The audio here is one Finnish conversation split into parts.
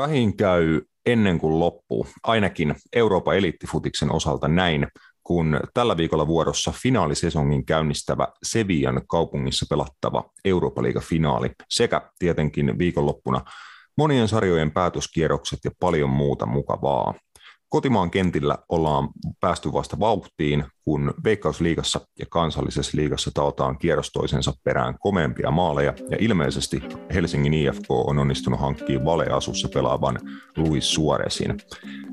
Vähin käy ennen kuin loppuu, ainakin Euroopan eliittifutiksen osalta näin, kun tällä viikolla vuorossa finaalisesongin käynnistävä Sevian kaupungissa pelattava Euroopan finaali sekä tietenkin viikonloppuna monien sarjojen päätöskierrokset ja paljon muuta mukavaa. Kotimaan kentillä ollaan päästy vasta vauhtiin, kun Veikkausliigassa ja kansallisessa liigassa taotaan kierros toisensa perään komeampia maaleja, ja ilmeisesti Helsingin IFK on onnistunut hankkimaan valeasussa pelaavan Luis Suoresin.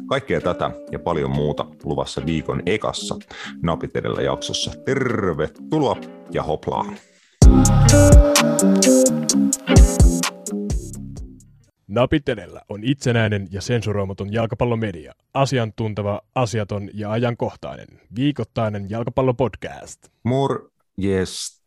Kaikkea tätä ja paljon muuta luvassa viikon ekassa Napit edellä jaksossa. Tervetuloa ja hoplaa! Napit edellä on itsenäinen ja sensuroimaton jalkapallomedia. Asiantunteva, asiaton ja ajankohtainen. Viikoittainen jalkapallopodcast. Mur, yes.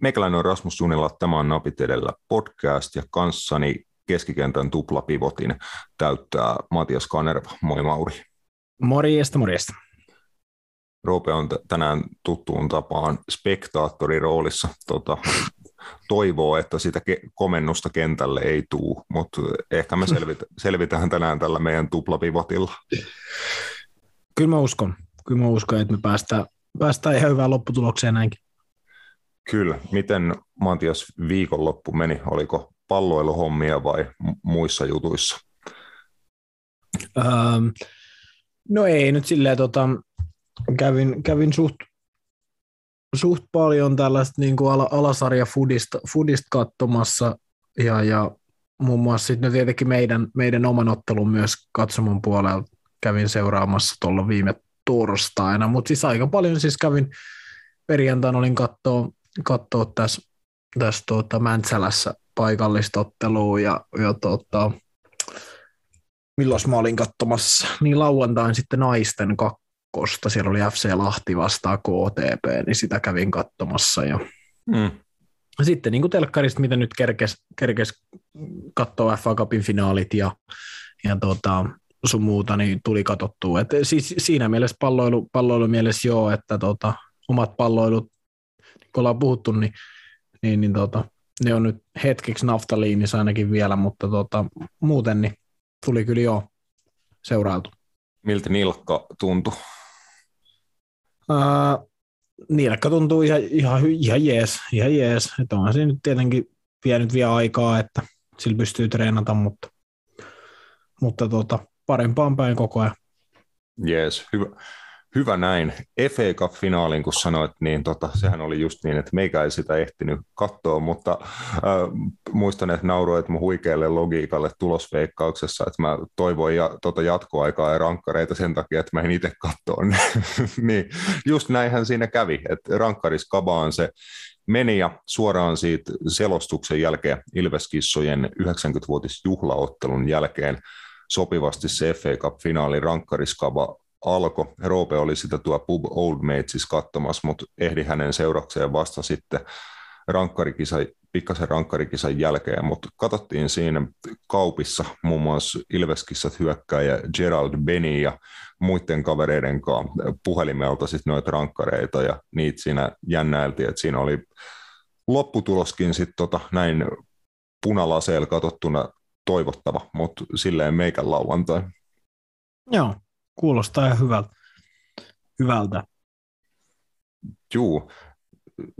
Meikäläinen on Rasmus Sunila, tämä on Napit edellä podcast ja kanssani keskikentän tuplapivotin täyttää Matias Kanerva. Moi Mauri. Morjesta, morjesta. Roope on t- tänään tuttuun tapaan spektaattorin roolissa. Tota, toivoo, että sitä ke- komennusta kentälle ei tuu, mutta ehkä me selvit- selvitään tänään tällä meidän tuplapivotilla. Kyllä mä uskon. Kyllä mä uskon, että me päästään, päästään ihan hyvään lopputulokseen näinkin. Kyllä. Miten Matias viikonloppu meni? Oliko palloiluhommia vai muissa jutuissa? Öö, no ei nyt silleen, tota, kävin, kävin suht, suht paljon tällaista niin kuin al- alasarja foodista, foodista katsomassa ja, ja muun muassa sitten tietenkin meidän, meidän oman ottelun myös katsomon puolella kävin seuraamassa tuolla viime torstaina, mutta siis aika paljon siis kävin perjantaina olin katsoa, katsoa tässä, tässä tuota Mäntsälässä paikallista ottelua ja, ja tuota, milloin mä olin katsomassa, niin lauantain sitten naisten kakkosta, siellä oli FC Lahti vastaan KTP, niin sitä kävin katsomassa ja Mm. sitten niin kuin telkkarista, mitä nyt kerkes, kerkes katsoa FA Cupin finaalit ja, ja tota, sun muuta, niin tuli katsottua. Et siis siinä mielessä palloilu, palloilu mielessä joo, että tota, omat palloilut, kun ollaan puhuttu, niin, niin, niin tota, ne on nyt hetkeksi naftaliinissa ainakin vielä, mutta tota, muuten niin tuli kyllä joo seurailtu. Miltä nilkka tuntui? Ää, Nilkka tuntuu ihan, ihan, ihan jees, ihan jees. Että onhan se nyt tietenkin vienyt vielä aikaa, että sillä pystyy treenata, mutta, mutta tota, parempaan päin koko ajan. Jees, hyvä, hyvä näin. FA Cup-finaalin, kun sanoit, niin tota, sehän oli just niin, että meikä ei sitä ehtinyt katsoa, mutta äh, muistan, että nauroit mun huikealle logiikalle tulosveikkauksessa, että mä toivoin ja, tota jatkoaikaa ja rankkareita sen takia, että mä en itse katsoa. niin, just näinhän siinä kävi, että rankkaris kabaan se meni ja suoraan siitä selostuksen jälkeen Ilveskissojen 90-vuotisjuhlaottelun jälkeen sopivasti se FA Cup-finaali rankkariskava alkoi. Roope oli sitä tuo Pub Old Matesis katsomassa, mutta ehdi hänen seurakseen vasta sitten rankkarikisa, pikkasen rankkarikisan jälkeen, mutta katsottiin siinä kaupissa muun muassa Ilveskissat hyökkäjä Gerald Benny ja muiden kavereiden kanssa puhelimelta sitten noita rankkareita ja niitä siinä jännäiltiin, että siinä oli lopputuloskin sitten tota, näin punalaseella katsottuna toivottava, mutta silleen meikän lauantai. Joo, kuulostaa ihan hyvältä. hyvältä. Juu,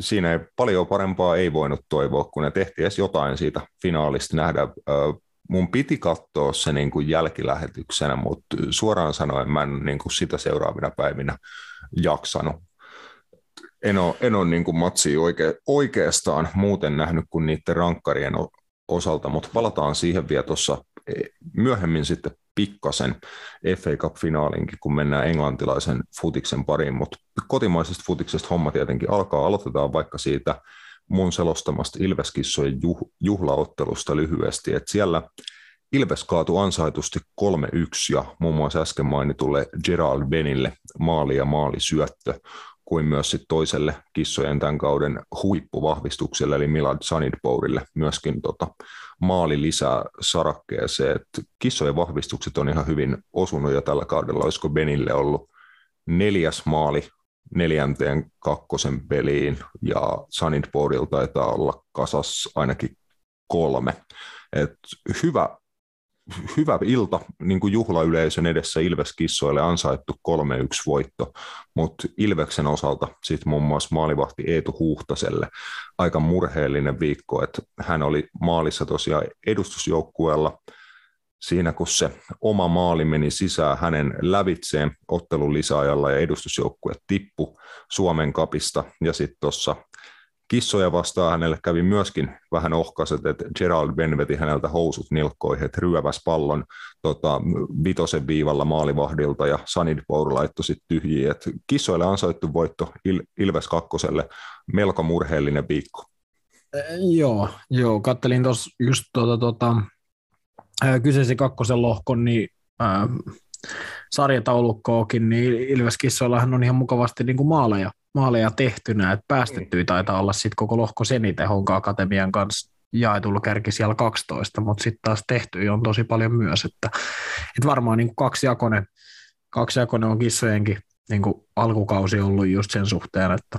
siinä ei paljon parempaa ei voinut toivoa, kun ne tehtiin edes jotain siitä finaalista nähdä. Mun piti katsoa se niin kuin jälkilähetyksenä, mutta suoraan sanoen mä en niin kuin sitä seuraavina päivinä jaksanut. En ole, en ole niin kuin matsia oike, oikeastaan muuten nähnyt kuin niiden rankkarien osalta, mutta palataan siihen vielä tuossa myöhemmin sitten pikkasen FA Cup-finaalinkin, kun mennään englantilaisen futiksen pariin, mutta kotimaisesta futiksesta homma tietenkin alkaa. Aloitetaan vaikka siitä mun selostamasta Ilveskissojen juh- juhlaottelusta lyhyesti, että siellä Ilves kaatui ansaitusti 3-1 ja muun muassa äsken mainitulle Gerald Benille maali ja maalisyöttö kuin myös sit toiselle kissojen tämän kauden huippuvahvistukselle, eli Milad Sanidpourille myöskin tota, maali lisää sarakkeeseen. Et kissojen vahvistukset on ihan hyvin osunut jo tällä kaudella. Olisiko Benille ollut neljäs maali neljänteen kakkosen peliin ja Sunnyboardilla taitaa olla kasas ainakin kolme. Et hyvä, hyvä ilta niin kuin juhlayleisön edessä Ilves-kissoille ansaittu 3-1 voitto, mutta Ilveksen osalta sitten muun muassa maalivahti Eetu Huhtaselle aika murheellinen viikko, että hän oli maalissa tosiaan edustusjoukkueella – siinä kun se oma maali meni sisään hänen lävitseen ottelun lisäajalla ja edustusjoukkue tippu Suomen kapista. Ja sitten tuossa kissoja vastaan hänelle kävi myöskin vähän ohkaiset, että Gerald Ben veti häneltä housut nilkkoihin, että ryöväs pallon tota, vitosen viivalla maalivahdilta ja Sanid Power laittoi sitten tyhjiin. Et kissoille ansaittu voitto Il- Ilves kakkoselle, melko murheellinen viikko. Joo, joo, kattelin tuossa just tuota, tuota, kyseisen kakkosen lohkon, niin ää, sarjataulukkoakin, niin Ilveskissoillahan on ihan mukavasti niin kuin maaleja, maaleja tehtynä, että päästettyä taitaa olla sitten koko lohko Senite Honka Akatemian kanssa jaetulla kärki siellä 12, mutta sitten taas tehty on tosi paljon myös, että, että varmaan niin kaksijakoinen, kaksijakoinen on kissojenkin niin kuin alkukausi ollut just sen suhteen, että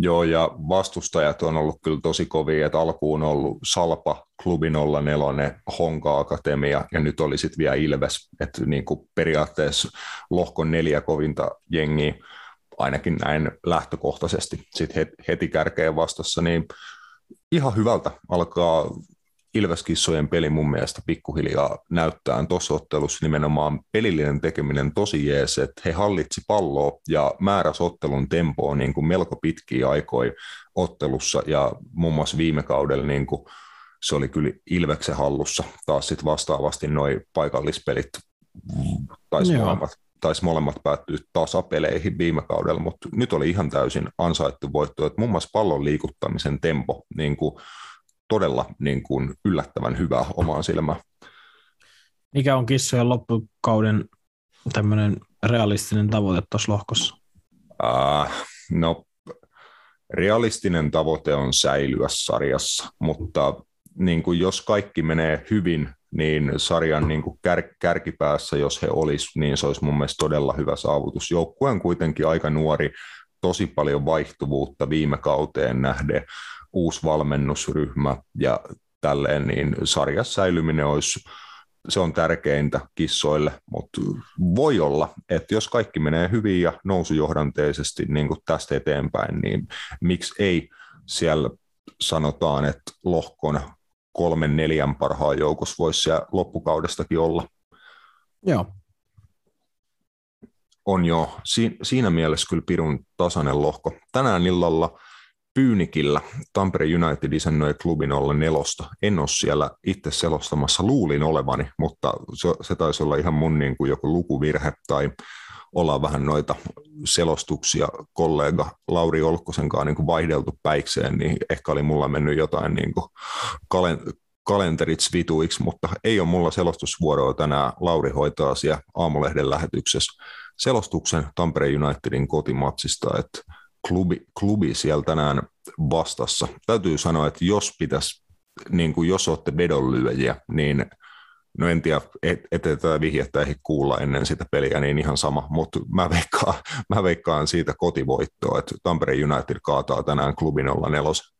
Joo, ja vastustajat on ollut kyllä tosi kovia, että alkuun on ollut Salpa, Klubi 04, Honka Akatemia, ja nyt oli sitten vielä Ilves, että niin kuin periaatteessa lohkon neljä kovinta jengiä, ainakin näin lähtökohtaisesti sitten heti kärkeen vastassa, niin ihan hyvältä alkaa Ilveskissojen peli mun mielestä pikkuhiljaa näyttää tuossa ottelussa nimenomaan pelillinen tekeminen tosi jees, että he hallitsi palloa ja määräs ottelun tempoa niin kuin melko pitkiä aikoja ottelussa ja muun muassa viime kaudella niin kuin se oli kyllä Ilveksen hallussa. Taas sitten vastaavasti noin paikallispelit taisi molemmat, taisi molemmat päättyä tasapeleihin viime kaudella, mutta nyt oli ihan täysin ansaittu voitto. Että muun muassa pallon liikuttamisen tempo niin kuin todella niin kuin yllättävän hyvä omaan silmään. Mikä on kissojen loppukauden tämmöinen realistinen tavoite tuossa lohkossa? Äh, no, realistinen tavoite on säilyä sarjassa, mutta niin kuin jos kaikki menee hyvin, niin sarjan niin kuin kär, kärkipäässä, jos he olisivat, niin se olisi mun mielestä todella hyvä saavutus. Joukkue on kuitenkin aika nuori, tosi paljon vaihtuvuutta viime kauteen nähden uusi valmennusryhmä ja tälleen, niin sarjassa säilyminen olisi, se on tärkeintä kissoille, mutta voi olla, että jos kaikki menee hyvin ja nousujohdanteisesti niin kuin tästä eteenpäin, niin miksi ei siellä sanotaan, että lohkon kolmen neljän parhaan joukossa voisi siellä loppukaudestakin olla. Joo. On jo. Si- siinä mielessä kyllä pirun tasainen lohko. Tänään illalla Pyynikillä Tampere United isännöi klubin olla nelosta. En ole siellä itse selostamassa, luulin olevani, mutta se, se taisi olla ihan mun niin kuin joku lukuvirhe tai olla vähän noita selostuksia kollega Lauri Olkkosen kanssa niin kuin vaihdeltu päikseen, niin ehkä oli mulla mennyt jotain niin kuin kalen, kalenterit svituiksi, mutta ei ole mulla selostusvuoroa tänään. Lauri hoitaa siellä aamulehden lähetyksessä selostuksen Tampere Unitedin kotimatsista, että klubi, klubi siellä tänään vastassa. Täytyy sanoa, että jos pitäisi, niin kuin jos olette vedonlyöjiä, niin no en tiedä, ettei et tätä vihjettä ei kuulla ennen sitä peliä, niin ihan sama, mutta mä veikkaan, mä veikkaan siitä kotivoittoa, että Tampere United kaataa tänään klubin olla nelos.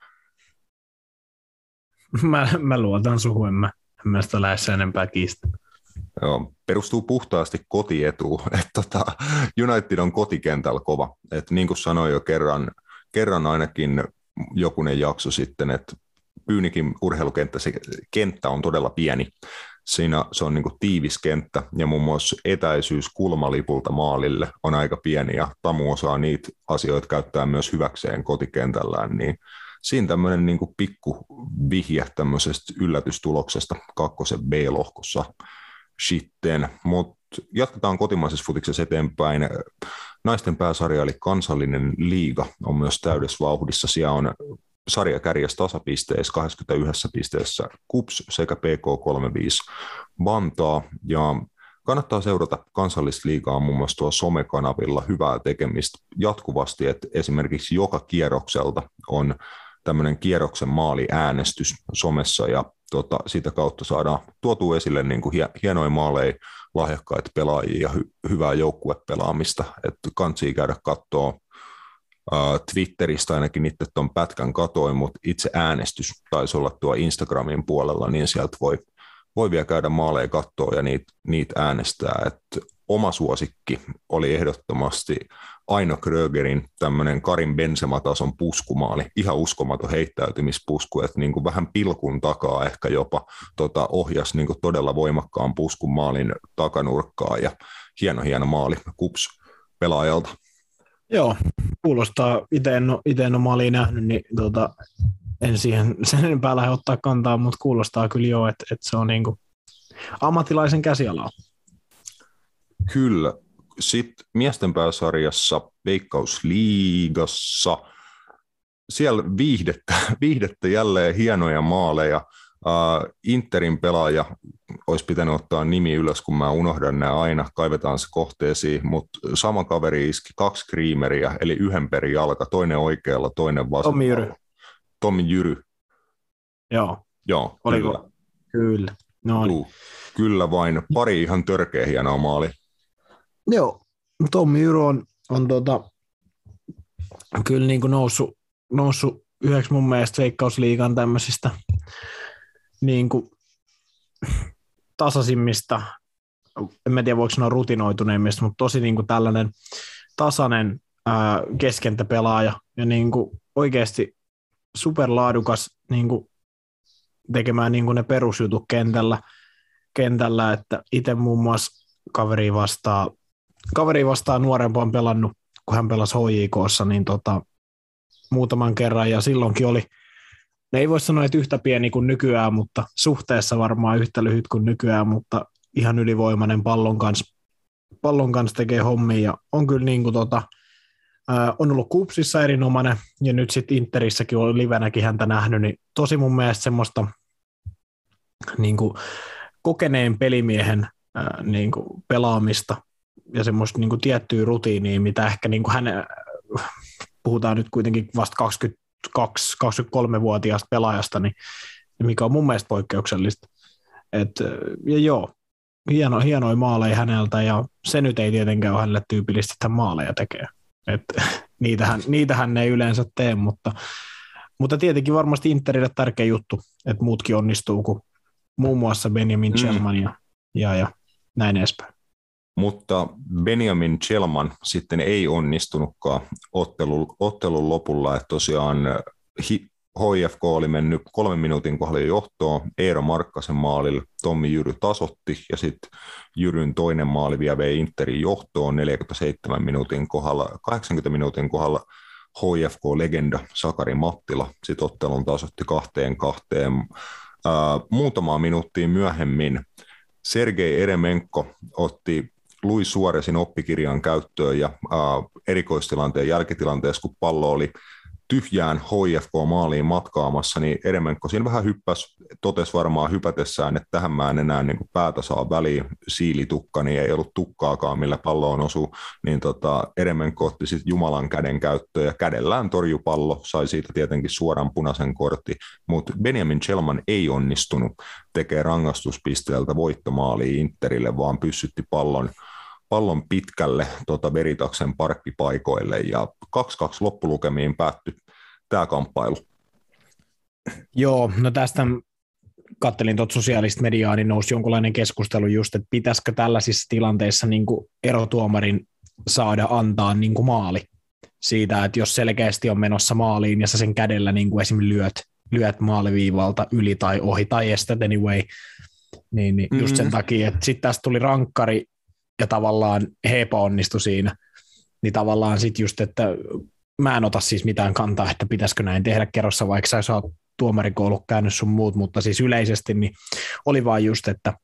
Mä, mä luotan suhun, en mä, en mä sitä lähes enempää kiistä. Joo, perustuu puhtaasti kotietuun. että tota, United on kotikentällä kova. Et niin kuin sanoin jo kerran, kerran ainakin jokunen jakso sitten, että Pyynikin urheilukenttä, se kenttä on todella pieni. Siinä se on niin kuin tiivis kenttä ja muun muassa etäisyys kulmalipulta maalille on aika pieni ja Tamu osaa niitä asioita käyttää myös hyväkseen kotikentällään, niin siinä tämmöinen niin kuin pikku vihje tämmöisestä yllätystuloksesta kakkosen B-lohkossa sitten, mutta jatketaan kotimaisessa futiksessa eteenpäin. Naisten pääsarja eli kansallinen liiga on myös täydessä vauhdissa. Siellä on sarja kärjessä tasapisteissä 21 pisteessä KUPS sekä PK35 Vantaa ja kannattaa seurata kansallisliigaa muun muassa tuolla somekanavilla hyvää tekemistä jatkuvasti, että esimerkiksi joka kierrokselta on tämmöinen kierroksen maaliäänestys somessa ja tota, sitä kautta saadaan tuotu esille niin kuin hienoja maaleja, lahjakkaita pelaajia ja hy- hyvää joukkuepelaamista. Että kansi käydä katsoa Twitteristä ainakin itse tuon pätkän katoin, mutta itse äänestys taisi olla tuo Instagramin puolella, niin sieltä voi, voi vielä käydä maaleja katsoa ja niitä, niitä äänestää. Et oma suosikki oli ehdottomasti Aino Krögerin tämmöinen Karin Benzema-tason puskumaali, ihan uskomaton heittäytymispusku, että niin kuin vähän pilkun takaa ehkä jopa tota, ohjas niin kuin todella voimakkaan puskun maalin takanurkkaa ja hieno hieno maali kups pelaajalta. Joo, kuulostaa, itse en, ite en ole nähnyt, niin tota, en siihen sen enempää lähde ottaa kantaa, mutta kuulostaa kyllä jo, että, että se on niin kuin ammattilaisen käsialaa. Kyllä. Sitten miesten pääsarjassa, Veikkausliigassa, siellä viihdettä, viihdettä jälleen hienoja maaleja. Uh, Interin pelaaja, olisi pitänyt ottaa nimi ylös, kun mä unohdan nämä aina, kaivetaan se kohteisiin, mutta sama kaveri iski kaksi kriimeriä, eli yhden peri jalka, toinen oikealla, toinen vasemmalla. Tommi Jyry. Tommi Jyry. Joo. Joo, Oliko? Kyllä. Kyllä. No niin. Kyllä vain. Pari ihan törkeä hienoa maali. Joo, Tommi Jyry on, on tota, kyllä niin kuin noussut, noussut yhdeksi mun mielestä veikkausliigan tämmöisistä niin kuin tasaisimmista, en tiedä voiko sanoa rutinoituneimmista, mutta tosi niin kuin tällainen tasainen ää, keskentäpelaaja ja niin kuin oikeasti superlaadukas niin kuin tekemään niin kuin ne perusjutut kentällä, kentällä että itse muun muassa kaveri vastaa, kaveri vastaa nuorempaan pelannut, kun hän pelasi HJKssa, niin tota, muutaman kerran ja silloinkin oli, ne ei voi sanoa, että yhtä pieni kuin nykyään, mutta suhteessa varmaan yhtä lyhyt kuin nykyään, mutta ihan ylivoimainen pallon kanssa, pallon kanssa tekee hommia. Ja on kyllä niin kuin tota, on ollut kupsissa erinomainen ja nyt sitten Interissäkin on livenäkin häntä nähnyt, niin tosi mun mielestä semmoista niin kuin kokeneen pelimiehen niin kuin pelaamista ja semmoista niin kuin tiettyä rutiinia, mitä ehkä niin kuin hän, puhutaan nyt kuitenkin vasta 22-23-vuotiaasta pelaajasta, niin mikä on mun mielestä poikkeuksellista. Et, ja joo, hieno, hienoja maaleja häneltä, ja se nyt ei tietenkään ole hänelle tyypillistä, että hän maaleja tekee. Et, niitähän, niitähän ei yleensä tee, mutta, mutta tietenkin varmasti Interille tärkeä juttu, että muutkin onnistuu kuin muun muassa Benjamin mm. ja, ja, ja näin edespäin mutta Benjamin Chelman sitten ei onnistunutkaan ottelun, ottelun lopulla, että tosiaan HIFK oli mennyt kolmen minuutin kohdalla johtoon, Eero Markkasen maalilla Tommi Jyry tasotti ja sitten Jyryn toinen maali vielä vei Interin johtoon 47 minuutin kohdalla, 80 minuutin kohdalla HFK-legenda Sakari Mattila sitten ottelun tasotti kahteen kahteen. Uh, muutamaa minuuttia myöhemmin Sergei Eremenko otti Luis Suoresin oppikirjan käyttöön ja äh, erikoistilanteen jälkitilanteessa, kun pallo oli tyhjään HIFK-maaliin matkaamassa, niin Eremenko siinä vähän hyppäsi, totesi varmaan hypätessään, että tähän mä en enää niin kuin päätä saa väliin, siilitukka, niin ei ollut tukkaakaan, millä palloon osui, niin tota, Eremenko otti sitten Jumalan käden käyttöön ja kädellään torju pallo, sai siitä tietenkin suoran punaisen kortti, mutta Benjamin Chelman ei onnistunut tekemään rangaistuspisteeltä voittomaaliin Interille, vaan pyssytti pallon pallon pitkälle tota Veritaksen parkkipaikoille ja 2-2 loppulukemiin päättyi tämä kamppailu. Joo, no tästä kattelin tuota sosiaalista mediaa, niin nousi jonkunlainen keskustelu just, että pitäisikö tällaisissa tilanteissa niin kuin erotuomarin saada antaa niin kuin maali siitä, että jos selkeästi on menossa maaliin ja sä sen kädellä niin kuin esimerkiksi lyöt, lyöt maaliviivalta yli tai ohi tai estät anyway, niin, niin just sen mm. takia, että sitten tästä tuli rankkari ja tavallaan he epäonnistui siinä, niin tavallaan sitten just, että mä en ota siis mitään kantaa, että pitäisikö näin tehdä kerrossa, vaikka sä saat tuomarikoulu käynyt sun muut, mutta siis yleisesti niin oli vaan just, että,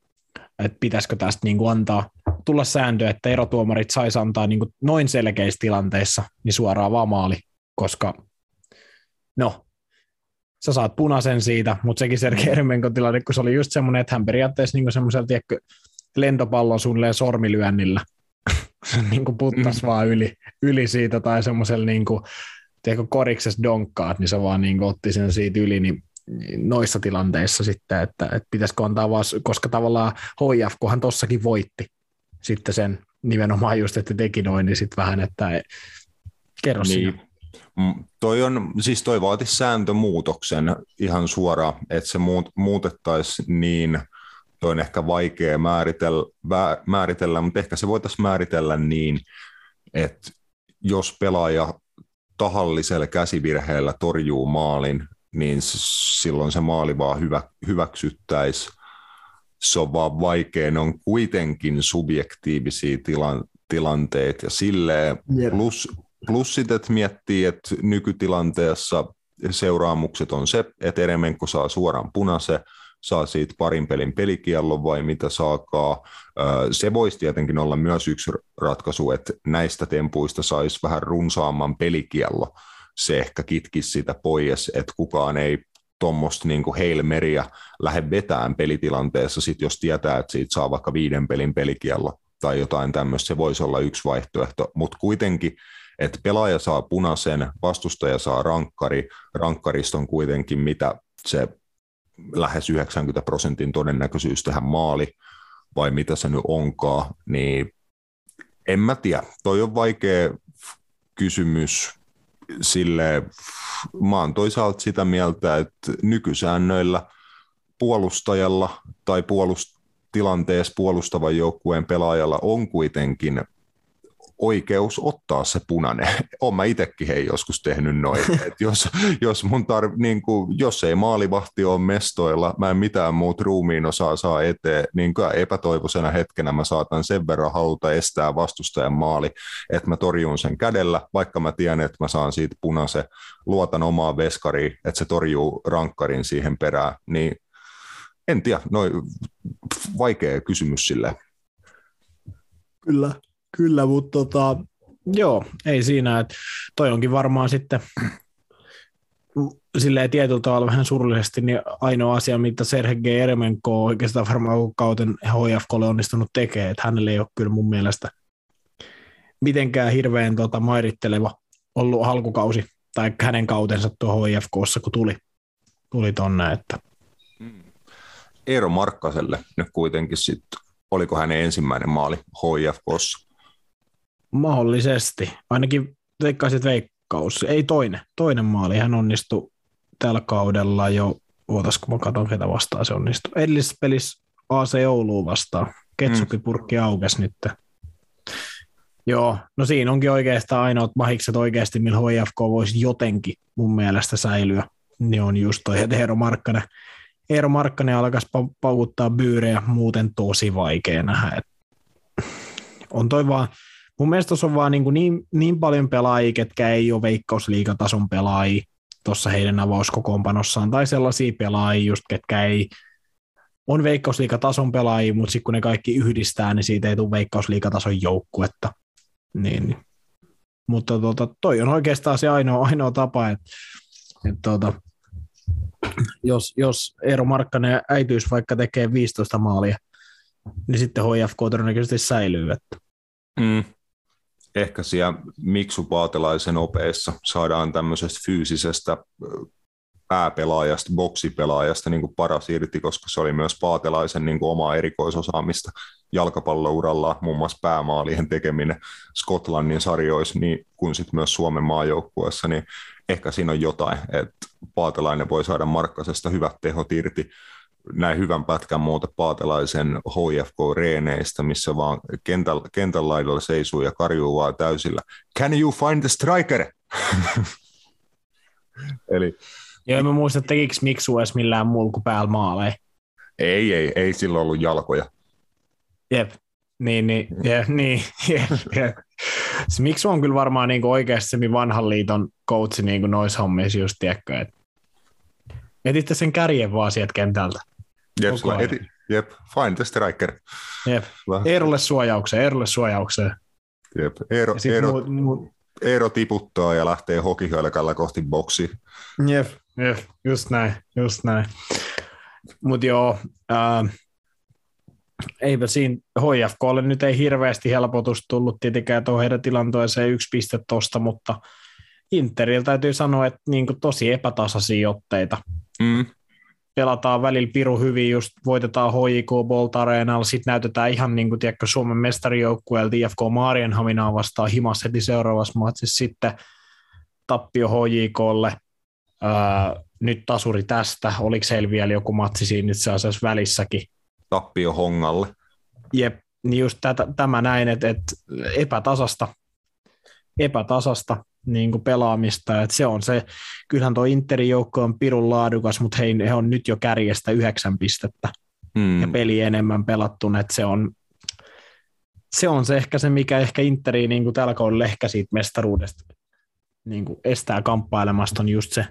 että pitäisikö tästä niin kuin antaa tulla sääntö, että erotuomarit saisi antaa niin kuin noin selkeissä tilanteissa niin suoraan vaan maali, koska no, sä saat punaisen siitä, mutta sekin Sergei Ermenkon tilanne, kun se oli just semmoinen, että hän periaatteessa niin semmoisella, lentopallon suunnilleen sormilyönnillä. niin kuin puttas mm. vaan yli, yli siitä tai semmoisella niin kuin, tiedätkö, koriksessa donkkaat, niin se vaan niin kuin, otti sen siitä yli, niin noissa tilanteissa sitten, että, että pitäisikö antaa vaan, koska tavallaan HIF, kunhan tossakin voitti sitten sen nimenomaan just, että teki noin, niin sitten vähän, että kerro niin. Sinä. Mm, toi on, siis toi vaatisi sääntömuutoksen ihan suoraan, että se muut, muutettaisiin niin, toi on ehkä vaikea määritellä, määritellä, mutta ehkä se voitaisiin määritellä niin, että jos pelaaja tahallisella käsivirheellä torjuu maalin, niin silloin se maali vaan hyvä, hyväksyttäisiin. Se on vaan vaikea, ne on kuitenkin subjektiivisia tilan, tilanteet ja silleen, yep. plus, plus sitten, että miettii, että nykytilanteessa seuraamukset on se, että Eremenko saa suoraan punaisen, saa siitä parin pelin pelikiellon vai mitä saakaa. Se voisi tietenkin olla myös yksi ratkaisu, että näistä tempuista saisi vähän runsaamman pelikiello. Se ehkä kitkisi sitä pois, että kukaan ei tuommoista niin heilmeriä lähde vetään pelitilanteessa, sit jos tietää, että siitä saa vaikka viiden pelin pelikiello tai jotain tämmöistä, se voisi olla yksi vaihtoehto, mutta kuitenkin, että pelaaja saa punaisen, vastustaja saa rankkari, rankkarista on kuitenkin mitä se lähes 90 prosentin todennäköisyys tähän maali, vai mitä se nyt onkaan, niin en mä tiedä. Toi on vaikea kysymys sille, mä oon toisaalta sitä mieltä, että nykysäännöillä puolustajalla tai puolust- tilanteessa puolustavan joukkueen pelaajalla on kuitenkin oikeus ottaa se punainen. Olen mä itsekin hei joskus tehnyt noin. Et jos, jos, mun tarv, niin kuin, jos ei maalivahti ole mestoilla, mä en mitään muut ruumiin osaa saa eteen, niin epätoivoisena hetkenä mä saatan sen verran haluta estää vastustajan maali, että mä torjun sen kädellä, vaikka mä tiedän, että mä saan siitä punaisen, luotan omaa veskariin, että se torjuu rankkarin siihen perään, niin en tiedä, noin vaikea kysymys sille. Kyllä, Kyllä, mutta tota, joo, ei siinä. Että toi onkin varmaan sitten silleen tietyllä tavalla vähän surullisesti niin ainoa asia, mitä Sergei Eremenko oikeastaan varmaan kauten HFKlle onnistunut tekee, että hänelle ei ole kyllä mun mielestä mitenkään hirveän tota, mairitteleva ollut alkukausi tai hänen kautensa tuohon HFKssa, kun tuli, tuli tonne. Että. Mm. Eero Markkaselle nyt kuitenkin sitten, oliko hänen ensimmäinen maali HFKssa? Mahdollisesti. Ainakin veikkaisit veikkaus. Ei toinen. Toinen maali. Hän onnistui tällä kaudella jo, ootas kun mä katson ketä vastaan se onnistui. Edellisessä pelissä AC Ouluun vastaan. Ketsupipurkki mm. aukesi nyt. Joo, no siinä onkin oikeastaan ainoat mahikset oikeasti, millä HFK voisi jotenkin mun mielestä säilyä. Niin on just toi, että Eero Markkanen, Eero Markkanen alkaisi paukuttaa byyrejä, muuten tosi vaikea nähdä. on toi vaan, mun mielestä tuossa on vaan niin, kuin niin, niin paljon pelaajia, ketkä ei ole veikkausliigatason pelaajia tuossa heidän avauskokoonpanossaan, tai sellaisia pelaajia just, ketkä ei on veikkausliigatason pelaajia, mutta sitten kun ne kaikki yhdistää, niin siitä ei tule veikkausliigatason joukkuetta. Niin. Mutta tota, toi on oikeastaan se ainoa, ainoa tapa, että, että tota, jos, jos Eero Markkanen äityys vaikka tekee 15 maalia, niin sitten HFK todennäköisesti säilyy. Että. Mm ehkä siellä Miksu Paatelaisen opeissa saadaan tämmöisestä fyysisestä pääpelaajasta, boksipelaajasta niin kuin paras irti, koska se oli myös Paatelaisen niin kuin omaa erikoisosaamista. Jalkapallouralla, muun muassa päämaalien tekeminen Skotlannin sarjoissa, niin kuin sitten myös Suomen maajoukkueessa, niin ehkä siinä on jotain, että Paatelainen voi saada Markkasesta hyvät tehot irti, näin hyvän pätkän muuta paatelaisen HFK-reeneistä, missä vaan kentällä, kentän laidalla seisuu ja karjuu vaan täysillä. Can you find the striker? Eli, Joo, en mä muista, tekikö Miksu edes millään muulla kuin päällä maaleja. Ei, ei, ei sillä ollut jalkoja. Jep, niin, niin, jep, niin, jep, jep. Se Miksu on kyllä varmaan niin oikeasti vanhan liiton coachi niin noissa hommissa just, tiedätkö, että etitte sen kärjen vaan sieltä kentältä. Jep, eti, jep, find the striker. Jep, Eerolle suojaukseen, Eerolle suojaukseen. Jep, Eero, Eero, mu- mu- Eero tiputtaa ja lähtee hokihölkällä kohti boksi. Jep, jep, just näin, just näin. Mutta joo, ää, eipä siinä HFKlle nyt ei hirveästi helpotus tullut tietenkään tuohon heidän tilanteeseen yksi piste tosta, mutta Interiltä täytyy sanoa, että niin tosi epätasaisia otteita Mm. Pelataan välillä piru hyvin, just voitetaan HJK Bolt Areenalla, sitten näytetään ihan niin kuin tiedätkö, Suomen mestarijoukkueelta IFK Maarienhaminaa vastaan himas heti seuraavassa matsissa, sitten tappio HJKlle, öö, nyt tasuri tästä, oliko heillä vielä joku matsi siinä itse asiassa välissäkin? Tappio Hongalle. Jep, niin just tätä, tämä näin, että, että epätasasta, epätasasta niin kuin pelaamista, että se on se, kyllähän tuo Interin joukko on pirun laadukas, mutta he, he on nyt jo kärjestä yhdeksän pistettä Mm. ja peli enemmän pelattuna, että se on, se on se ehkä se, mikä ehkä Interi niin kuin tällä kaudella ehkä siitä mestaruudesta niin kuin estää kamppailemasta on just se,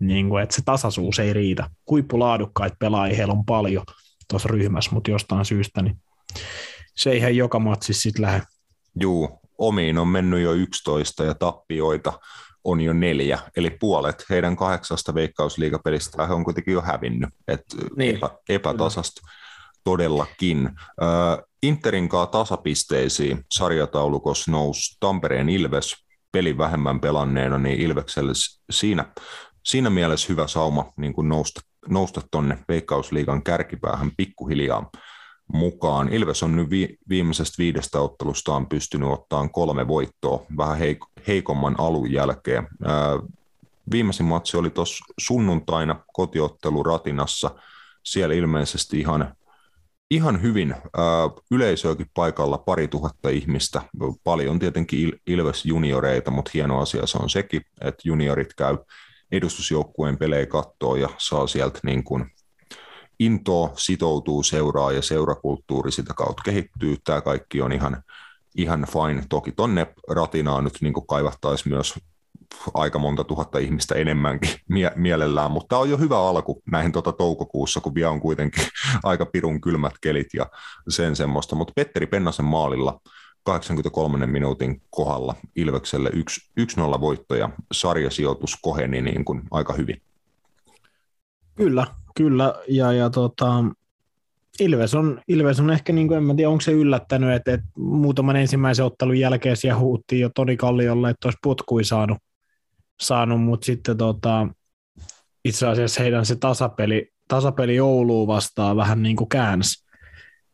niin kuin, että se tasaisuus ei riitä. Huippulaadukkaita pelaajia heillä on paljon tuossa ryhmässä, mutta jostain syystä niin se ei ihan joka matsissa sitten lähde. Juu, omiin on mennyt jo 11 ja tappioita on jo neljä, eli puolet heidän kahdeksasta veikkausliigapelistä he on kuitenkin jo hävinnyt, että Niin. epä, epätasasta todellakin. Äh, Interin kanssa tasapisteisiin sarjataulukossa nousi Tampereen Ilves pelin vähemmän pelanneena, niin Ilvekselle siinä, siinä mielessä hyvä sauma niin nousta, nousta tuonne Veikkausliigan kärkipäähän pikkuhiljaa mukaan. Ilves on nyt vi- viimeisestä viidestä ottelustaan pystynyt ottamaan kolme voittoa vähän heik- heikomman alun jälkeen. Ää, viimeisin matsi oli tuossa sunnuntaina kotiottelu Ratinassa. Siellä ilmeisesti ihan, ihan hyvin ää, yleisöäkin paikalla pari tuhatta ihmistä. Paljon tietenkin Il- Ilves junioreita, mutta hieno asia se on sekin, että juniorit käy edustusjoukkueen pelejä kattoo ja saa sieltä niin kuin into sitoutuu seuraa ja seurakulttuuri sitä kautta kehittyy. Tämä kaikki on ihan, ihan fine. Toki tonne ratinaan nyt niin kaivattaisiin myös aika monta tuhatta ihmistä enemmänkin mie- mielellään, mutta tämä on jo hyvä alku näihin tuota toukokuussa, kun vielä on kuitenkin aika pirun kylmät kelit ja sen semmoista, mutta Petteri Pennasen maalilla 83 minuutin kohdalla Ilvekselle 1-0 voitto ja sarjasijoitus koheni niin kuin aika hyvin. Kyllä, kyllä. Ja, ja tota, Ilves, on, Ilves on ehkä, niin kuin, en mä tiedä, onko se yllättänyt, että, että muutaman ensimmäisen ottelun jälkeen siellä huuttiin jo Toni Kalliolle, että olisi potkui saanut, saanut mutta sitten tota, itse asiassa heidän se tasapeli, tasapeli Ouluun vastaan vähän niin kuin käänsi,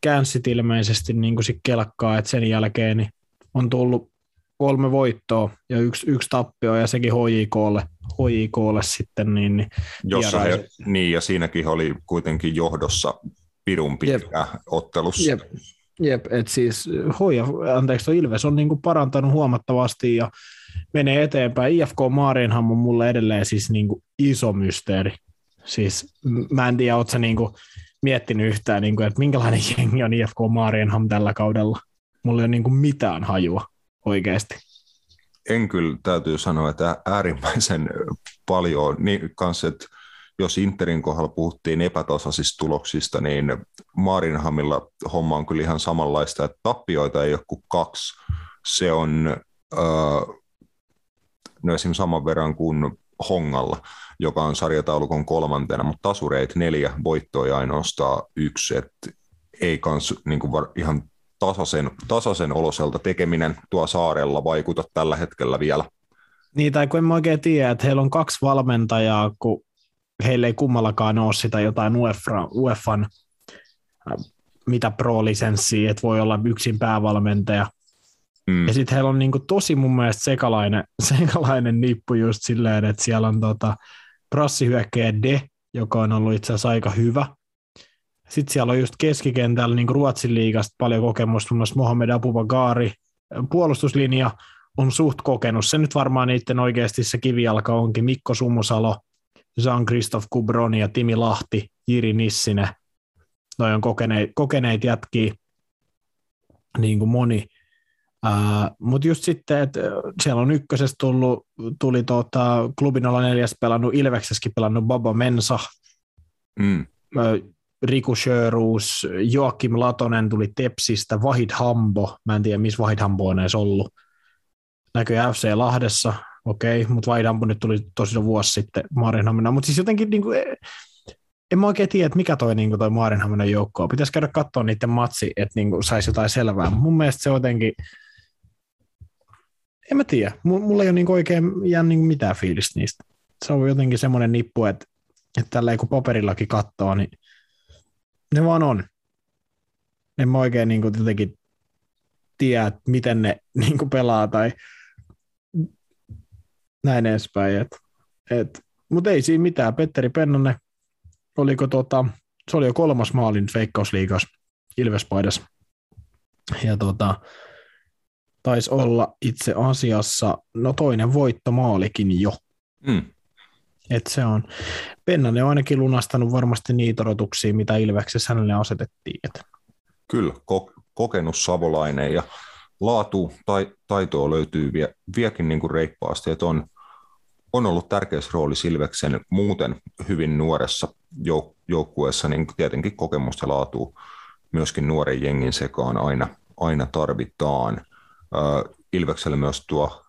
käänsi ilmeisesti niin kuin sit kelkkaa, että sen jälkeen niin on tullut kolme voittoa ja yksi, yksi tappio ja sekin HJKlle, HJKlle sitten, niin, niin Jossa he, niin, ja siinäkin oli kuitenkin johdossa pirun pitkä ottelussa. Jep, jep että siis hoija, anteeksi, Ilves on niinku parantanut huomattavasti ja menee eteenpäin. IFK Maarienham on mulle edelleen siis niinku iso mysteeri. Siis mä en tiedä, ootko niinku miettinyt yhtään, niinku, että minkälainen jengi on IFK Maarienham tällä kaudella. Mulla ei ole niinku mitään hajua oikeasti. En kyllä täytyy sanoa, että äärimmäisen paljon, niin kanssa, että jos Interin kohdalla puhuttiin epätasaisista tuloksista, niin Maarinhamilla homma on kyllä ihan samanlaista, että tappioita ei ole kuin kaksi. Se on äh, no esimerkiksi saman verran kuin Hongalla, joka on sarjataulukon kolmantena, mutta tasureit neljä, voittoja ainoastaan yksi, että ei kans niin kuin var, ihan tasaisen, tasaisen oloselta tekeminen tuo saarella vaikuta tällä hetkellä vielä. Niin, tai kun en mä oikein tiedä, että heillä on kaksi valmentajaa, kun heillä ei kummallakaan ole sitä jotain UEFA, UEFan äh, mitä pro-lisenssiä, että voi olla yksin päävalmentaja. Mm. Ja sitten heillä on niinku tosi mun mielestä sekalainen, sekalainen nippu just silleen, että siellä on tota prassihyökkäjä De, joka on ollut itse asiassa aika hyvä. Sitten siellä on just keskikentällä niin Ruotsin liigasta paljon kokemusta, muun muassa Mohamed Abubakari, puolustuslinja on suht kokenut. Se nyt varmaan niiden oikeasti se kivijalka onkin Mikko Sumusalo, Jean-Christophe Kubron ja Timi Lahti, Jiri Nissinen. Noi on kokeneet, kokeneet jätkiä, niin kuin moni. Uh, Mutta just sitten, että siellä on ykkösestä tullut, tuli tuota, klubin 04 pelannut, Ilveksessäkin pelannut Baba Mensa, Mm. Riku Sjöruus, Joakim Latonen tuli Tepsistä, Vahid Hambo, mä en tiedä missä Vahid Hambo on edes ollut, näkyy FC Lahdessa, okei, okay, mutta Vahid Hambo nyt tuli tosiaan vuosi sitten Maarinhamina, mutta siis jotenkin niin kuin, en mä oikein tiedä, että mikä toi, niin toi Maarinhaminan joukko on. Pitäisi käydä katsoa niiden matsi, että niin saisi jotain selvää. Mun mielestä se jotenkin, en mä tiedä, mulla ei ole niin oikein jää niin mitään fiilistä niistä. Se on jotenkin semmoinen nippu, että että tällä kun paperillakin katsoo, niin ne vaan on. En mä oikein niin kuin, jotenkin tiedä, miten ne niin kuin pelaa tai näin edespäin. Et, et, Mutta ei siinä mitään. Petteri Pennonen, oliko tota, se oli jo kolmas maalin Veikkausliigas Ilvespaidassa. Ja tota, taisi olla itse asiassa no toinen voittomaalikin jo. Mm. Et se on. Pennanen on ainakin lunastanut varmasti niitä odotuksia, mitä Ilveksessä hänelle asetettiin. Et. Kyllä, ko- kokenut savolainen ja laatu tai taitoa löytyy vie, viekin niin kuin reippaasti, että on, on ollut tärkeässä rooli Silveksen muuten hyvin nuoressa jouk- joukkueessa, niin tietenkin kokemusta ja laatu myöskin nuoren jengin sekaan aina, aina tarvitaan. Ilvekselle myös tuo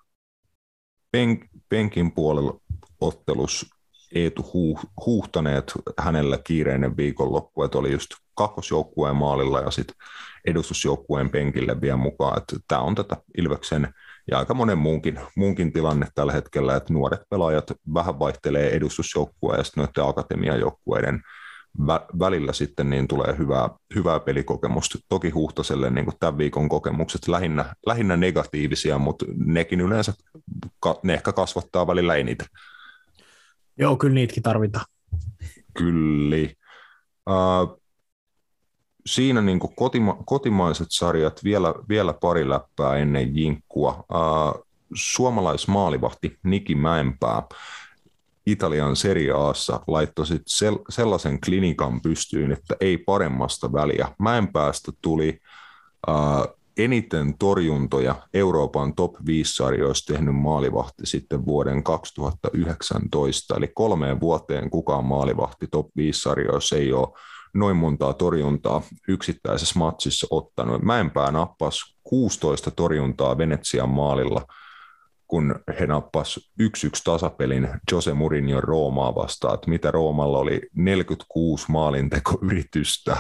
pen, penkin puolella ottelus Eetu huuh, huuhtaneet hänellä kiireinen viikonloppu, että oli just kakkosjoukkueen maalilla ja sitten edustusjoukkueen penkille vielä mukaan. Tämä on tätä Ilveksen ja aika monen muunkin, muunkin tilanne tällä hetkellä, että nuoret pelaajat vähän vaihtelee edustusjoukkueen ja sitten noiden akatemiajoukkueiden vä- välillä sitten niin tulee hyvää, hyvää pelikokemusta. Toki Huhtaselle niin kuin tämän viikon kokemukset lähinnä, lähinnä negatiivisia, mutta nekin yleensä, ne ehkä kasvattaa välillä eniten. Joo, kyllä niitäkin tarvitaan. Kyllä. Uh, siinä niin kotima- kotimaiset sarjat, vielä, vielä pari läppää ennen jinkkua. Uh, suomalaismaalivahti Niki Mäenpää Italian Serie Aassa laittoi sit sel- sellaisen klinikan pystyyn, että ei paremmasta väliä. Mäenpäästä tuli uh, eniten torjuntoja Euroopan top 5-sarjoissa tehnyt maalivahti sitten vuoden 2019, eli kolmeen vuoteen kukaan maalivahti top 5-sarjoissa ei ole noin montaa torjuntaa yksittäisessä matsissa ottanut. Mäenpää nappasi 16 torjuntaa Venetsian maalilla, kun he nappas 1-1 tasapelin Jose Mourinho Roomaa vastaan, että mitä Roomalla oli 46 maalintekoyritystä,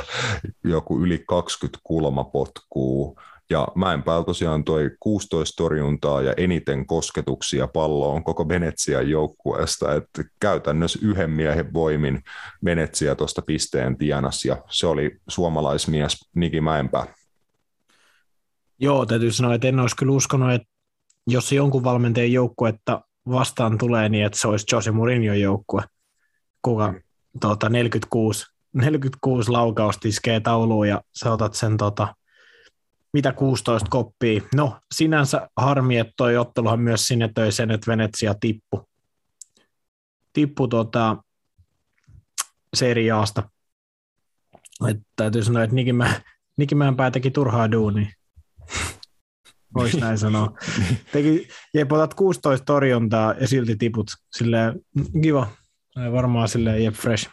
joku yli 20 kulmapotkua, ja Mäenpäällä tosiaan toi 16 torjuntaa ja eniten kosketuksia palloon koko Venetsian joukkueesta, että käytännössä yhden miehen voimin Venetsia tuosta pisteen tienas ja se oli suomalaismies Niki Mäenpää. Joo, täytyy sanoa, että en olisi kyllä uskonut, että jos jonkun valmentajan joukkuetta vastaan tulee, niin että se olisi Jose Mourinho joukkue, kuka tuota, 46, 46 laukausta iskee tauluun ja sä otat sen tota, mitä 16 koppia. No, sinänsä harmi, että toi otteluhan myös sinne töi sen, että Venetsia tippu. Tippu tota, seriaasta. Et täytyy sanoa, että Nikimään, Nikimään pää teki turhaa duunia. Voisi näin sanoa. Teki, jep, otat 16 torjuntaa ja silti tiput. Silleen, kiva. Varmaan silleen, jep, fresh.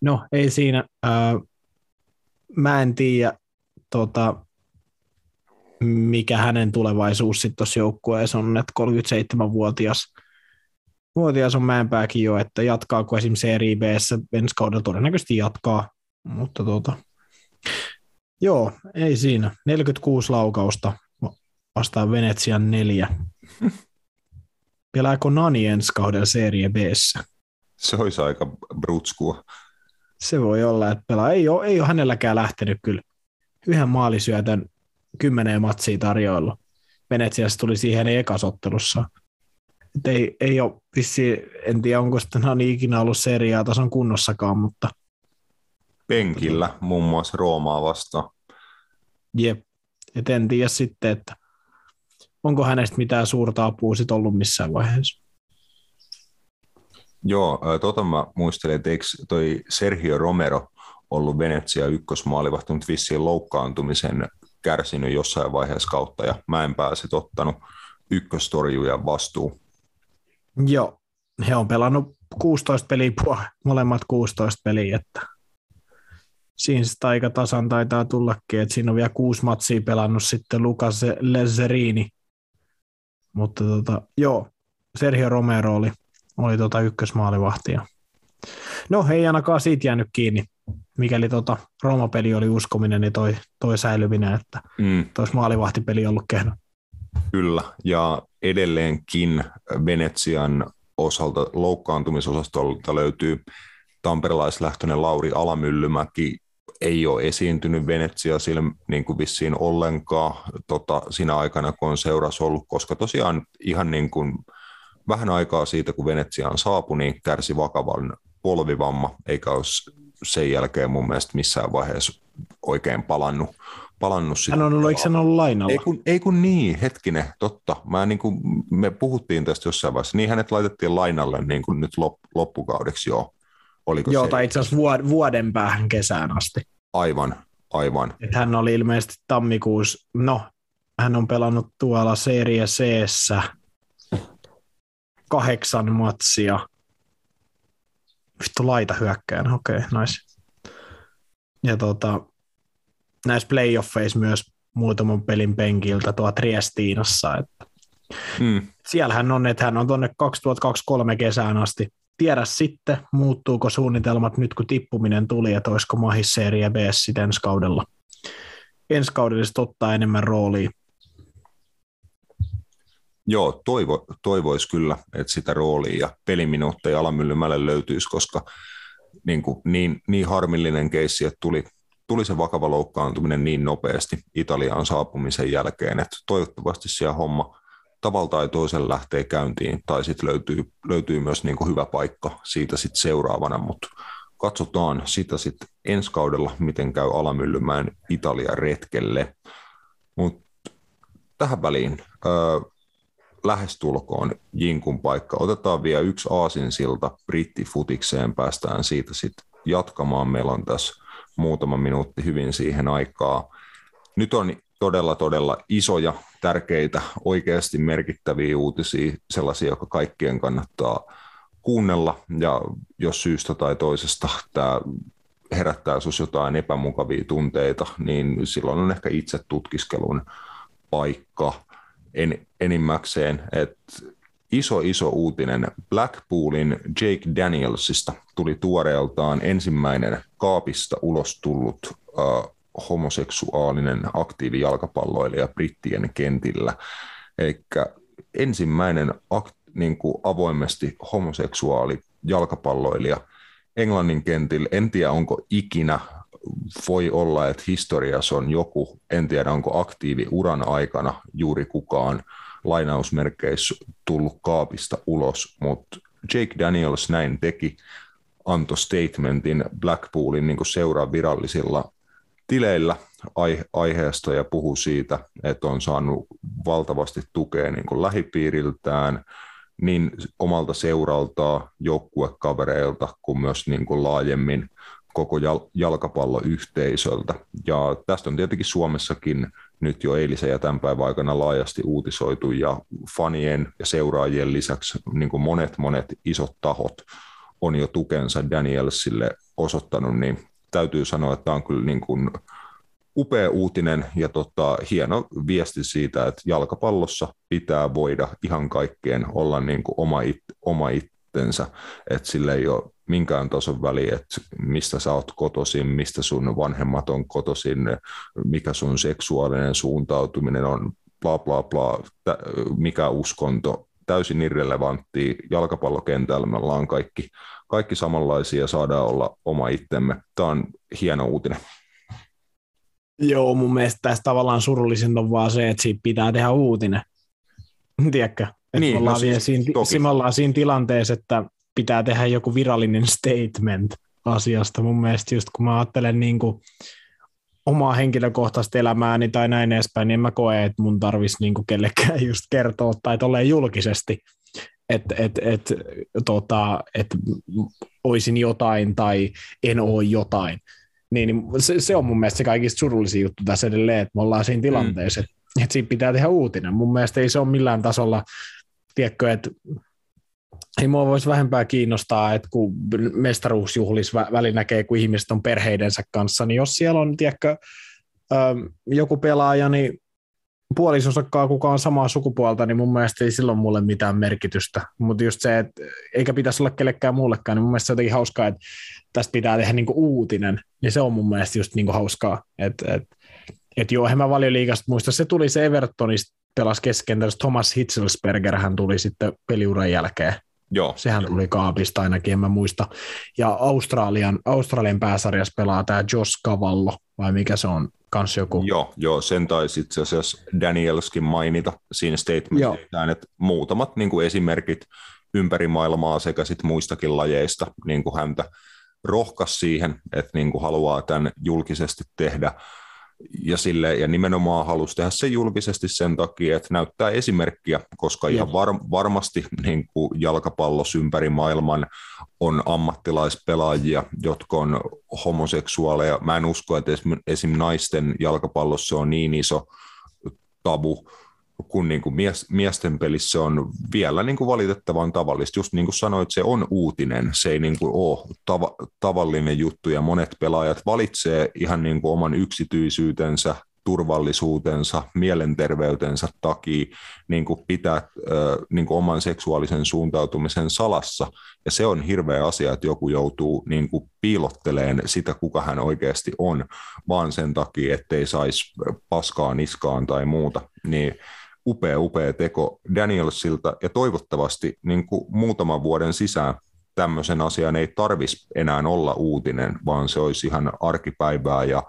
No, ei siinä. Äh, mä en tiedä, tota, mikä hänen tulevaisuus sitten tuossa joukkueessa on, että 37-vuotias vuotias on Mäenpääkin jo, että jatkaako esimerkiksi Serie B ensi kaudella todennäköisesti jatkaa, mutta tuota, joo, ei siinä. 46 laukausta vastaan Venetsian neljä. Pelaako Nani ensi kaudella Serie b Se olisi aika brutskua. Se voi olla, että pelaa. Ei ole, ei ole hänelläkään lähtenyt kyllä yhden maalisyötön kymmeneen matsiin tarjoillut. Venetsiassa tuli siihen ekasottelussa. Et ei, ei ole vissi, en tiedä onko sitten ikinä ollut seriaa tason kunnossakaan, mutta... Penkillä muun muassa Roomaa vastaan. Jep, et en tiedä sitten, että onko hänestä mitään suurta apua sitten ollut missään vaiheessa. Joo, tota mä muistelin, että eikö toi Sergio Romero ollut Venetsia ykkösmaalivahti, mutta vissiin loukkaantumisen kärsinyt jossain vaiheessa kautta ja mä en pääse ottanut ykköstorjuja vastuu. Joo, he on pelannut 16 peliä, molemmat 16 peliä, että siinä sitä aika tasan taitaa tullakin, että siinä on vielä kuusi matsia pelannut sitten Lukas Lezzerini. Mutta tota, joo, Sergio Romero oli, oli tota ykkösmaalivahtia. No ei ainakaan siitä jäänyt kiinni mikäli tota Rooma-peli oli uskominen, niin toi, toi säilyminen, että mm. tois maalivahtipeli ollut kehno. Kyllä, ja edelleenkin Venetsian osalta loukkaantumisosastolta löytyy tamperelaislähtöinen Lauri Alamyllymäki, ei ole esiintynyt Venetsia sillä niin kuin vissiin ollenkaan tota, siinä aikana, kun on seuras ollut, koska tosiaan ihan niin kuin vähän aikaa siitä, kun Venetsiaan saapui, niin kärsi vakavan polvivamma, eikä ole sen jälkeen mun mielestä missään vaiheessa oikein palannut. palannut hän on ollut, eikö hän ollut lainalla? Ei kun, ei kun niin, hetkinen, totta. Mä niin kuin, me puhuttiin tästä jossain vaiheessa. Niin hänet laitettiin lainalle niin kuin nyt lop, loppukaudeksi jo. Oliko Joo, se? tai itse asiassa vuoden päähän kesään asti. Aivan, aivan. Et hän oli ilmeisesti tammikuussa, no, hän on pelannut tuolla Serie c kahdeksan matsia. Vittu laita hyökkäin, okei, okay, nice. Ja tota, näissä playoffeissa myös muutaman pelin penkiltä tuo Triestiinassa. Että hmm. Siellähän on, että hän on tuonne 2023 kesään asti. Tiedä sitten, muuttuuko suunnitelmat nyt kun tippuminen tuli, että olisiko mahis Serie B sitten ensi kaudella. Ensi kaudella ottaa enemmän roolia. Joo, toivo, toivoisi kyllä, että sitä roolia ja peliminuutteja alamyllymälle löytyisi, koska niin, kuin, niin, niin harmillinen keissi, että tuli, tuli se vakava loukkaantuminen niin nopeasti Italiaan saapumisen jälkeen, että toivottavasti siellä homma tavalla tai toisella lähtee käyntiin, tai sitten löytyy, löytyy myös niin kuin hyvä paikka siitä sitten seuraavana, mutta katsotaan sitä sitten ensi kaudella, miten käy Alamyllymäen Italia retkelle. Mutta tähän väliin lähestulkoon Jinkun paikka. Otetaan vielä yksi aasinsilta brittifutikseen, päästään siitä sitten jatkamaan. Meillä on tässä muutama minuutti hyvin siihen aikaa. Nyt on todella, todella isoja, tärkeitä, oikeasti merkittäviä uutisia, sellaisia, jotka kaikkien kannattaa kuunnella, ja jos syystä tai toisesta tämä herättää sinussa jotain epämukavia tunteita, niin silloin on ehkä itse tutkiskelun paikka en, enimmäkseen, että iso iso uutinen Blackpoolin Jake Danielsista tuli tuoreeltaan ensimmäinen kaapista ulos tullut uh, homoseksuaalinen aktiivijalkapalloilija brittien kentillä. Eli ensimmäinen akt, niin kuin avoimesti homoseksuaali jalkapalloilija Englannin kentillä. En tiedä, onko ikinä voi olla, että historiassa on joku, en tiedä onko aktiivi uran aikana juuri kukaan lainausmerkeissä tullut kaapista ulos, mutta Jake Daniels näin teki, antoi statementin Blackpoolin niin seuraa virallisilla tileillä aiheesta ja puhui siitä, että on saanut valtavasti tukea niin kuin lähipiiriltään, niin omalta seuraltaan, joukkuekavereilta kuin myös niin kuin laajemmin koko jal- jalkapalloyhteisöltä. Ja tästä on tietenkin Suomessakin nyt jo eilisen ja tämän päivän aikana laajasti uutisoitu ja fanien ja seuraajien lisäksi niin kuin monet monet isot tahot on jo tukensa Danielsille osoittanut, niin täytyy sanoa, että tämä on kyllä niin kuin upea uutinen ja tota, hieno viesti siitä, että jalkapallossa pitää voida ihan kaikkeen olla niin kuin oma, it, oma itsensä, että sille ei ole minkään tason väli, että mistä sä oot kotoisin, mistä sun vanhemmat on kotoisin, mikä sun seksuaalinen suuntautuminen on, bla bla bla, mikä uskonto, täysin irrelevantti. Jalkapallokentällä me ollaan kaikki, kaikki samanlaisia ja saadaan olla oma itsemme. Tämä on hieno uutinen. Joo, mun mielestä tässä tavallaan surullisinta on vaan se, että siitä pitää tehdä uutinen. Tiedätkö? Että niin, me, ollaan no siis, siinä, me ollaan siinä tilanteessa, että pitää tehdä joku virallinen statement asiasta. Mun mielestä just kun mä ajattelen niin kuin omaa henkilökohtaista elämääni tai näin edespäin, niin en mä koe, että mun tarvitsisi niin kuin kellekään just kertoa tai tolleen julkisesti, että et, et, tota, et oisin jotain tai en ole jotain. Niin, niin se, se, on mun mielestä se kaikista surullisin juttu tässä edelleen, että me ollaan siinä tilanteessa, mm. että, että siitä pitää tehdä uutinen. Mun mielestä ei se ole millään tasolla, tiedätkö, että ei mua voisi vähempää kiinnostaa, että kun mestaruusjuhlis väli näkee, kun ihmiset on perheidensä kanssa, niin jos siellä on, tiedätkö, joku pelaaja, niin puolisosakkaa kuka on samaa sukupuolta, niin mun mielestä ei silloin mulle mitään merkitystä. Mutta just se, että eikä pitäisi olla kellekään muullekaan, niin mun mielestä se on jotenkin hauskaa, että tästä pitää tehdä niinku uutinen, niin se on mun mielestä just niinku hauskaa. Että et, et joo, en mä valioliigasta muista, se tuli se Evertonista pelas kesken, Thomas Hitzelsberger hän tuli sitten peliuran jälkeen Joo. Sehän tuli kaapista ainakin, en mä muista. Ja Australian, Australian pääsarjassa pelaa tämä Josh Cavallo, vai mikä se on, kans joku. Joo, joo sen taisi itse asiassa Danielskin mainita siinä statementissa, että muutamat niin kuin esimerkit ympäri maailmaa sekä sit muistakin lajeista niin kuin häntä rohkas siihen, että niin kuin haluaa tämän julkisesti tehdä ja, sille, ja nimenomaan halusi tehdä se julkisesti sen takia, että näyttää esimerkkiä, koska Jep. ihan var, varmasti niin kuin jalkapallos ympäri maailman on ammattilaispelaajia, jotka on homoseksuaaleja. Mä en usko, että esim. naisten jalkapallossa on niin iso tabu, kun niin kuin mies, miesten pelissä on vielä niin kuin valitettavan tavallista. Just niin kuin sanoit, se on uutinen, se ei niin kuin ole tava, tavallinen juttu ja monet pelaajat valitsee ihan niin kuin oman yksityisyytensä, turvallisuutensa, mielenterveytensä takia niin kuin pitää niin kuin oman seksuaalisen suuntautumisen salassa. Ja se on hirveä asia, että joku joutuu niin kuin piilotteleen sitä, kuka hän oikeasti on, vaan sen takia, ettei saisi paskaa niskaan tai muuta. Niin upea, upea teko Danielsilta ja toivottavasti niin kuin muutaman vuoden sisään tämmöisen asian ei tarvitsisi enää olla uutinen, vaan se olisi ihan arkipäivää ja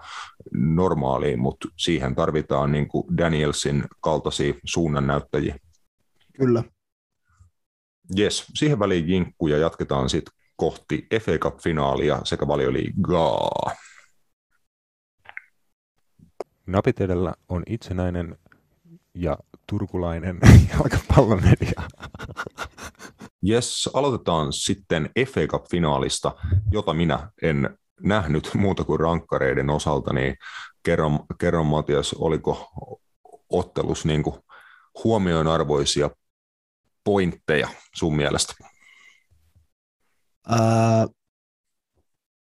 normaalia, mutta siihen tarvitaan niin kuin Danielsin kaltaisia suunnannäyttäjiä. Kyllä. Jes, siihen väliin jinkku ja jatketaan sitten kohti FA Cup-finaalia sekä valioliigaa. Napit edellä on itsenäinen ja turkulainen jalkapallomedia. Jes, aloitetaan sitten FA Cup-finaalista, jota minä en nähnyt muuta kuin rankkareiden osalta, niin kerron, kerron Matias, oliko ottelus niin kuin huomioonarvoisia pointteja sun mielestä? Ää,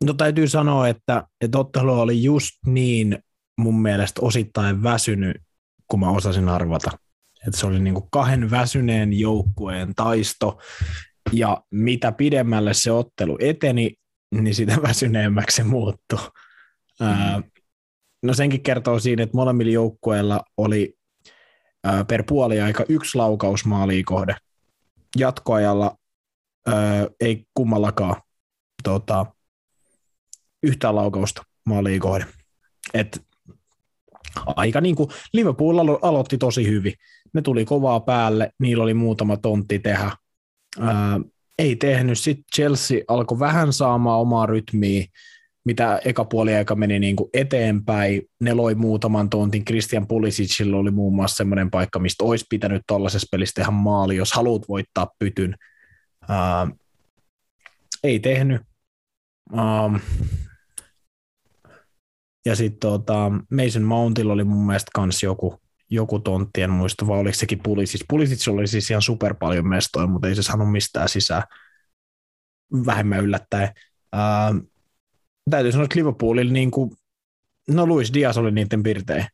no täytyy sanoa, että, että ottelu oli just niin mun mielestä osittain väsynyt kun mä osasin arvata. Että se oli niin kuin kahden väsyneen joukkueen taisto, ja mitä pidemmälle se ottelu eteni, niin sitä väsyneemmäksi se muuttui. Mm-hmm. no senkin kertoo siinä, että molemmilla joukkueilla oli per puoli aika yksi laukaus maaliin kohde. Jatkoajalla ei kummallakaan tota, yhtään laukausta maaliin kohde. Et aika niin kuin Liverpool alo- aloitti tosi hyvin. Ne tuli kovaa päälle, niillä oli muutama tontti tehdä. Ää, ei tehnyt. Sitten Chelsea alkoi vähän saamaan omaa rytmiä, mitä eka puoli aika meni niin kuin eteenpäin. Ne loi muutaman tontin. Christian Pulisicilla oli muun muassa semmoinen paikka, mistä olisi pitänyt tuollaisessa pelissä tehdä maali, jos haluat voittaa pytyn. Ää, ei tehnyt. Um, ja sitten tota, Mason Mountilla oli mun mielestä kans joku, joku tontti, en muista, vai oliko sekin Pulisic. Pulisic oli siis ihan super paljon mestoja, mutta ei se saanut mistään sisään vähemmän yllättäen. Ää, täytyy sanoa, että Liverpoolilla niin kuin, no Luis Diaz oli niiden pirtein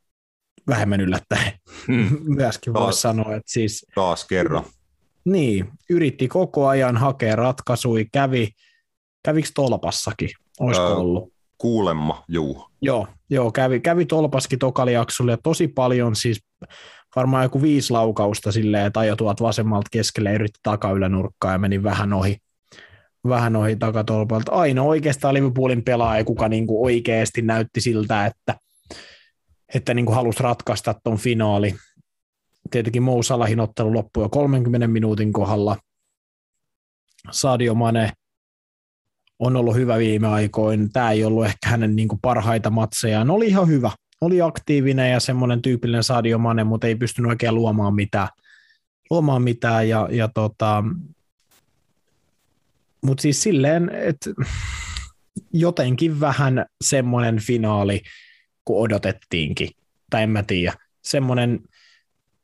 vähemmän yllättäen. Hmm. Myöskin voisi sanoa, että siis... Taas kerran. Niin, yritti koko ajan hakea ratkaisuja, kävi, kävikö tolpassakin, olisiko öö, ollut? Kuulemma, juu. Joo, joo kävi, kävi tolpaskin tokaliaksolla ja tosi paljon siis varmaan joku viisi laukausta silleen, että ajoi tuolta vasemmalta keskelle ja yritti takaylänurkkaa ja meni vähän ohi, vähän ohi takatolpalta. Ainoa oikeastaan Liverpoolin pelaaja, kuka niinku oikeasti näytti siltä, että, että niinku halusi ratkaista tuon finaali. Tietenkin Mou Salahin ottelu loppui jo 30 minuutin kohdalla. Sadio Mane on ollut hyvä viime aikoina. Tämä ei ollut ehkä hänen niin kuin parhaita matseja. Hän oli ihan hyvä. Oli aktiivinen ja semmoinen tyypillinen Sadio Mane, mutta ei pystynyt oikein luomaan mitään. Luomaan mitään ja, ja tota, mutta siis silleen, että jotenkin vähän semmoinen finaali, kuin odotettiinkin. Tai en mä tiedä. Semmoinen,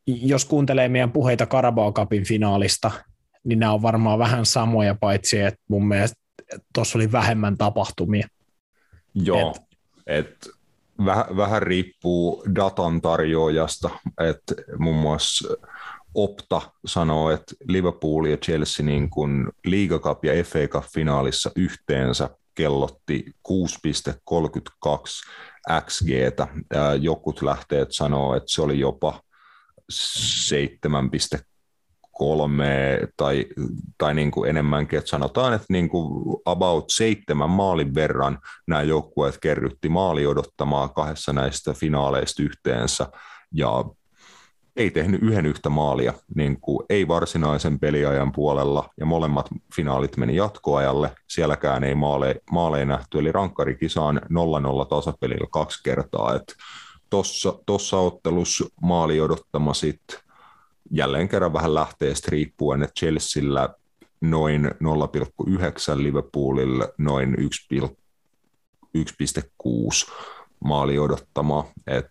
jos kuuntelee meidän puheita Carabao Cupin finaalista, niin nämä on varmaan vähän samoja, paitsi että mun mielestä tuossa oli vähemmän tapahtumia. Joo, et, et väh, vähän riippuu datan tarjoajasta, että muun muassa Opta sanoo, että Liverpool ja Chelsea niin kuin Liga Cup ja FA Cup finaalissa yhteensä kellotti 6,32 XGtä. Jokut lähteet sanoo, että se oli jopa 7,3 kolme tai, tai niin kuin enemmänkin, että sanotaan, että niin kuin about seitsemän maalin verran nämä joukkueet kerrytti maali odottamaan kahdessa näistä finaaleista yhteensä, ja ei tehnyt yhden yhtä maalia, niin kuin ei varsinaisen peliajan puolella, ja molemmat finaalit meni jatkoajalle, sielläkään ei maaleja, maaleja nähty, eli rankkarikisaan 0-0 tasapelillä kaksi kertaa, että tuossa ottelussa maali odottama sitten jälleen kerran vähän lähteestä riippuen, että Chelsealla noin 0,9, Liverpoolilla noin 1,6 maali odottama, että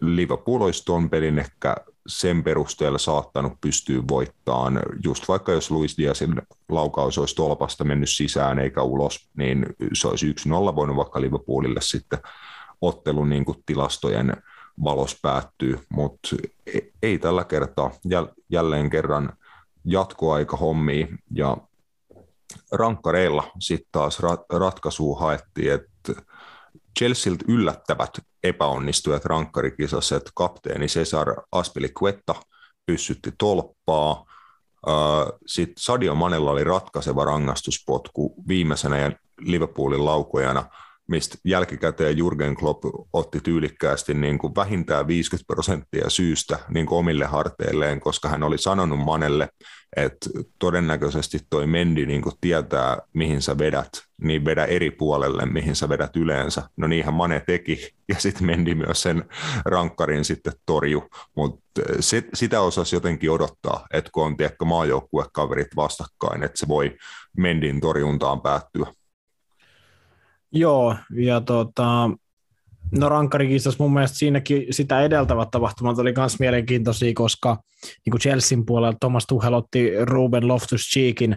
Liverpool olisi tuon pelin ehkä sen perusteella saattanut pystyä voittamaan, just vaikka jos Luis Diazin laukaus olisi tolpasta mennyt sisään eikä ulos, niin se olisi 1-0 voinut vaikka Liverpoolille sitten ottelun niin kuin tilastojen valos päättyy, mutta e-, ei tällä kertaa. Jälleen kerran jatkoaika hommi ja rankkareilla sitten taas ratkaisua haettiin, että Chelsealtä yllättävät epäonnistujat rankkarikisassa, että kapteeni Cesar Aspilicuetta pyssytti tolppaa, sitten Sadio Manella oli ratkaiseva rangaistuspotku viimeisenä ja Liverpoolin laukojana – mistä jälkikäteen Jurgen Klopp otti tyylikkäästi niin kuin vähintään 50 prosenttia syystä niin kuin omille harteilleen, koska hän oli sanonut Manelle, että todennäköisesti toi Mendi niin kuin tietää, mihin sä vedät, niin vedä eri puolelle, mihin sä vedät yleensä. No niinhän Mane teki, ja sitten Mendi myös sen rankkarin sitten torju, mutta sit, sitä osasi jotenkin odottaa, että kun on tiedäkö maajoukkuekaverit vastakkain, että se voi Mendin torjuntaan päättyä. Joo, ja tota, no rankkarikistas mun mielestä siinäkin sitä edeltävät tapahtumat oli myös mielenkiintoisia, koska niin kuin Chelsean puolella Thomas Tuchel otti Ruben Loftus-Cheekin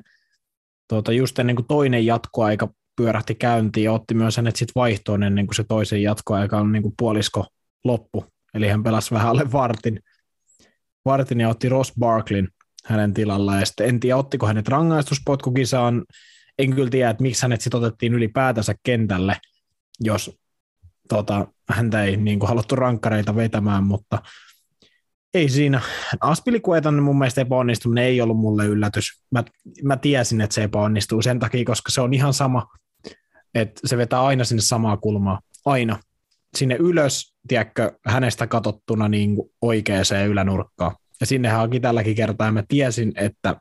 tuota, just ennen kuin toinen jatkoaika pyörähti käyntiin ja otti myös hänet sitten vaihtoon ennen kuin se toisen jatkoaika on niin kuin puolisko loppu. Eli hän pelasi vähän alle vartin, vartin ja otti Ross Barklin hänen tilalla. Ja sitten en tiedä, ottiko hänet rangaistuspotkukisaan en kyllä tiedä, että miksi hänet sitten otettiin ylipäätänsä kentälle, jos tota, häntä ei niin kuin, haluttu rankkareita vetämään, mutta ei siinä. Aspilikuetan mun mielestä epäonnistuminen ei ollut mulle yllätys. Mä, mä tiesin, että se epäonnistuu sen takia, koska se on ihan sama, että se vetää aina sinne samaa kulmaa. Aina. Sinne ylös, tiedätkö, hänestä katsottuna niin oikeaan ylänurkkaan. Ja sinnehän haki tälläkin kertaa, ja mä tiesin, että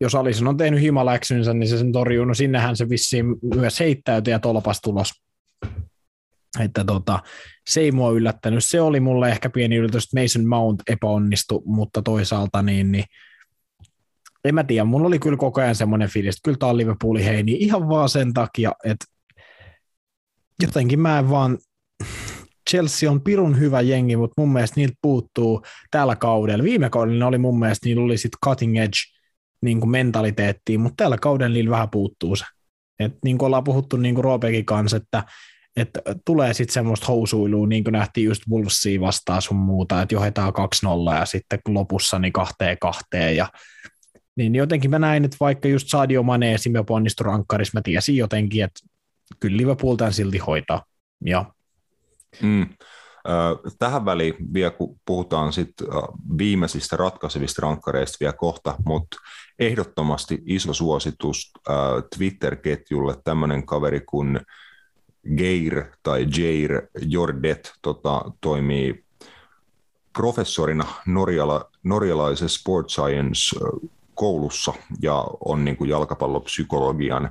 jos Alison on tehnyt himaläksynsä, niin se sen torjuu. No sinnehän se vissiin myös heittäytyi ja tolpas tulos. Että tota, se ei mua yllättänyt. Se oli mulle ehkä pieni yllätys, että Mason Mount epäonnistui, mutta toisaalta niin, niin en mä tiedä, mulla oli kyllä koko ajan semmoinen fiilis, että kyllä tämä on Liverpoolin heini ihan vaan sen takia, että jotenkin mä en vaan, Chelsea on pirun hyvä jengi, mutta mun mielestä niiltä puuttuu tällä kaudella. Viime kaudella oli mun mielestä, niillä oli sitten cutting edge niin kuin mentaliteettiin, mutta tällä kaudella niillä vähän puuttuu se. Et niin kuin ollaan puhuttu niin kuin Roopekin kanssa, että, että tulee sitten semmoista housuilua, niin kuin nähtiin just Wolvesia vastaan sun muuta, että johdetaan 2-0 ja sitten lopussa niin kahteen kahteen ja niin jotenkin mä näin, että vaikka just Sadio Mane esimerkiksi onnistui rankkarissa, mä tiesin jotenkin, että kyllä Liverpool tämän silti hoitaa. Ja. Mm. Tähän väliin vielä, kun puhutaan sit viimeisistä ratkaisevista rankkareista vielä kohta, mutta ehdottomasti iso suositus Twitter-ketjulle tämmöinen kaveri kuin Geir tai Jair Jordet tota, toimii professorina norjala, norjalaisessa Sport Science koulussa ja on niin kuin jalkapallopsykologian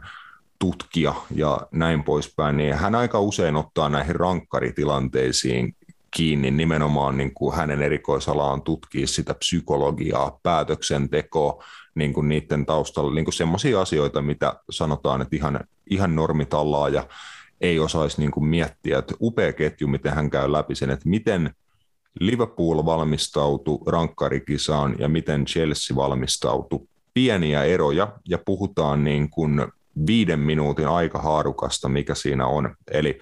tutkija ja näin poispäin, niin hän aika usein ottaa näihin rankkaritilanteisiin kiinni nimenomaan niin kuin hänen erikoisalaan tutkii sitä psykologiaa, päätöksentekoa, niin kuin niiden taustalla, niin semmoisia asioita, mitä sanotaan, että ihan, ihan normitallaa ja ei osaisi niin kuin miettiä, että upea ketju, miten hän käy läpi sen, että miten Liverpool valmistautui rankkarikisaan ja miten Chelsea valmistautui. Pieniä eroja ja puhutaan niin kuin viiden minuutin aikahaarukasta, mikä siinä on. Eli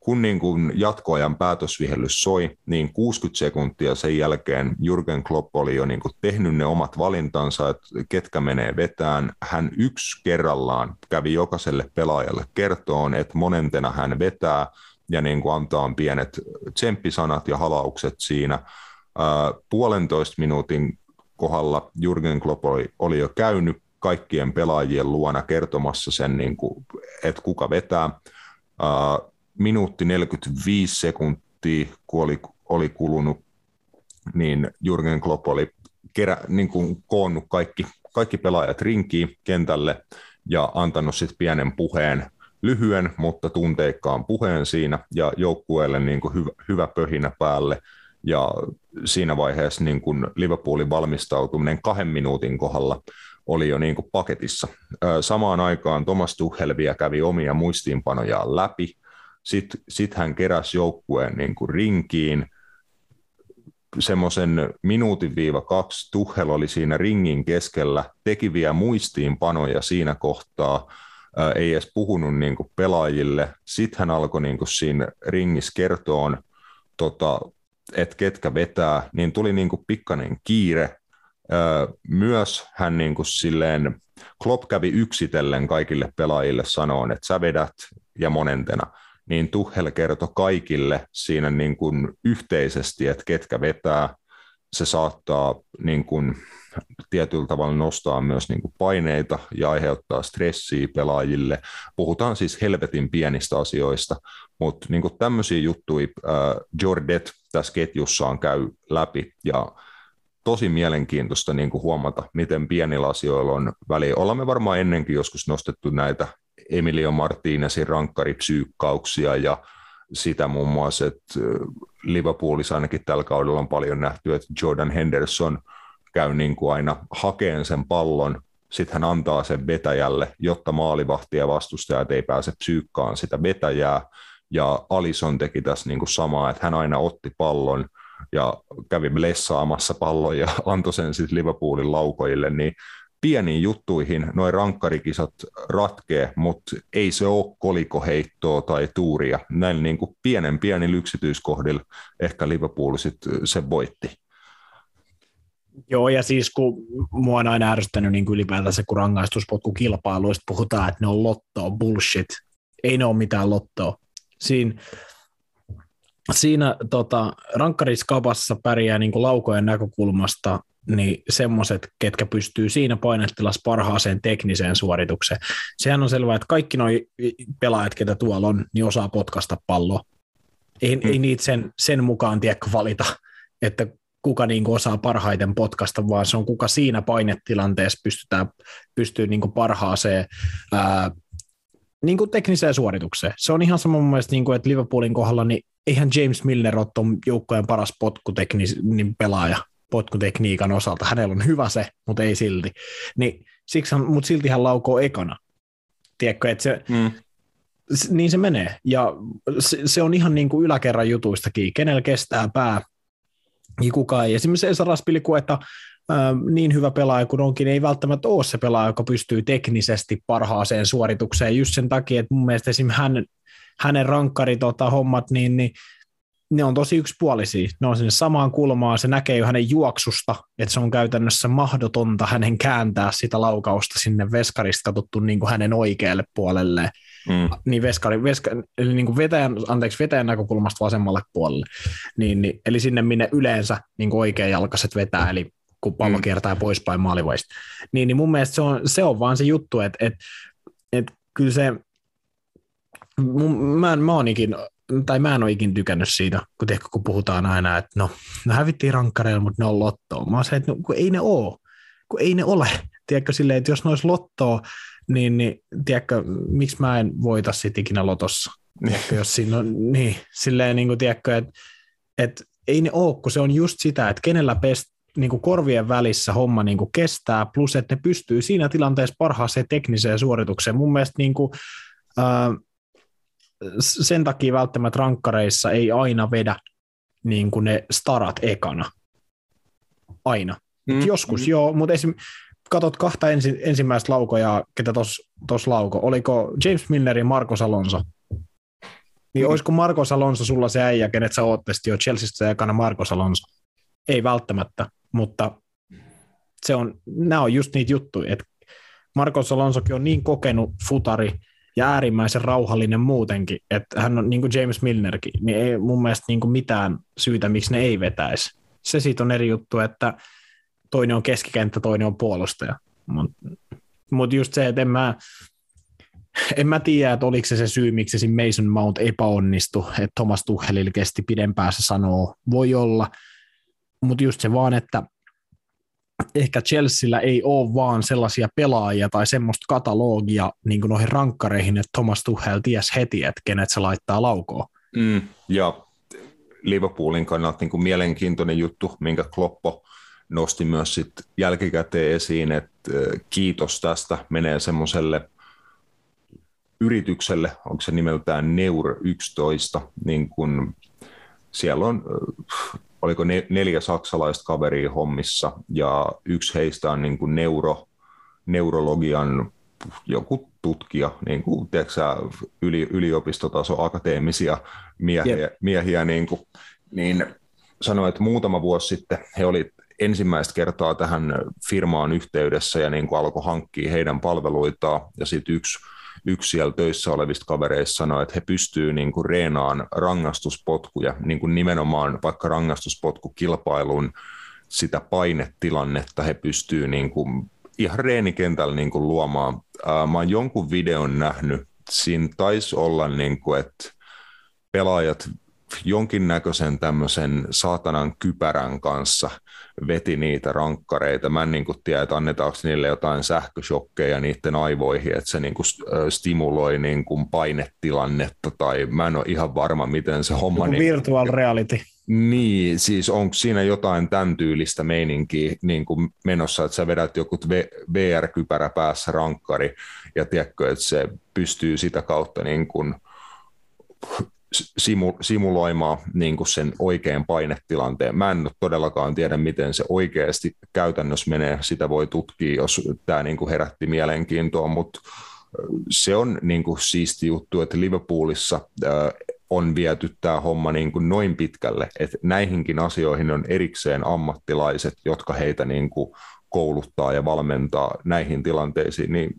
kun niin kuin jatkoajan päätösvihellys soi, niin 60 sekuntia sen jälkeen Jurgen Klopp oli jo niin kuin tehnyt ne omat valintansa, että ketkä menee vetään. Hän yksi kerrallaan kävi jokaiselle pelaajalle kertoon, että monentena hän vetää ja niin kuin antaa pienet tsemppisanat ja halaukset siinä. puolentoista minuutin kohdalla Jurgen Klopp oli, oli jo käynyt kaikkien pelaajien luona kertomassa sen, niin kuin, että kuka vetää. Minuutti 45 sekuntia, kun oli, oli kulunut, niin Jurgen Klopp oli kerä, niin kuin koonnut kaikki, kaikki pelaajat rinkiin kentälle ja antanut sitten pienen puheen, lyhyen, mutta tunteikkaan puheen siinä ja joukkueelle niin kuin hyvä, hyvä pöhinä päälle. Ja siinä vaiheessa niin kuin Liverpoolin valmistautuminen kahden minuutin kohdalla oli jo niin kuin paketissa. Samaan aikaan Thomas Tuchel vielä kävi omia muistiinpanojaan läpi. Sitten sit hän keräsi joukkueen niin kuin rinkiin. Semmoisen minuutin viiva kaksi Tuchel oli siinä ringin keskellä, teki vielä muistiinpanoja siinä kohtaa, ei edes puhunut niin kuin pelaajille. Sitten hän alkoi niin kuin siinä ringissä kertoa, tota, että ketkä vetää, niin tuli niin kuin pikkainen kiire, myös hän niin kuin silleen, Klopp kävi yksitellen kaikille pelaajille sanoon, että sä vedät ja monentena, niin Tuhel kertoi kaikille siinä niin kuin yhteisesti, että ketkä vetää, se saattaa niin kuin tietyllä tavalla nostaa myös niin kuin paineita ja aiheuttaa stressiä pelaajille. Puhutaan siis helvetin pienistä asioista, mutta niin kuin tämmöisiä juttuja äh, Jordet tässä ketjussaan käy läpi ja tosi mielenkiintoista niin kuin huomata, miten pienillä asioilla on väliä. Olemme varmaan ennenkin joskus nostettu näitä Emilio Martinezin rankkaripsyykkauksia ja sitä muun muassa, että Liverpoolissa ainakin tällä kaudella on paljon nähty, että Jordan Henderson käy niin kuin aina hakeen sen pallon, sitten hän antaa sen vetäjälle, jotta maalivahti ja vastustajat ei pääse psyykkaan sitä vetäjää, ja Alison teki tässä niin kuin samaa, että hän aina otti pallon – ja kävi lessaamassa pallon ja antoi sen sitten Liverpoolin laukoille, niin pieniin juttuihin noin rankkarikisat ratkee, mutta ei se ole kolikoheittoa tai tuuria. Näin niin kuin pienen pieni yksityiskohdilla ehkä Liverpool sitten se voitti. Joo, ja siis kun mua on aina ärsyttänyt niin ylipäätänsä, kun rangaistuspotkukilpailuista puhutaan, että ne on lottoa, bullshit. Ei ne ole mitään lottoa. Siinä siinä tota, rankkariskapassa pärjää niin kuin laukojen näkökulmasta niin semmoiset, ketkä pystyy siinä painettilassa parhaaseen tekniseen suoritukseen. Sehän on selvää, että kaikki nuo pelaajat, ketä tuolla on, niin osaa potkasta palloa. Ei, mm. ei niitä sen, sen mukaan tiedä valita, että kuka niin kuin osaa parhaiten potkasta, vaan se on kuka siinä painetilanteessa pystytään, pystyy niin kuin parhaaseen ää, niin kuin tekniseen suoritukseen. Se on ihan sama mun mielestä, niin kuin, että Liverpoolin kohdalla, niin eihän James Milner ole tuon joukkojen paras potkutekni- niin pelaaja potkutekniikan osalta. Hänellä on hyvä se, mutta ei silti. Niin, siksi hän, mutta silti hän laukoo ekana. Tiedätkö, että se, mm. niin se menee. Ja se, se on ihan niin kuin yläkerran jutuistakin. Kenellä kestää pää, niin kukaan ei. Esimerkiksi Esa Raspilikueta, niin hyvä pelaaja kuin onkin, ei välttämättä ole se pelaaja, joka pystyy teknisesti parhaaseen suoritukseen just sen takia, että mun mielestä esimerkiksi hän, hänen rankkari tota, hommat, niin, niin ne on tosi yksipuolisia. Ne on sinne samaan kulmaan, se näkee jo hänen juoksusta, että se on käytännössä mahdotonta hänen kääntää sitä laukausta sinne veskarista katsottu niin kuin hänen oikealle puolelle. Mm. Niin, veskari, veska, eli niin kuin vetäjän, anteeksi, vetäjän näkökulmasta vasemmalle puolelle. Niin, niin, eli sinne, minne yleensä niin oikeajalkaiset vetää, eli kun pallo mm. kiertää poispäin maalivaista. Niin, niin mun mielestä se on, se on vaan se juttu, että, että, että kyllä se, mä, mä oon ikin, tai mä en ole ikin tykännyt siitä, kun, tiedätkö, kun puhutaan aina, että no, no hävittiin rankkareilla, mutta ne on lottoa. Mä se, että no, kun ei ne ole, kun ei ne ole. Tiedätkö, silleen, että jos ne olisi lottoa, niin, niin tiedätkö, miksi mä en voita sit ikinä lotossa? Tiedätkö, jos siinä on, niin, silleen, niin kuin, tiedätkö, että, että ei ne ole, kun se on just sitä, että kenellä pest, niin kuin korvien välissä homma niin kuin kestää, plus että ne pystyy siinä tilanteessa parhaaseen tekniseen suoritukseen. Mun mielestä niin kuin, äh, sen takia välttämättä rankkareissa ei aina vedä niin kuin ne starat ekana. Aina. Mm. Joskus mm. joo, mutta esim. katot kahta ensi, ensimmäistä laukoja, ketä tuossa lauko. Oliko James Milner ja Marcos Alonso? Niin mm. olisiko Marcos Alonso sulla se äijä, kenet sä ootte jo Chelseasta ekana Marcos Alonso? Ei välttämättä, mutta se on, nämä on just niitä juttuja, että Marcos Alonsokin on niin kokenut futari, ja äärimmäisen rauhallinen muutenkin, että hän on niin kuin James Milnerkin, niin ei mun mielestä niin kuin mitään syytä, miksi ne ei vetäisi. Se siitä on eri juttu, että toinen on keskikenttä, toinen on puolustaja. Mutta mut just se, että en mä, en mä tiedä, että oliko se se syy, miksi se Mason Mount epäonnistui, että Thomas Tuchelil kesti pidempään se sanoo, voi olla, mutta just se vaan, että ehkä Chelsealla ei ole vaan sellaisia pelaajia tai semmoista katalogia niin kuin noihin rankkareihin, että Thomas Tuchel ties heti, että kenet se laittaa laukoon. Mm, ja Liverpoolin kannalta niin kuin mielenkiintoinen juttu, minkä Kloppo nosti myös sit jälkikäteen esiin, että kiitos tästä menee semmoiselle yritykselle, onko se nimeltään Neur 11, niin kun siellä on, oliko neljä saksalaista kaveria hommissa, ja yksi heistä on niin kuin neuro, neurologian joku tutkija, niin kuin, tiedätkö, yli, yliopistotaso akateemisia miehiä, yep. miehiä niin, kuin, niin sanoi, että muutama vuosi sitten he oli ensimmäistä kertaa tähän firmaan yhteydessä ja niin kuin alkoi hankkia heidän palveluitaan, ja sitten yksi yksi siellä töissä olevista kavereista sanoi, että he pystyvät niin kuin reenaan rangaistuspotkuja, niin kuin nimenomaan vaikka rangaistuspotkukilpailun sitä painetilannetta he pystyvät niin kuin ihan reenikentällä niin kuin luomaan. Mä oon jonkun videon nähnyt, siinä taisi olla, niin kuin, että pelaajat jonkinnäköisen tämmöisen saatanan kypärän kanssa veti niitä rankkareita. Mä en niin kuin tiedä, että annetaanko niille jotain sähköshokkeja niiden aivoihin, että se niin kuin stimuloi niin kuin painetilannetta, tai mä en ole ihan varma, miten se homma... Niin, virtual reality. Niin, siis onko siinä jotain tämän tyylistä meininkiä niin kuin menossa, että sä vedät joku VR-kypärä päässä rankkari, ja tiedätkö, että se pystyy sitä kautta niin kuin simu, simuloimaan niin kuin sen oikean painetilanteen. Mä en todellakaan tiedä, miten se oikeasti käytännössä menee. Sitä voi tutkia, jos tämä niin kuin herätti mielenkiintoa, mutta se on niin kuin siisti juttu, että Liverpoolissa on viety tämä homma niin kuin noin pitkälle, että näihinkin asioihin on erikseen ammattilaiset, jotka heitä niin kuin kouluttaa ja valmentaa näihin tilanteisiin, niin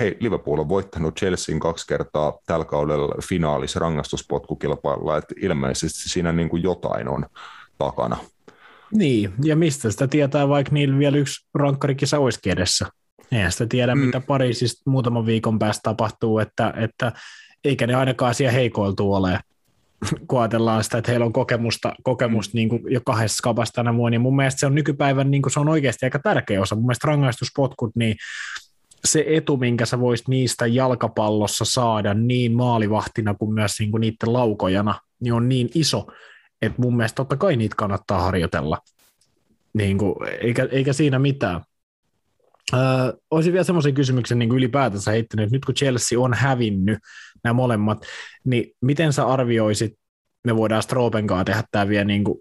hei, Liverpool on voittanut Chelsean kaksi kertaa tällä kaudella finaalissa rangaistuspotkukilpailulla, että ilmeisesti siinä niin kuin jotain on takana. Niin, ja mistä sitä tietää, vaikka niillä vielä yksi rankkarikisa olisikin edessä. Eihän sitä tiedä, mm. mitä Pariisista muutaman viikon päästä tapahtuu, että, että eikä ne ainakaan siellä heikoiltu ole kun ajatellaan sitä, että heillä on kokemusta, kokemusta niin kuin jo kahdessa skapassa tänä vuonna, niin mun mielestä se on nykypäivän, niin kuin se on oikeasti aika tärkeä osa. Mun mielestä rangaistuspotkut, niin se etu, minkä sä voisit niistä jalkapallossa saada niin maalivahtina kuin myös niin kuin niiden laukojana, niin on niin iso, että mun mielestä totta kai niitä kannattaa harjoitella. Niin kuin, eikä, eikä siinä mitään. Öö, olisin vielä semmoisen kysymyksen niin kuin ylipäätänsä heittänyt, että nyt kun Chelsea on hävinnyt nämä molemmat, niin miten sä arvioisit, me voidaan Stropen kanssa tehdä tämä vielä niin kuin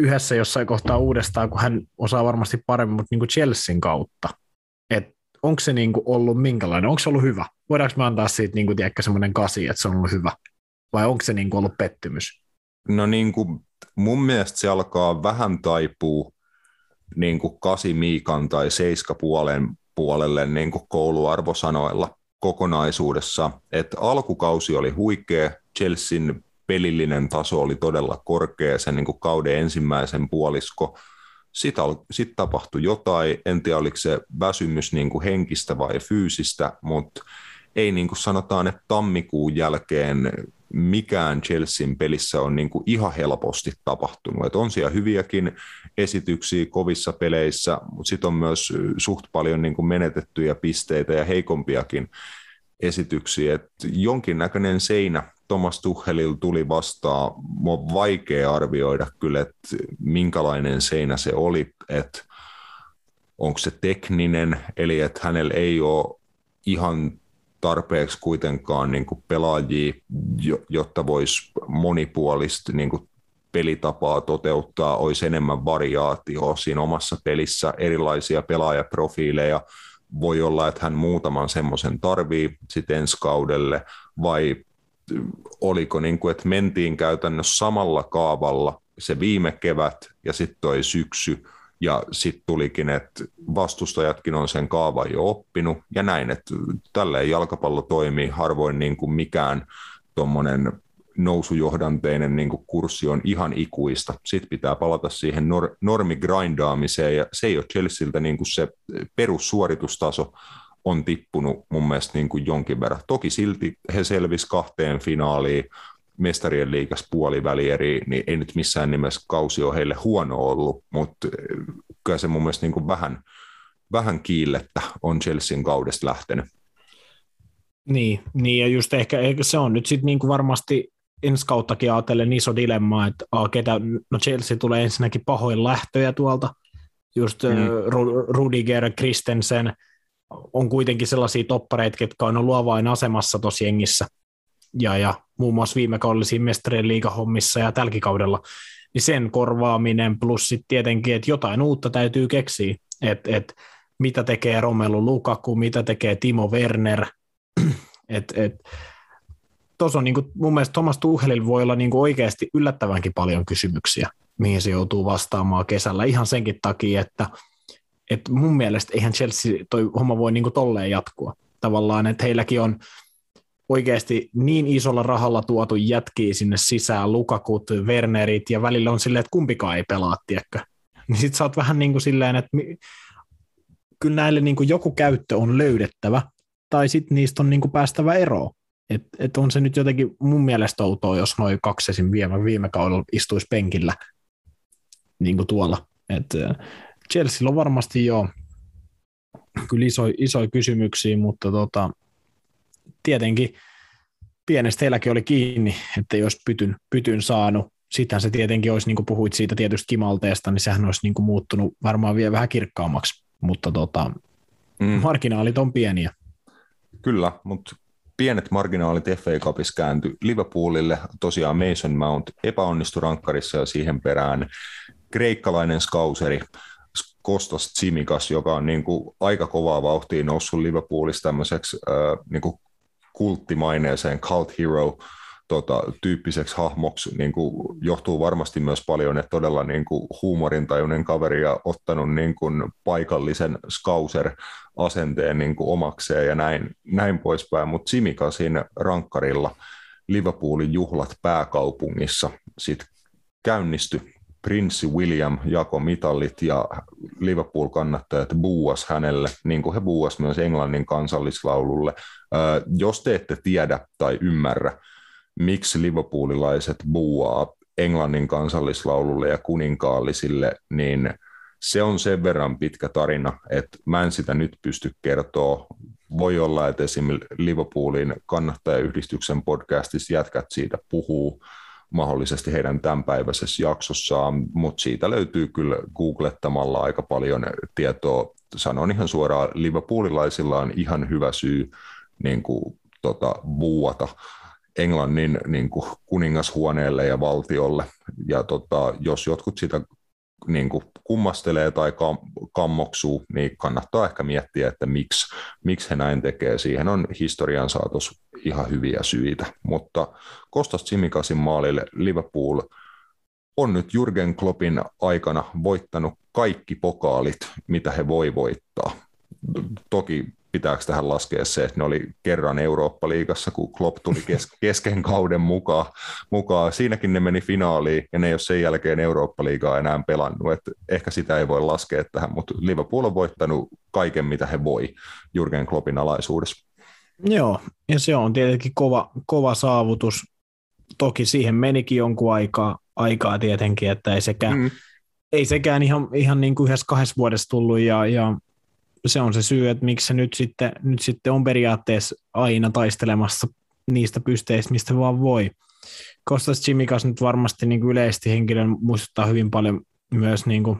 yhdessä jossain kohtaa uudestaan, kun hän osaa varmasti paremmin, mutta niin kuin Chelsean kautta. Et onko se niin kuin ollut minkälainen, onko se ollut hyvä? Voidaanko me antaa siitä niin kuin, tiedäkö, semmoinen kasi, että se on ollut hyvä? Vai onko se niin kuin ollut pettymys? No niin kuin, mun mielestä se alkaa vähän taipua niin kuin kasi Miikan tai seiska puolen puolelle niin kuin kouluarvosanoilla kokonaisuudessa. Että alkukausi oli huikea, Chelsean pelillinen taso oli todella korkea sen niin kuin kauden ensimmäisen puolisko. Sitten, sit tapahtui jotain, en tiedä oliko se väsymys niin kuin henkistä vai fyysistä, mutta ei niin kuin sanotaan, että tammikuun jälkeen mikään Chelsean pelissä on niin kuin ihan helposti tapahtunut. Et on siellä hyviäkin esityksiä kovissa peleissä, mutta sitten on myös suht paljon niin kuin menetettyjä pisteitä ja heikompiakin esityksiä. Et jonkinnäköinen seinä Thomas Tuchelil tuli vastaan. on vaikea arvioida kyllä, että minkälainen seinä se oli, että onko se tekninen, eli että hänellä ei ole ihan tarpeeksi kuitenkaan niin kuin pelaajia, jotta voisi monipuolisesti niin kuin pelitapaa toteuttaa, olisi enemmän variaatioa siinä omassa pelissä, erilaisia pelaajaprofiileja, voi olla, että hän muutaman semmoisen tarvii sitten ensi kaudelle, vai oliko niin kuin, että mentiin käytännössä samalla kaavalla se viime kevät ja sitten toi syksy, ja sitten tulikin, että vastustajatkin on sen kaavan jo oppinut, ja näin, että tälleen jalkapallo toimii harvoin niin kuin mikään tuommoinen nousujohdanteinen niin kuin kurssi on ihan ikuista. Sitten pitää palata siihen nor- normigrindaamiseen, ja se ei ole Chelsealtä niin kuin se perussuoritustaso on tippunut mun mielestä niin kuin jonkin verran. Toki silti he selvisi kahteen finaaliin, mestarien liikas puolivälieri, niin ei nyt missään nimessä kausi ole heille huono ollut, mutta kyllä se mun mielestä niin kuin vähän, vähän kiillettä on Chelsean kaudesta lähtenyt. Niin, niin ja just ehkä, ehkä se on nyt sitten niinku varmasti ensi kauttakin ajatellen iso dilemma, että a, ketä, no Chelsea tulee ensinnäkin pahoin lähtöjä tuolta, just mm. Rudiger, Kristensen, on kuitenkin sellaisia toppareita, jotka on ollut asemassa tosi jengissä, ja, ja muun muassa viime kaudella siinä mestarien liigahommissa ja tälläkin kaudella, niin sen korvaaminen plus sitten tietenkin, että jotain uutta täytyy keksiä, että et, mitä tekee Romelu Lukaku, mitä tekee Timo Werner, et, et, tuossa on niin kuin, mun mielestä Thomas Tuchelilla voi olla niin oikeasti yllättävänkin paljon kysymyksiä, mihin se joutuu vastaamaan kesällä. Ihan senkin takia, että, että mun mielestä eihän Chelsea toi homma voi niin tolleen jatkua. Tavallaan, että heilläkin on oikeasti niin isolla rahalla tuotu jätkiä sinne sisään, Lukakut, Wernerit, ja välillä on silleen, että kumpikaan ei pelaa, tiedätkö? Niin sit sä oot vähän niin kuin silleen, että kyllä näille niin kuin joku käyttö on löydettävä, tai sitten niistä on niin kuin päästävä eroon. Et, et on se nyt jotenkin mun mielestä outoa, jos noin kaksi esim. viime, viime kaudella istuisi penkillä niin kuin tuolla. Et, Chelsea on varmasti jo kyllä isoja iso kysymyksiä, mutta tota, tietenkin pienestä heilläkin oli kiinni, että jos pytyn, pytyn saanut, sittenhän se tietenkin olisi, niin kuin puhuit siitä tietystä kimalteesta, niin sehän olisi niin kuin muuttunut varmaan vielä vähän kirkkaammaksi, mutta tota, mm. marginaalit on pieniä. Kyllä, mutta pienet marginaalit FA Cupissa kääntyi Liverpoolille. Tosiaan Mason Mount epäonnistui rankkarissa ja siihen perään kreikkalainen skauseri Kostas Tsimikas, joka on niin kuin aika kovaa vauhtia noussut Liverpoolissa tämmöiseksi äh, niin kuin kulttimaineeseen cult hero tota, tyyppiseksi hahmoksi niin kuin, johtuu varmasti myös paljon, että todella niin kuin, huumorintajuinen kaveri ja ottanut niin kuin, paikallisen skauser-asenteen niin kuin, omakseen ja näin, näin poispäin, mutta Simikasin rankkarilla Liverpoolin juhlat pääkaupungissa sitten käynnistyi prinssi William jako mitallit ja Liverpool-kannattajat buuas hänelle, niin kuin he buuas myös Englannin kansallislaululle. jos te ette tiedä tai ymmärrä, miksi liverpoolilaiset buuaa Englannin kansallislaululle ja kuninkaallisille, niin se on sen verran pitkä tarina, että mä en sitä nyt pysty kertoa. Voi olla, että esimerkiksi Liverpoolin kannattajayhdistyksen podcastissa jätkät siitä puhuu mahdollisesti heidän tämänpäiväisessä jaksossaan, mutta siitä löytyy kyllä googlettamalla aika paljon tietoa. Sanon ihan suoraan, Liverpoolilaisilla on ihan hyvä syy niin kuin, tota, buuata Englannin niin kuin kuningashuoneelle ja valtiolle. Ja tota, jos jotkut sitä niin kuin kummastelee tai kammoksuu, niin kannattaa ehkä miettiä, että miksi, miksi he näin tekee. Siihen on historian saatos ihan hyviä syitä. Mutta Kostas Simikasin maalille Liverpool on nyt Jurgen Kloppin aikana voittanut kaikki pokaalit, mitä he voi voittaa. Toki pitääkö tähän laskea se, että ne oli kerran Eurooppa-liigassa, kun Klopp tuli kes- kesken kauden mukaan, mukaan. Siinäkin ne meni finaaliin, ja ne ei ole sen jälkeen Eurooppa-liigaa enää pelannut. Et ehkä sitä ei voi laskea tähän, mutta Liverpool on voittanut kaiken, mitä he voi Jurgen Kloppin alaisuudessa. Joo, ja se on tietenkin kova, kova saavutus. Toki siihen menikin jonkun aikaa, aikaa tietenkin, että ei sekään, mm. ei sekään ihan, ihan niin kuin yhdessä kahdessa vuodessa tullut, ja, ja se on se syy, että miksi se nyt sitten, nyt sitten on periaatteessa aina taistelemassa niistä pysteistä, mistä vaan voi. Kostas Chimikas nyt varmasti niin kuin yleisesti henkilön muistuttaa hyvin paljon myös niin kuin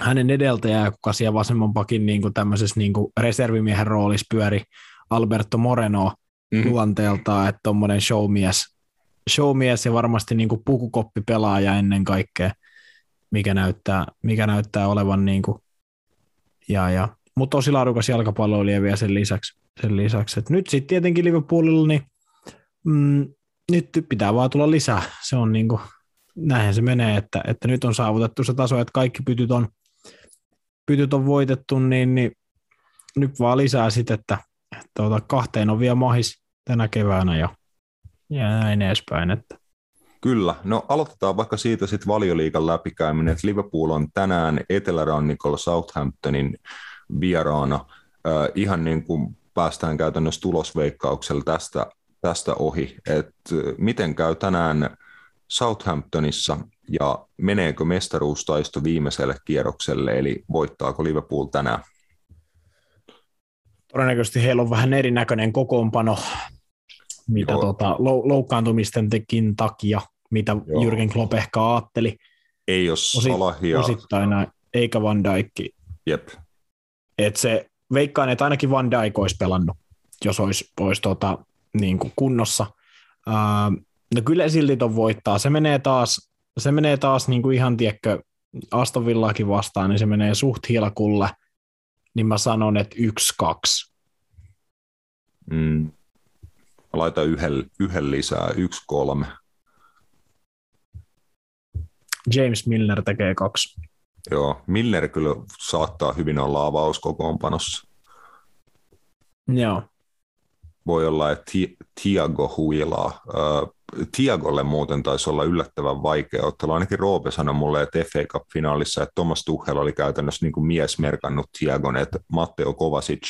hänen edeltäjää, kuka siellä vasemman pakin niin kuin tämmöisessä niin kuin reservimiehen roolissa pyöri Alberto Moreno mm-hmm. luonteeltaan, että tuommoinen showmies, showmies ja varmasti niin kuin pukukoppipelaaja ennen kaikkea, mikä näyttää, mikä näyttää olevan niin kuin ja, ja, mutta tosi laadukas jalkapalloilija vielä sen lisäksi. Sen lisäksi. Et nyt sitten tietenkin Liverpoolilla, niin mm, nyt pitää vaan tulla lisää. Se on niin kuin, näinhän se menee, että, että nyt on saavutettu se taso, että kaikki pytyt on, pytyt on voitettu, niin, niin nyt vaan lisää sitten, että, että kahteen on vielä mahis tänä keväänä ja, ja näin edespäin. Että. Kyllä. No aloitetaan vaikka siitä sitten valioliikan läpikäyminen, että Liverpool on tänään Etelärannikolla Southamptonin vieraana. Äh, ihan niin kuin päästään käytännössä tulosveikkauksella tästä, tästä ohi, että miten käy tänään Southamptonissa ja meneekö mestaruustaisto viimeiselle kierrokselle, eli voittaako Liverpool tänään? Todennäköisesti heillä on vähän erinäköinen kokoonpano, mitä tota, loukkaantumistenkin takia, mitä Joo. Jürgen Klopp ehkä ajatteli. Ei ole Salahia. Osittain näin, eikä Van Dijk. Jep. Et se, veikkaan, että ainakin Van Dijk olisi pelannut, jos olisi, olisi tota, niin kuin kunnossa. Uh, no kyllä silti ton voittaa. Se menee taas, se menee taas niin kuin ihan, tiekkö, Aston Villakin vastaan, niin se menee suht hilkulle, niin mä sanon, että yksi, kaksi. Mm. Laita yhden, yhden lisää, yksi, kolme. James Milner tekee kaksi. Joo, Milner kyllä saattaa hyvin olla avauskokoonpanossa. Joo. Voi olla, että Tiago huilaa. Tiagolle muuten taisi olla yllättävän vaikea ottelu. Ainakin Roope sanoi mulle, että FA Cup-finaalissa, että Thomas Tuchel oli käytännössä niin kuin mies merkannut Tiagon, että Matteo Kovacic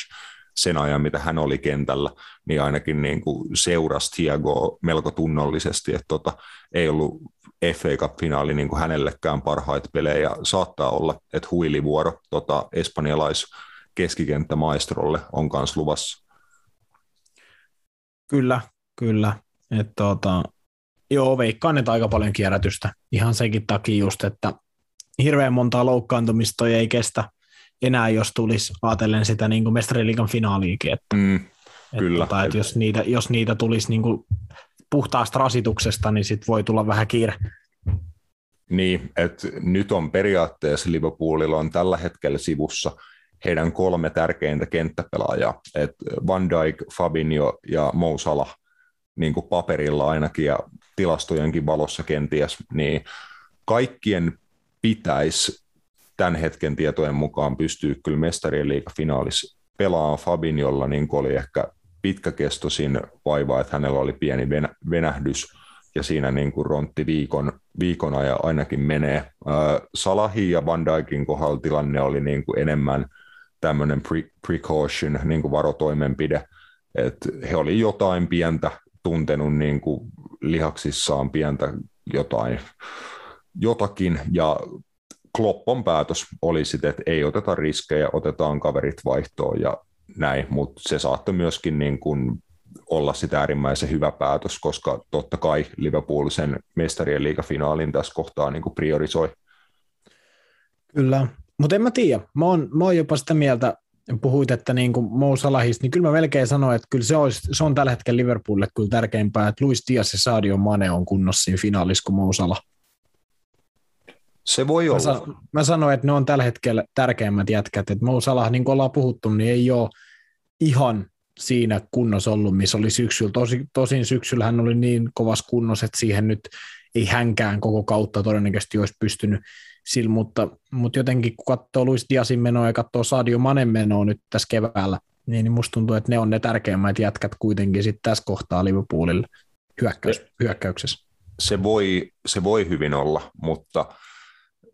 sen ajan, mitä hän oli kentällä, niin ainakin niin kuin seurasi Tiago melko tunnollisesti, että tota, ei ollut FA Cup-finaali niin kuin hänellekään parhaita pelejä. Saattaa olla, että huilivuoro tota, espanjalais keskikenttämaistrolle on myös luvassa. Kyllä, kyllä. Et, tota, joo, veikkaan, että aika paljon kierrätystä. Ihan senkin takia just, että hirveän montaa loukkaantumista ei kestä enää, jos tulisi ajatellen sitä niin kuin mestariliikan finaaliikin. Että, mm, kyllä. Että, tota, että jos, niitä, jos niitä tulisi niin kuin puhtaasta rasituksesta, niin sitten voi tulla vähän kiire. Niin, että nyt on periaatteessa Liverpoolilla on tällä hetkellä sivussa heidän kolme tärkeintä kenttäpelaajaa, että Van Dijk, Fabinho ja Mo Salah, niin kuin paperilla ainakin ja tilastojenkin valossa kenties, niin kaikkien pitäisi tämän hetken tietojen mukaan pystyä kyllä mestarien liigafinaalissa pelaamaan Fabinholla, niin oli ehkä pitkäkestoisin vaiva, että hänellä oli pieni venähdys ja siinä niin kuin rontti viikon, viikon ajan ainakin menee. Salahi ja Van Dijkin kohdalla tilanne oli niin kuin enemmän tämmöinen pre- precaution, niin kuin varotoimenpide, että he oli jotain pientä tuntenut niin kuin lihaksissaan pientä jotain, jotakin, ja Kloppon päätös oli sitten, että ei oteta riskejä, otetaan kaverit vaihtoon ja näin, mutta se saattoi myöskin niin kuin olla sitä äärimmäisen hyvä päätös, koska totta kai Liverpool sen mestarien liigafinaalin tässä kohtaa niin kuin priorisoi. Kyllä, mutta en mä tiedä. Mä oon, mä oon jopa sitä mieltä, puhuit, että niin kuin Mo Salahista, niin kyllä mä melkein sanoin, että kyllä se, olisi, se on tällä hetkellä Liverpoolille kyllä tärkeämpää, että Luis Diaz ja Sadio Mane on kunnossa siinä finaalissa kuin Mo Salah. Se voi olla. Mä, san, mä sanoin, että ne on tällä hetkellä tärkeimmät jätkät, että Mo Salah, niin kuin ollaan puhuttu, niin ei ole ihan siinä kunnossa ollut, missä oli syksyllä. Tosi, tosin syksyllä hän oli niin kovas kunnossa, että siihen nyt ei hänkään koko kautta todennäköisesti olisi pystynyt sillä, mutta, mutta jotenkin kun katsoo Luis Diasin menoa ja katsoo Sadio Manen menoa nyt tässä keväällä, niin, niin musta tuntuu, että ne on ne tärkeimmät jätkät kuitenkin sitten tässä kohtaa Liverpoolille hyökkäys, hyökkäyksessä. Se voi, se voi hyvin olla, mutta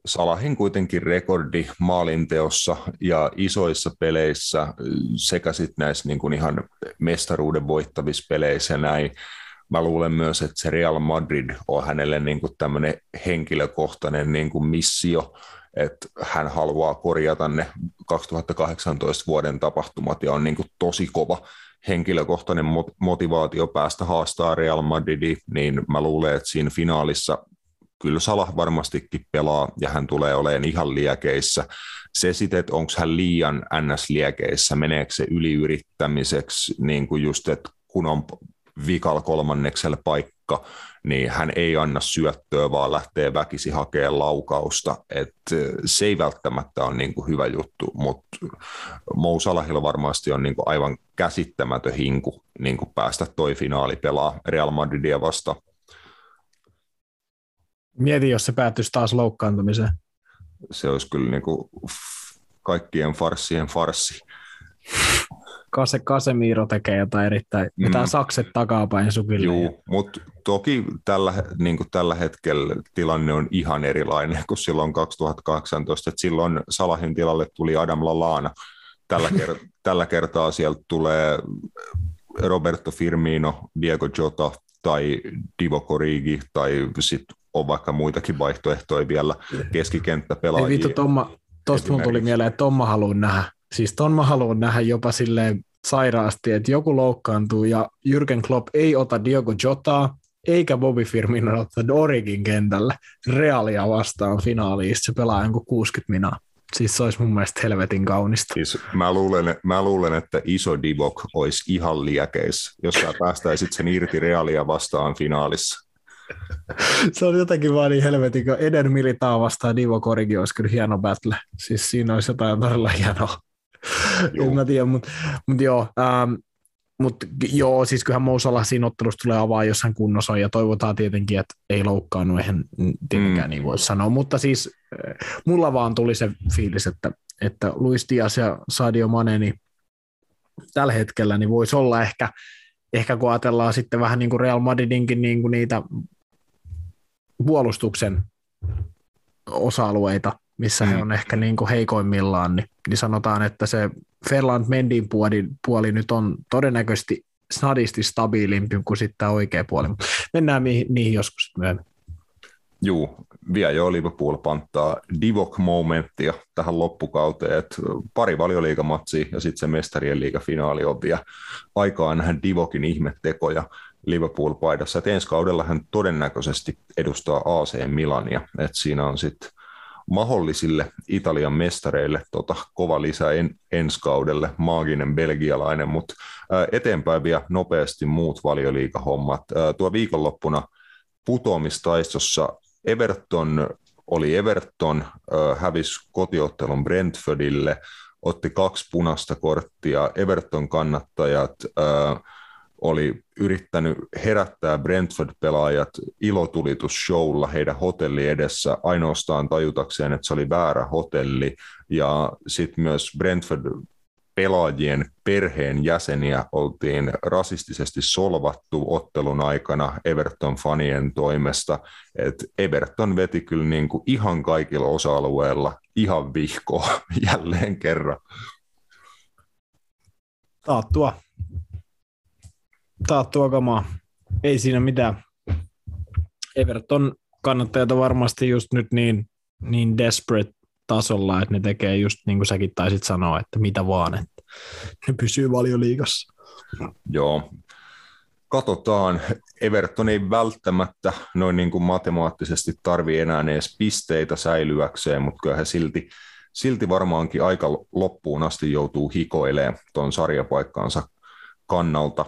Salahin kuitenkin rekordi maalinteossa ja isoissa peleissä sekä sitten näissä niin kuin ihan mestaruuden voittavissa peleissä näin. Mä luulen myös, että se Real Madrid on hänelle niin kuin tämmöinen henkilökohtainen niin kuin missio, että hän haluaa korjata ne 2018 vuoden tapahtumat ja on niin kuin tosi kova henkilökohtainen motivaatio päästä haastaa Real Madridiin, niin mä luulen, että siinä finaalissa kyllä Salah varmastikin pelaa ja hän tulee olemaan ihan liekeissä. Se sitten, että onko hän liian NS-liekeissä, meneekö se yliyrittämiseksi, niin kuin just, että kun on vikal kolmannekselle paikka, niin hän ei anna syöttöä, vaan lähtee väkisi hakemaan laukausta. Et se ei välttämättä ole niin kuin hyvä juttu, mutta Mou Salahilla varmasti on niin kuin aivan käsittämätön hinku niin kuin päästä toi finaali pelaa Real Madridia vasta Mieti, jos se päättyisi taas loukkaantumiseen. Se olisi kyllä niin kuin kaikkien farssien farssi. Kase, Casemiro tekee jotain erittäin, Mm. vetää sakset takapäin sukille. Juu, mutta toki tällä, niin kuin tällä hetkellä tilanne on ihan erilainen kuin silloin 2018, että silloin Salahin tilalle tuli Adam Lallana. Tällä, ker- tällä kertaa sieltä tulee Roberto Firmino, Diego Jota tai Divo Corrigi tai sitten on vaikka muitakin vaihtoehtoja vielä Ei keskikenttäpelaajia. vittu, Tomma, tosta mun tuli mieleen, että Tomma haluaa nähdä. Siis ton mä haluan nähdä jopa silleen sairaasti, että joku loukkaantuu ja Jürgen Klopp ei ota Diogo Jotaa, eikä Bobby Firmino ottaa Origin kentälle Realia vastaan finaaliin, se pelaa jonkun 60 minaa. Siis se olisi mun mielestä helvetin kaunista. Siis mä, luulen, mä luulen, että iso Divok olisi ihan liekeissä, jos sä päästäisit sen irti Realia vastaan finaalissa. Se on jotenkin vaan niin helvetin, kun Eden Militaa vastaan Divo Korigi olisi kyllä hieno battle. Siis siinä olisi jotain todella hienoa. En mä tiedä, mutta mut joo. Ähm, mutta joo, siis kyllähän Mousala siinä ottelussa tulee avaa, jos hän kunnossa on, ja toivotaan tietenkin, että ei loukkaannut, eihän tietenkään Mm. niin voi sanoa. Mutta siis äh, mulla vaan tuli se fiilis, että, että Luis Diaz ja Sadio Mane, niin tällä hetkellä niin voisi olla ehkä, ehkä kun ajatellaan sitten vähän niin kuin Real Madridinkin niin kuin niitä puolustuksen osa-alueita, missä he Mm. on ehkä niin kuin heikoimmillaan, niin, niin sanotaan, että se Ferland Mendin puoli, puoli nyt on todennäköisesti snadisti stabiilimpi kuin sitten tämä oikea puoli. Mennään niihin, niihin joskus myöhemmin. Juu, vielä jo Liverpool panttaa Divok-momenttia tähän loppukauteen, että pari valioliigamatsia ja sitten se mestarien liigafinaali on vielä aikaa nähdä Divokin ihmettekoja Liverpool-paidassa. Et ensi kaudella hän todennäköisesti edustaa AC Milania, että siinä on sitten mahdollisille Italian mestareille tota, kova lisä en, ensi kaudelle, maaginen belgialainen, mutta eteenpäin vielä nopeasti muut valioliigahommat. Ää, tuo viikonloppuna putoamistaistossa Everton oli Everton, ö, hävisi kotiottelun Brentfordille, otti kaksi punaista korttia. Everton kannattajat ö, oli yrittänyt herättää Brentford-pelaajat ilotulitusshowlla heidän hotelli edessä ainoastaan tajutakseen, että se oli väärä hotelli. Ja sitten myös Brentford pelaajien perheen jäseniä oltiin rasistisesti solvattu ottelun aikana Everton-fanien toimesta. Et Everton veti kyllä niin kuin ihan kaikilla osa-alueilla ihan vihkoa jälleen kerran. Taattua. Taattua kamaa. Ei siinä mitään. Everton kannattajat on varmasti just nyt niin, niin desperate tasolla, että ne tekee just niin kuin säkin taisit sanoa, että mitä vaan, että ne pysyy valioliigassa. Joo. Katsotaan. Everton ei välttämättä noin niin kuin matemaattisesti tarvi enää edes pisteitä säilyäkseen, mutta kyllä he silti, silti varmaankin aika loppuun asti joutuu hikoilemaan tuon sarjapaikkaansa kannalta.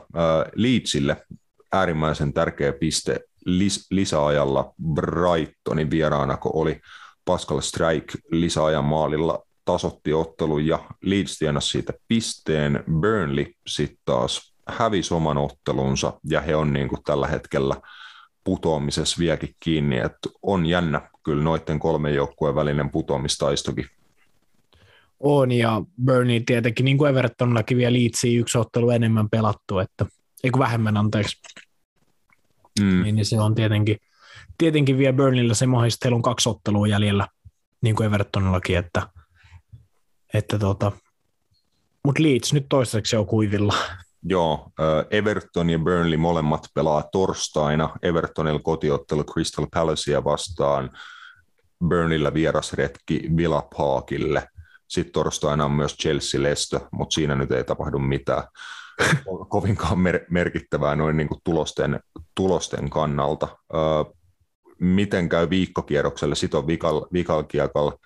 Leedsille äärimmäisen tärkeä piste lis- lisäajalla Brightonin vieraana, kun oli Pascal Strike lisäajan maalilla tasotti ottelun ja Leeds tienasi siitä pisteen. Burnley sitten taas hävisi oman ottelunsa ja he on niin kuin tällä hetkellä putoamisessa viekin kiinni, että on jännä kyllä noiden kolmen joukkueen välinen putoamistaistokin. On, ja Burnley tietenkin, niin kuin Evertonillakin vielä Leedsiin yksi ottelu enemmän pelattu, että, ei kun vähemmän anteeksi, Mm, niin se on tietenkin, tietenkin vielä Burnleyllä se mahdollisesti heillä on kaksi ottelua jäljellä, niin kuin Evertonillakin, että, että tota, mutta Leeds nyt toistaiseksi on kuivilla. joo, äh, Everton ja Burnley molemmat pelaa torstaina. Evertonilla kotiottelu Crystal Palacea vastaan, Burnleyllä vierasretki Villa Parkille. Sitten torstaina on myös Chelsea-Lestö, mutta siinä nyt ei tapahdu mitään kovinkaan mer- merkittävää noin niin kuin tulosten, tulosten kannalta. Ö, miten käy viikkokierrokselle? Sitten on vikal, vikalkiekalla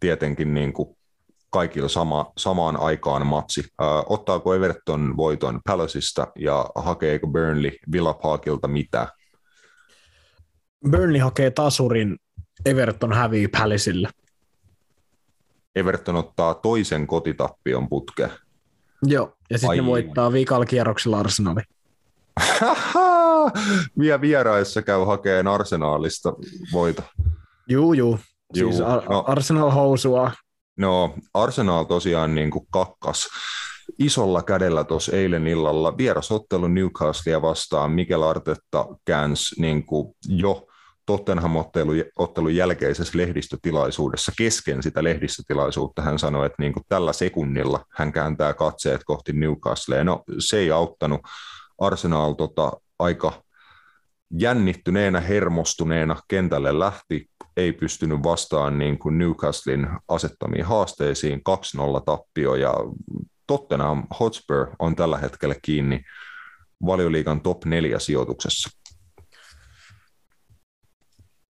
tietenkin niin kuin kaikilla sama, samaan aikaan matsi. Ö, ottaako Everton voiton Palacista ja hakeeko Burnley Villa Parkilta mitä? Burnley hakee tasurin, Everton hävii Palaceille. Everton ottaa toisen kotitappion putkeen. Joo, ja sitten ne voittaa viikalla kierroksella Arsenali. Vielä vieraissa käy hakeen arsenaalista voita. Juu, juu. Juu, siis Ar- no. Arsenal housua. No Arsenal tosiaan niin kuin kakkas isolla kädellä tuossa eilen illalla. Vierasottelu Newcastlea vastaan Mikel Artetta käänsi niin kuin jo Tottenham-ottelun jälkeisessä lehdistötilaisuudessa, kesken sitä lehdistötilaisuutta, hän sanoi, että niin kuin tällä sekunnilla hän kääntää katseet kohti Newcastlea. No se ei auttanut. Arsenal tota, aika jännittyneenä, hermostuneena kentälle lähti, ei pystynyt vastaan niin kuin Newcastlein asettamiin haasteisiin, 2-0 tappio ja Tottenham Hotspur on tällä hetkellä kiinni valioliigan top 4 sijoituksessa.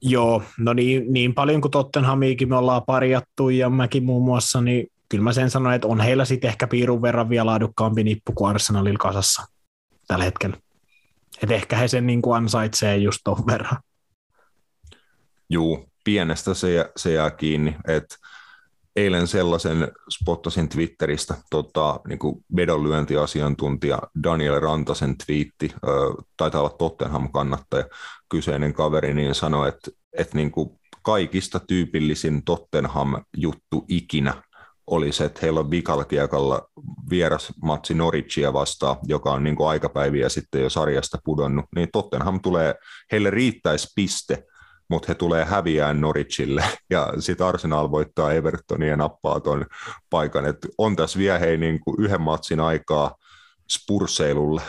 Joo, no niin, niin paljon kuin Tottenhamiikin me ollaan parjattu ja mäkin muun muassa, niin kyllä mä sen sanon, että on heillä sitten ehkä piirun verran vielä laadukkaampi nippu kuin Arsenalilla kasassa tällä hetkellä. Että ehkä he sen niin kuin ansaitsee just ton verran. Juu, pienestä se, se jää kiinni, että eilen sellaisen spottasin Twitteristä, tota, niin kuin vedonlyöntiasiantuntija Daniel Rantasen twiitti, ö, taitaa olla Tottenham-kannattaja, kyseinen kaveri, niin sanoi, että, että niin kuin kaikista tyypillisin Tottenham-juttu ikinä oli se, että heillä on vikalkiekalla vieras matsi Norwichia vastaan, joka on niin kuin aikapäiviä sitten jo sarjasta pudonnut, niin Tottenham tulee, heille riittäisi piste, mutta he tulee häviään Norwichille ja sitten Arsenal voittaa Evertonia ja nappaa tuon paikan. Et on tässä vielä hei niin kuin yhden matsin aikaa spurseilulle.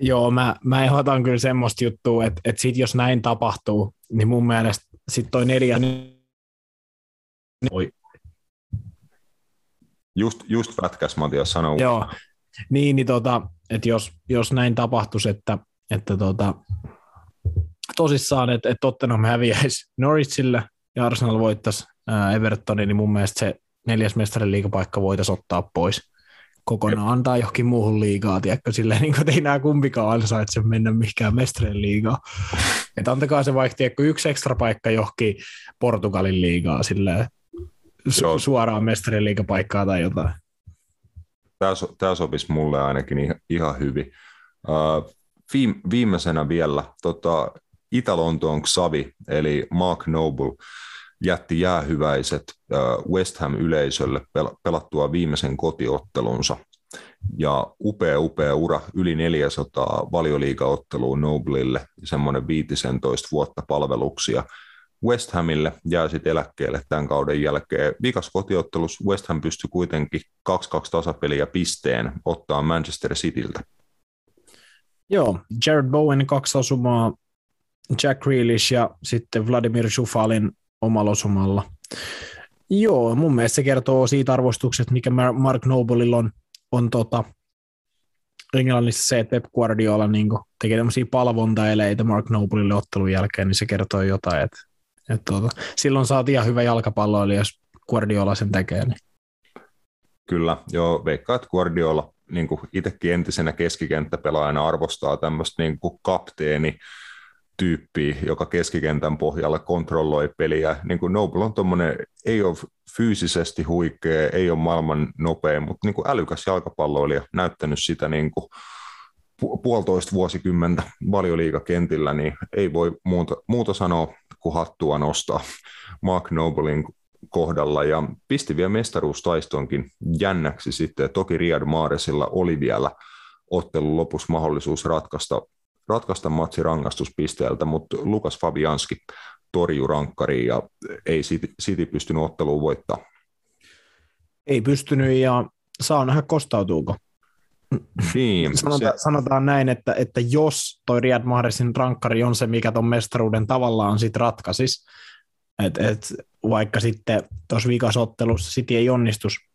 Joo, mä, mä ehdotan kyllä semmoista juttua, että, että sit jos näin tapahtuu, niin mun mielestä sitten toi neljä... Oi. Just, just pätkäs Matias sanoo. Joo, niin, niin tota, että jos, jos näin tapahtuisi, että, että tota, tosissaan, että, että Tottenham häviäisi Norwichille ja Arsenal voittaisi Evertonin, niin mun mielestä se neljäs mestarin liigapaikka voitaisiin ottaa pois kokonaan, antaa johonkin muuhun liigaa, tiedätkö, silleen, niin kuin, ei nämä kumpikaan ansaitse mennä mihinkään mestarien liigaa. Että antakaa se vaikka, tiedätkö, yksi ekstra paikka johonkin Portugalin liigaa, silleen, su- suoraan mestarien liigapaikkaa tai jotain. Tämä, so, tämä sopisi mulle ainakin ihan hyvin. Uh, viimeisenä vielä, tota, Itä-Lontoon Xavi, eli Mark Noble, jätti jäähyväiset West Ham-yleisölle pelattua viimeisen kotiottelunsa. Ja upea, upea ura, yli 400 valioliigaottelua Noblille, semmoinen 15 vuotta palveluksia. West Hamille jää sitten eläkkeelle tämän kauden jälkeen. Vikas kotiottelus West Ham pystyi kuitenkin 2-2 tasapeliä pisteen ottaa Manchester Cityltä. Joo, Jared Bowen kaksi osumaa Jack Grealish ja sitten Vladimir Shufalin omalla osumalla. Joo, mun mielestä se kertoo siitä arvostuksesta, mikä Mark Noblella on, on tota, Englannissa se, että Pep Guardiola niin tekee tämmöisiä palvontaeleitä Mark Noblelle ottelun jälkeen, niin se kertoo jotain, että, että tota, silloin saat ihan hyvä jalkapalloilija, jos Guardiola sen tekee. Niin. Kyllä, joo, veikkaa, että Guardiola niin itsekin entisenä keskikenttäpelaajana arvostaa tämmöistä niin kapteeni tyyppi, joka keskikentän pohjalla kontrolloi peliä. Niin kuin Noble on tuommoinen, ei ole fyysisesti huikea, ei ole maailman nopea, mutta niin kuin älykäs jalkapalloilija, näyttänyt sitä niin kuin puolitoista vuosikymmentä valioliikakentillä, niin ei voi muuta, muuta sanoa kuin hattua nostaa Mark Noblein kohdalla ja pisti vielä mestaruustaistoonkin jännäksi sitten. Toki Riyad Maresilla oli vielä ottelun lopussa mahdollisuus ratkaista ratkaista matsi rangaistuspisteeltä, mutta Lukas Fabianski torjui rankkariin ja ei City, City pystynyt otteluun voittaa. Ei pystynyt ja saa nähdä kostautuuko. Niin, Sanota, se... Sanotaan näin, että, että jos toi Riyad Mahresin rankkari on se, mikä ton mestaruuden tavallaan sit ratkaisis, että et, vaikka sitten tuossa viikasottelussa City ei onnistus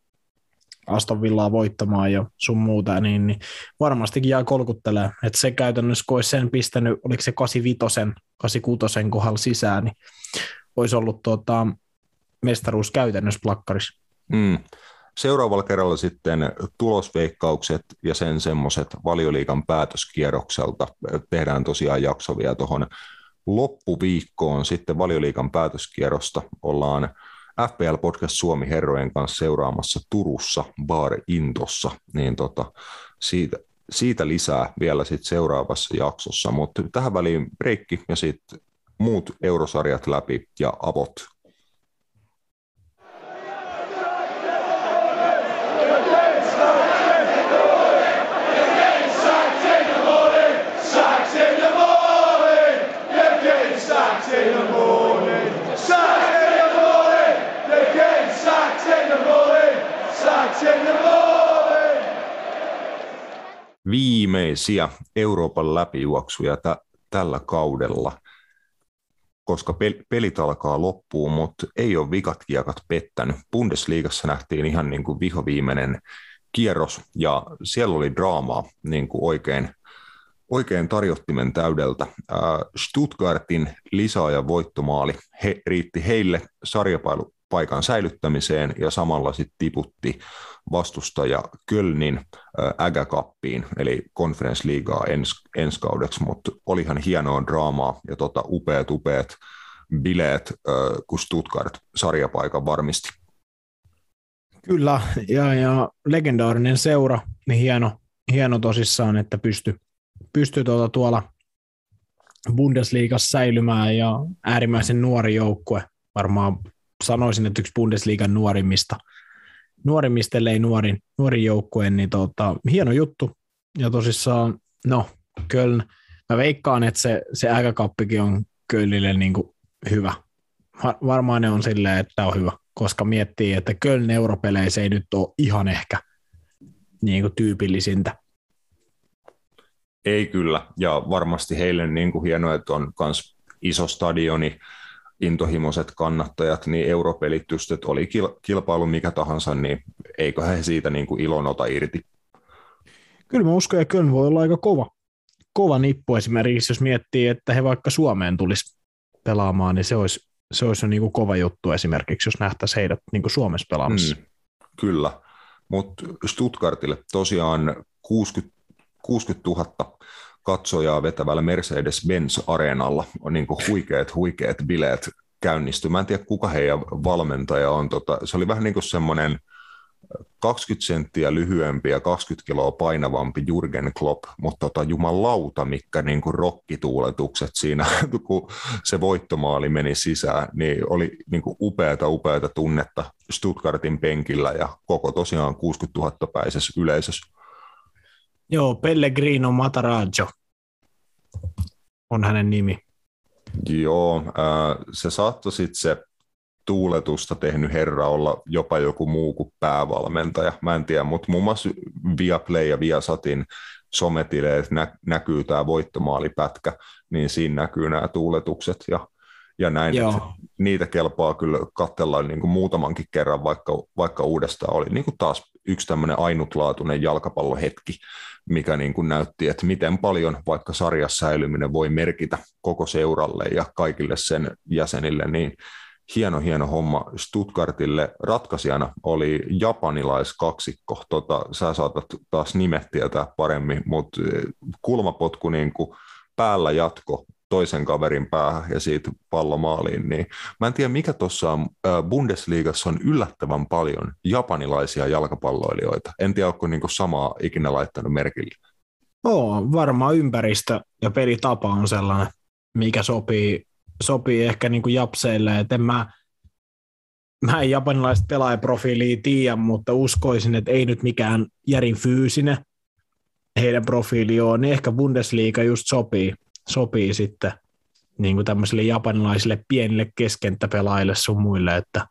Aston Villaa voittamaan ja sun muuta, niin, niin varmastikin jää kolkuttelee. Että se käytännössä, kun olisi sen pistänyt, oliko se 85, 86 kohdalla sisään, niin olisi ollut tuota, mestaruus käytännössä plakkarissa. Mm. Seuraavalla kerralla sitten tulosveikkaukset ja sen semmoiset valioliikan päätöskierrokselta. Tehdään tosiaan jakso vielä tuohon loppuviikkoon sitten valioliikan päätöskierrosta. Ollaan FPL Podcast Suomi herrojen kanssa seuraamassa Turussa Bar Intossa, niin tota, siitä, siitä lisää vielä sit seuraavassa jaksossa, mutta tähän väliin breikki ja sitten muut eurosarjat läpi ja avot viimeisiä Euroopan läpijuoksuja tä- tällä kaudella, koska pel- pelit alkaa loppuun, mutta ei ole vikat kiekat pettänyt. Bundesliigassa nähtiin ihan niin kuin vihoviimeinen kierros, ja siellä oli draamaa niin kuin oikein, oikein tarjottimen täydeltä. Stuttgartin lisaaja voittomaali he, riitti heille sarjapaikan säilyttämiseen ja samalla sitten tiputti vastustaja Kölnin ägäkappiin, eli konferenssliigaa ens, ensi kaudeksi, mutta olihan hienoa draamaa ja tota, upeat, upeat bileet, kun Stuttgart sarjapaikan varmisti. Kyllä, ja, ja legendaarinen seura, niin hieno, hieno tosissaan, että pysty, pysty tuota tuolla Bundesliigassa säilymään ja äärimmäisen nuori joukkue. Varmaan sanoisin, että yksi Bundesliigan nuorimmista, nuorimmista ei nuorin, nuorin joukkue, niin tota, hieno juttu. Ja tosissaan, no, Köln, mä veikkaan, että se, se äkäkappikin on Kölnille niin kuin hyvä. Varmaan ne on silleen, että on hyvä koska miettii, että Köln europeleissä ei nyt ole ihan ehkä niin kuin tyypillisintä. Ei kyllä, ja varmasti heille niin kuin hienoa, että on myös iso stadioni, intohimoiset kannattajat, niin europelitystet oli kilpailu mikä tahansa, niin eikö he siitä niin kuin ilon ota irti? Kyllä mä uskon, että Köln voi olla aika kova, kova nippu esimerkiksi, jos miettii, että he vaikka Suomeen tulisi pelaamaan, niin se olisi se olisi niin kuin kova juttu esimerkiksi, jos nähtäisiin heidät niin kuin Suomessa pelaamassa. Mm, kyllä, mutta Stuttgartille tosiaan 60, 60 000 katsojaa vetävällä Mercedes-Benz-areenalla on niin huikeat, huikeat bileet käynnisty. Mä en tiedä, kuka heidän valmentaja on. Tota, se oli vähän niin kuin semmoinen – 20 senttiä lyhyempi ja 20 kiloa painavampi Jurgen Klopp, mutta tota, jumalauta, mikä niin kuin rokkituuletukset siinä, kun se voittomaali meni sisään, niin oli niin kuin upeata, upeata tunnetta Stuttgartin penkillä ja koko tosiaan 60 000 päisessä yleisössä. Joo, Pellegrino Mataraggio on hänen nimi. Joo, äh, se saattoi sitten se tuuletusta tehnyt herra olla jopa joku muu kuin päävalmentaja. Mä en tiedä, mutta muun muassa Viaplay ja Viasatin sometileet nä- näkyy tämä voittomaalipätkä, niin siinä näkyy nämä tuuletukset ja, ja näin. Niitä kelpaa kyllä katsella niin kuin muutamankin kerran, vaikka, vaikka uudestaan oli niin kuin taas yksi tämmöinen ainutlaatuinen jalkapallohetki, mikä niin kuin näytti, että miten paljon vaikka sarjassa säilyminen voi merkitä koko seuralle ja kaikille sen jäsenille, niin hieno, hieno homma Stuttgartille. Ratkaisijana oli japanilaiskaksikko, tota, sä saatat taas nimet tietää paremmin, mutta eh, kulmapotku niin kuin päällä jatko toisen kaverin päähän ja siitä pallomaaliin, niin mä en tiedä mikä tuossa on, Bundesliigassa on yllättävän paljon japanilaisia jalkapalloilijoita. En tiedä, onko niinku samaa ikinä laittanut merkille. Oo, varmaan ympäristö ja pelitapa on sellainen, mikä sopii sopii ehkä niin kuin japseille, että mä, mä en japanilaista pelaajaprofiiliä tiedä, mutta uskoisin, että ei nyt mikään järin fyysinen heidän profiili on, niin ehkä Bundesliga just sopii, sopii sitten niin kuin tämmöisille japanilaisille pienille keskenttäpelaajille sun muille, että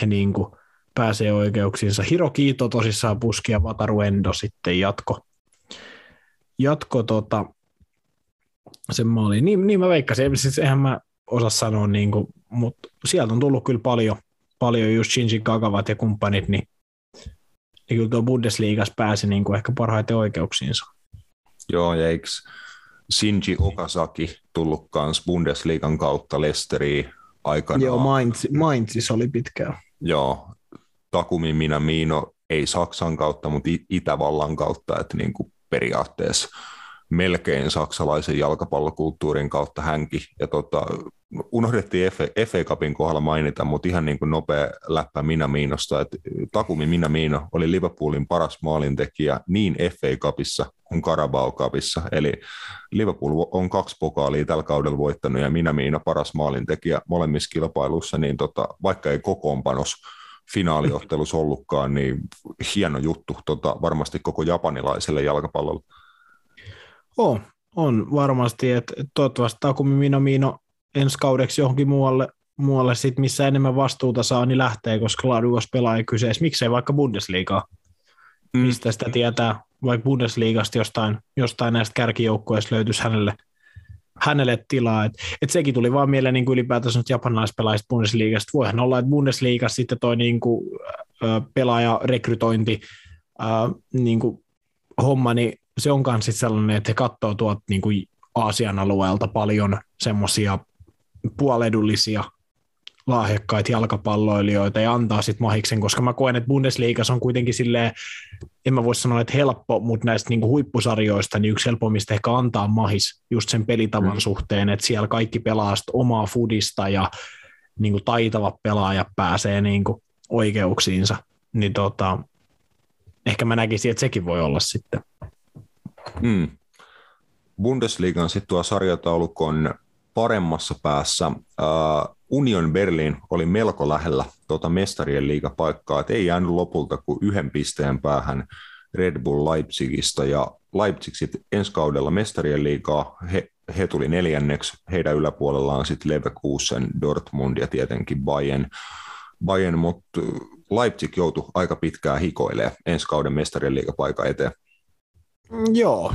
he niin kuin pääsee oikeuksiinsa. Hiro Kiito tosissaan puski ja Wataru Endo sitten jatko, jatko tota, sen maaliin. Niin, niin mä veikkasin, siis eihän mä osaa sanoa, niin kuin, mutta sieltä on tullut kyllä paljon, paljon just Shinji Kagavat ja kumppanit, niin, niin kyllä tuo Bundesliigassa pääsi niin kuin ehkä parhaiten oikeuksiinsa. Joo, ja eikö Shinji Okazaki tullut kanssa Bundesliigan kautta Lesteriin aikanaan? Joo, Mainz, Mainzis oli pitkään. Joo, Takumi Minamino ei Saksan kautta, mutta Itävallan kautta, että niin kuin periaatteessa melkein saksalaisen jalkapallokulttuurin kautta hänkin. Ja tota, unohdettiin FA Cupin kohdalla mainita, mutta ihan niin kuin nopea läppä Minamiinosta, että Takumi Minamino oli Liverpoolin paras maalintekijä niin FA Cupissa kuin Carabao Cupissa. Eli Liverpool on kaksi pokaalia tällä kaudella voittanut ja Minamino paras maalintekijä molemmissa kilpailuissa, niin tota, vaikka ei kokoonpanos finaaliottelussa ollutkaan, niin hieno juttu tota, varmasti koko japanilaiselle jalkapallolle. On, on varmasti, että toivottavasti Takumi Minamino ensi kaudeksi johonkin muualle, muualle sit, missä enemmän vastuuta saa, niin lähtee, koska laadukas pelaaja kyseessä. Miksei vaikka Bundesliigaa? mm. mistä sitä tietää, vaikka Bundesliigasta jostain, jostain näistä kärkijoukkueista löytyisi hänelle, hänelle tilaa. Et, et sekin tuli vaan mieleen niin kuin ylipäätänsä nyt japanilaispelaajista Bundesliigasta. Voihan olla, että Bundesliigassa sitten toi niin kuin, pelaajarekrytointi äh, niin kuin homma, niin se on myös sellainen, että he katsoo tuot niin kuin Aasian alueelta paljon semmoisia puoledullisia lahjakkaita jalkapalloilijoita ja antaa sitten mahiksen, koska mä koen, että Bundesliigassa on kuitenkin silleen, en mä voi sanoa, että helppo, mutta näistä niinku huippusarjoista niin yksi helpommista ehkä antaa mahis just sen pelitavan mm. suhteen, että siellä kaikki pelaa omaa fudista ja niinku taitavat pelaajat pääsee niinku oikeuksiinsa, niin tota, ehkä mä näkisin, että sekin voi olla sitten. Mm. Bundesliigan sitten tuo sarjataulukon paremmassa päässä. Uh, Union Berlin oli melko lähellä tuota mestarien liigapaikkaa, että ei jäänyt lopulta kuin yhden pisteen päähän Red Bull Leipzigistä, ja Leipzig sitten ensi kaudella mestarien liigaa, he, he tuli neljänneksi, heidän yläpuolellaan sitten Leverkusen, Dortmund ja tietenkin Bayern, Bayern mutta Leipzig joutui aika pitkään hikoilemaan ensi kauden mestarien liigapaikan eteen. Joo,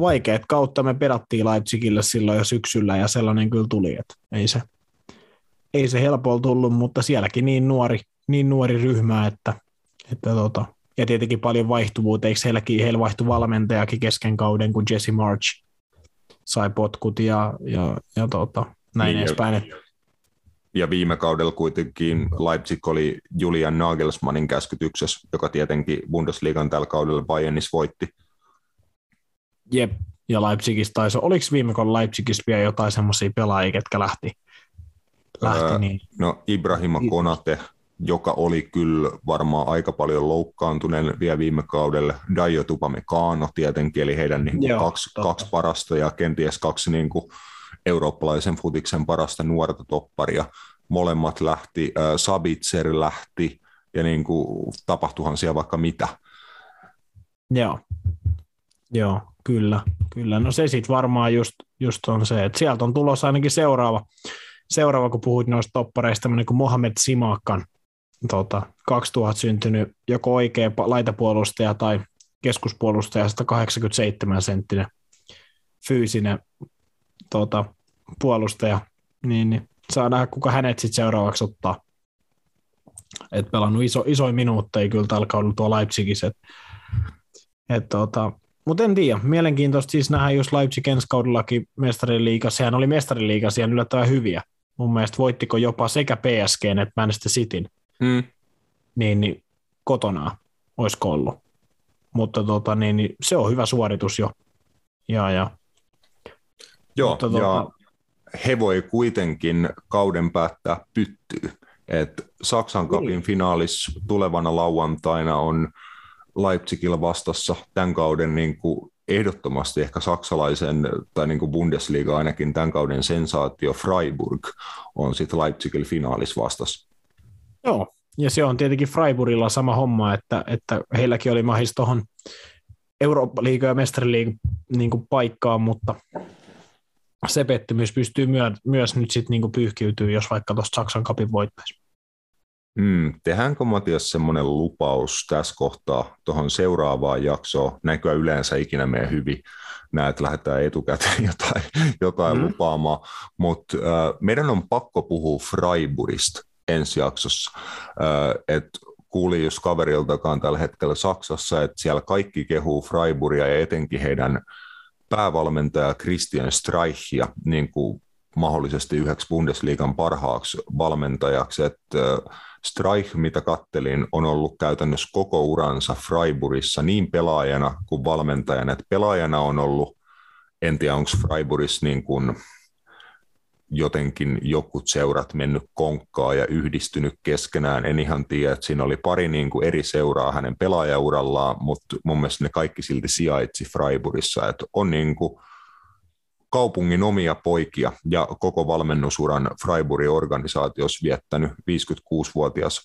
vaikeat kautta me pedattiin Leipzigille silloin jo syksyllä ja sellainen kyllä tuli, että ei se, ei se helpolla tullut, mutta sielläkin niin nuori, niin nuori ryhmä, että, että tota, ja tietenkin paljon vaihtuvuutta, eikö heilläkin, heillä vaihtu valmentajakin kesken kauden, kun Jesse March sai potkut ja, ja, ja tota, näin niin, edespäin. Ja viime kaudella kuitenkin Leipzig oli Julian Nagelsmannin käskytyksessä, joka tietenkin Bundesliigan tällä kaudella Bayernis voitti. Jep, ja Leipzigistä taisi, oliko viime kaudella Leipzigistä vielä jotain semmoisia pelaajia, ketkä lähti lähti, öö, niin... No Ibrahima Konate, joka oli kyllä varmaan aika paljon loukkaantuneen vielä viime kaudelle. Daio Tupamecano tietenkin, eli heidän niin kuin Joo, kaksi, kaksi parasta ja kenties kaksi niin kuin eurooppalaisen futiksen parasta nuorta topparia. Molemmat lähti, äh, Sabitzer lähti, ja niin kuin, tapahtuhan siellä vaikka mitä. Joo, Joo kyllä, kyllä. No se sitten varmaan just, just on se, että sieltä on tulossa ainakin seuraava seuraava, kun puhuit noista toppareista, niin kuin Mohamed Simakan, tota, 2000 syntynyt joko oikea laitapuolustaja tai keskuspuolustaja, 187 senttinen fyysinen tota, puolustaja, niin, niin saa nähdä, kuka hänet sitten seuraavaksi ottaa. Et pelannut iso, isoja minuutteja kyllä tällä kaudella tuo Leipzigissä. Et, et, tota, mutta en tiedä, mielenkiintoista siis nähdä, jos Leipzig ensi kaudellakin mestariliigassa, sehän oli mestariliigassa ja yllättävän hyviä, mun mielestä voittiko jopa sekä PSG että Manchester Cityn, mm. niin, niin kotona olisiko ollut. Mutta tota, niin, niin, se on hyvä suoritus jo. Ja, ja. Joo, Mutta, tota... ja he voi kuitenkin kauden päättää pyttyy. Et Saksan kapin niin. finaalis tulevana lauantaina on Leipzigillä vastassa tämän kauden niin kuin ehdottomasti ehkä saksalaisen tai niin kuin Bundesliga ainakin tämän kauden sensaatio Freiburg on sitten Leipzigillä finaalis vastas. Joo, ja se on tietenkin Freiburgilla sama homma, että, että heilläkin oli mahis tuohon Eurooppa-liiga ja mestariliiga niin paikkaan, mutta se pettymys pystyy myö, myös nyt sitten niin pyyhkiytyä, jos vaikka tuosta Saksan kapin voittaisi. Mm, tehdäänkö Matias semmoinen lupaus tässä kohtaa tuohon seuraavaan jaksoon? Näkyä yleensä ikinä meidän hyvin näet, että lähdetään etukäteen jotain, jotain mm. lupaamaan, mutta äh, meidän on pakko puhua Freiburgista ensi jaksossa. Äh, että kuulin just kaveriltakaan tällä hetkellä Saksassa, että siellä kaikki kehuu Freiburgia ja etenkin heidän päävalmentaja Christian Streichia niin kuin mahdollisesti yhdeksi Bundesliigan parhaaksi valmentajaksi, että Streich, mitä kattelin, on ollut käytännössä koko uransa Freiburgissa niin pelaajana kuin valmentajana, että pelaajana on ollut, en tiedä onko Freiburgissa niin kuin jotenkin jokut seurat mennyt konkkaa ja yhdistynyt keskenään. En ihan tiedä, että siinä oli pari niin kuin eri seuraa hänen pelaajaurallaan, mutta mun mielestä ne kaikki silti sijaitsi Freiburgissa. Että on niin kuin kaupungin omia poikia ja koko valmennusuran Freiburgin organisaatiossa viettänyt 56-vuotias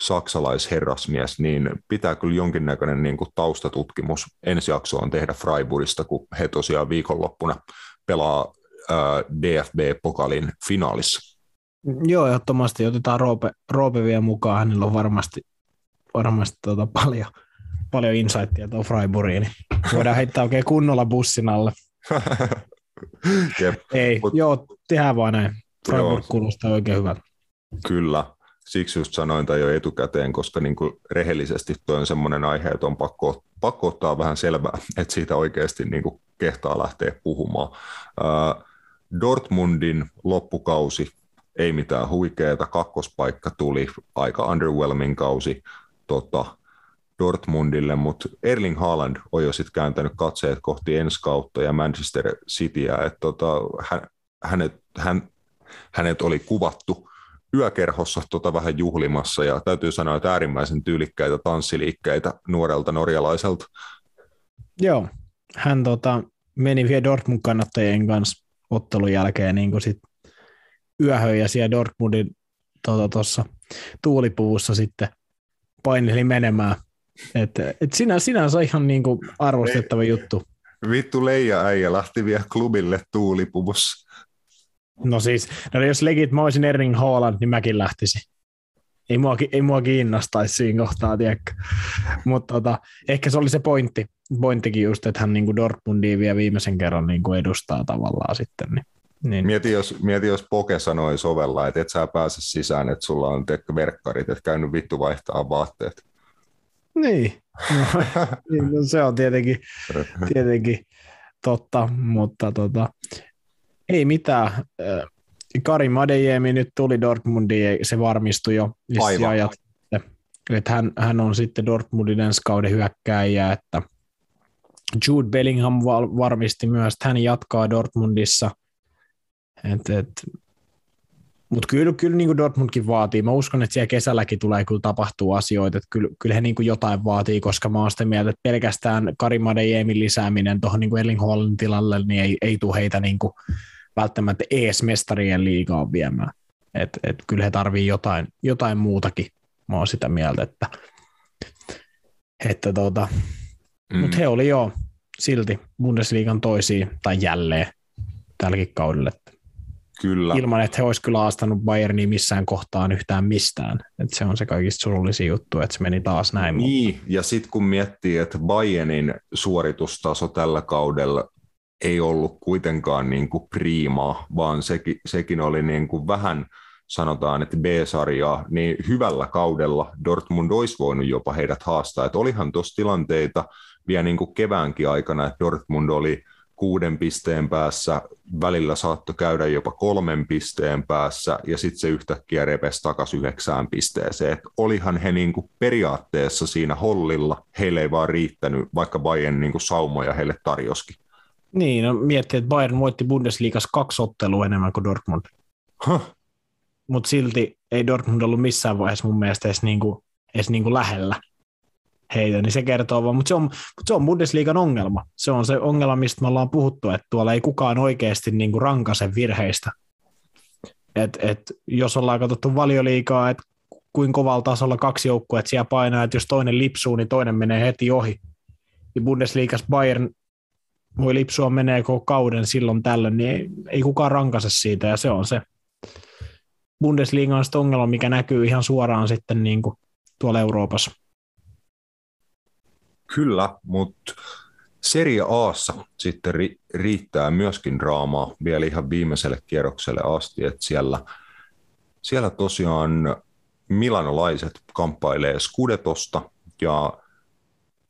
saksalaisherrasmies, niin pitää kyllä jonkinnäköinen niin kuin taustatutkimus ensi jaksoon tehdä Freiburgista, kun he tosiaan viikonloppuna pelaa DFB-pokalin finaalissa. Joo, ehdottomasti otetaan Roope, Roope vielä mukaan. Hänellä on varmasti, varmasti tuota paljon, paljon insightia tuon Freiburgiin, niin voidaan heittää oikein kunnolla bussin alle. Jep, Ei, Mut- joo, tehdään vaan näin. Freiburg Joo. kuulostaa oikein hyvältä. kyllä. Siksi just sanoin tai jo etukäteen, koska niin kuin rehellisesti toi on semmoinen aihe, että on pakko, pakko ottaa vähän selvää, että siitä oikeasti niin kuin kehtaa lähteä puhumaan. Ää, Dortmundin loppukausi, ei mitään huikeeta, kakkospaikka tuli, aika underwhelming kausi tota, Dortmundille, mutta Erling Haaland on jo sitten kääntänyt katseet kohti ensi kautta ja Manchester Cityä, että tota, hän, hänet, hän, hänet oli kuvattu yökerhossa tota vähän juhlimassa ja täytyy sanoa, että äärimmäisen tyylikkäitä tanssiliikkeitä nuorelta norjalaiselta. Joo, hän tota, meni vielä Dortmund-kannattajien kanssa ottelun jälkeen niin sit yöhön ja siellä Dortmundin tuossa tota, tuulipuvussa sitten paineli menemään. Et, et sinä, sinänsä ihan niin kuin arvostettava juttu. Vittu Leija äijä lähti vielä klubille tuulipuvussa. No siis, no jos legit mä olisin Erling Haaland, niin mäkin lähtisin. Ei mua, ei mua kiinnostaisi siinä kohtaa, tiedätkö. Mutta tota, ehkä se oli se pointti, pointtikin just, että hän niin Dortmundia vielä viimeisen kerran niin kuin edustaa tavallaan sitten. Niin, niin. Mieti jos, mieti, jos Poke sanoi sovella, että et sä pääse sisään, että sulla on verkkarit, että käynyt vittu vaihtaa vaatteet. Niin. No, niin, no se on tietenkin, tietenkin totta, mutta tota, ei mitään. Karim Adeyemi nyt tuli Dortmundiin, se varmistui jo Aivan. ajat. Että hän, hän on sitten Dortmundin ensi kauden hyökkääjä, että Jude Bellingham varmisti myös, että hän jatkaa Dortmundissa. Et, et, mutta kyllä, kyllä niin kuin Dortmundkin vaatii. Mä uskon, että siellä kesälläkin tulee kyllä tapahtuu asioita. Että kyllä, kyllä he niin kuin jotain vaatii, koska mä oon sitä mieltä, että pelkästään Karim Adeyemin lisääminen tuohon niin Erling Haalandin tilalle niin ei, ei tule heitä niin kuin välttämättä ees mestarien liigaa viemään. Et, et kyllä he tarvii jotain, jotain muutakin. Mä oon sitä mieltä, että, että tota, mm. mutta he oli jo silti Bundesliigan toisiin tai jälleen tälläkin kaudella. Kyllä. Ilman, että he olisi kyllä aastanut Bayernia missään kohtaan yhtään mistään. Et se on se kaikista surullisin juttu, että se meni taas näin. Niin, ja sitten kun miettii, että Bayernin suoritustaso tällä kaudella ei ollut kuitenkaan niin kuin priimaa, vaan sekin, sekin oli niin kuin vähän sanotaan, että B-sarjaa, niin hyvällä kaudella Dortmund olisi voinut jopa heidät haastaa. Että olihan tuossa tilanteita vielä niin kuin keväänkin aikana, että Dortmund oli kuuden pisteen päässä, välillä saattoi käydä jopa kolmen pisteen päässä, ja sitten se yhtäkkiä repesi takaisin yhdeksään pisteeseen. Et olihan he niinku periaatteessa siinä hollilla, heille ei vaan riittänyt, vaikka Bayern niinku saumoja heille tarjoskin. Niin, no miettii, että Bayern voitti Bundesliigassa kaksi ottelua enemmän kuin Dortmund. Huh. Mutta silti ei Dortmund ollut missään vaiheessa mun mielestä edes, niinku, edes niinku lähellä heitä, niin se kertoo vaan, mutta se on, mutta se on Bundesliigan ongelma. Se on se ongelma, mistä me ollaan puhuttu, että tuolla ei kukaan oikeasti niinku rankase virheistä. Et, et, jos ollaan katsottu valioliikaa, että kuin kovalla tasolla kaksi että siellä painaa, että jos toinen lipsuu, niin toinen menee heti ohi. Ja Bundesliigassa Bayern voi lipsua menee koko kauden silloin tällöin, niin ei, ei kukaan rankase siitä, ja se on se sitten ongelma, mikä näkyy ihan suoraan sitten niin kuin tuolla Euroopassa. Kyllä, mutta Serie Aassa sitten ri- riittää myöskin draamaa vielä ihan viimeiselle kierrokselle asti, että siellä, siellä tosiaan milanolaiset kamppailee Scudetosta ja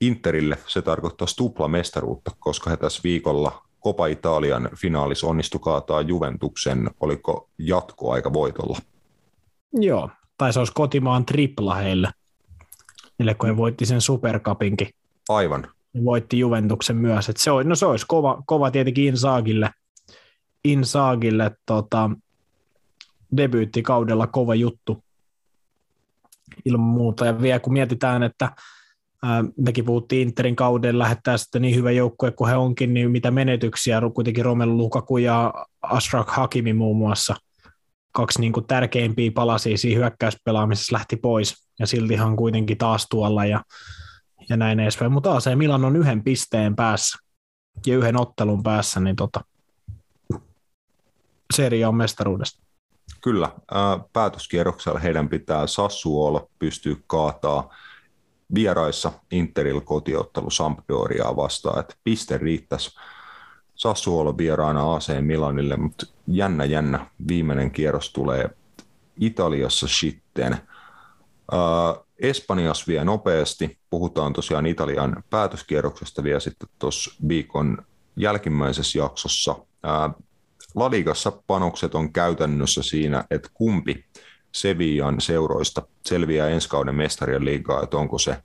Interille se tarkoittaa tuplamestaruutta, koska he tässä viikolla Copa Italian finaalissa onnistu kaataa Juventuksen, oliko jatkoaika voitolla? Joo, tai se olisi kotimaan tripla heille, kun he voitti sen supercupinkin. Aivan. Voitti Juventuksen myös. Et se, olisi, no se olisi kova, kova tietenkin Insaagille, Insaagille tota, debyyttikaudella kova juttu ilman muuta. Ja vielä kun mietitään, että ää, mekin puhuttiin Interin kauden lähettää sitten niin hyvä joukkue kuin he onkin, niin mitä menetyksiä, kuitenkin Romelu Lukaku ja Ashraf Hakimi muun muassa, kaksi niin kuin tärkeimpiä palasia siinä hyökkäyspelaamisessa lähti pois, ja siltihan kuitenkin taas tuolla, ja, ja näin edespäin. Mutta AC Milan on yhden pisteen päässä, ja yhden ottelun päässä, niin tota, seria on mestaruudesta. Kyllä, ää, päätöskierroksella heidän pitää Sassuolo pystyä kaataa vieraissa Interil kotiottelu Sampdoriaa vastaan, että piste riittäisi Sassuolo vieraana AC Milanille, mutta jännä jännä viimeinen kierros tulee Italiassa sitten. Espanjassa vie nopeasti. Puhutaan tosiaan Italian päätöskierroksesta vielä sitten tuossa viikon jälkimmäisessä jaksossa. Ligassa panokset on käytännössä siinä, että kumpi Sevillan seuroista selviää ensi kauden mestarien liigaa, että onko se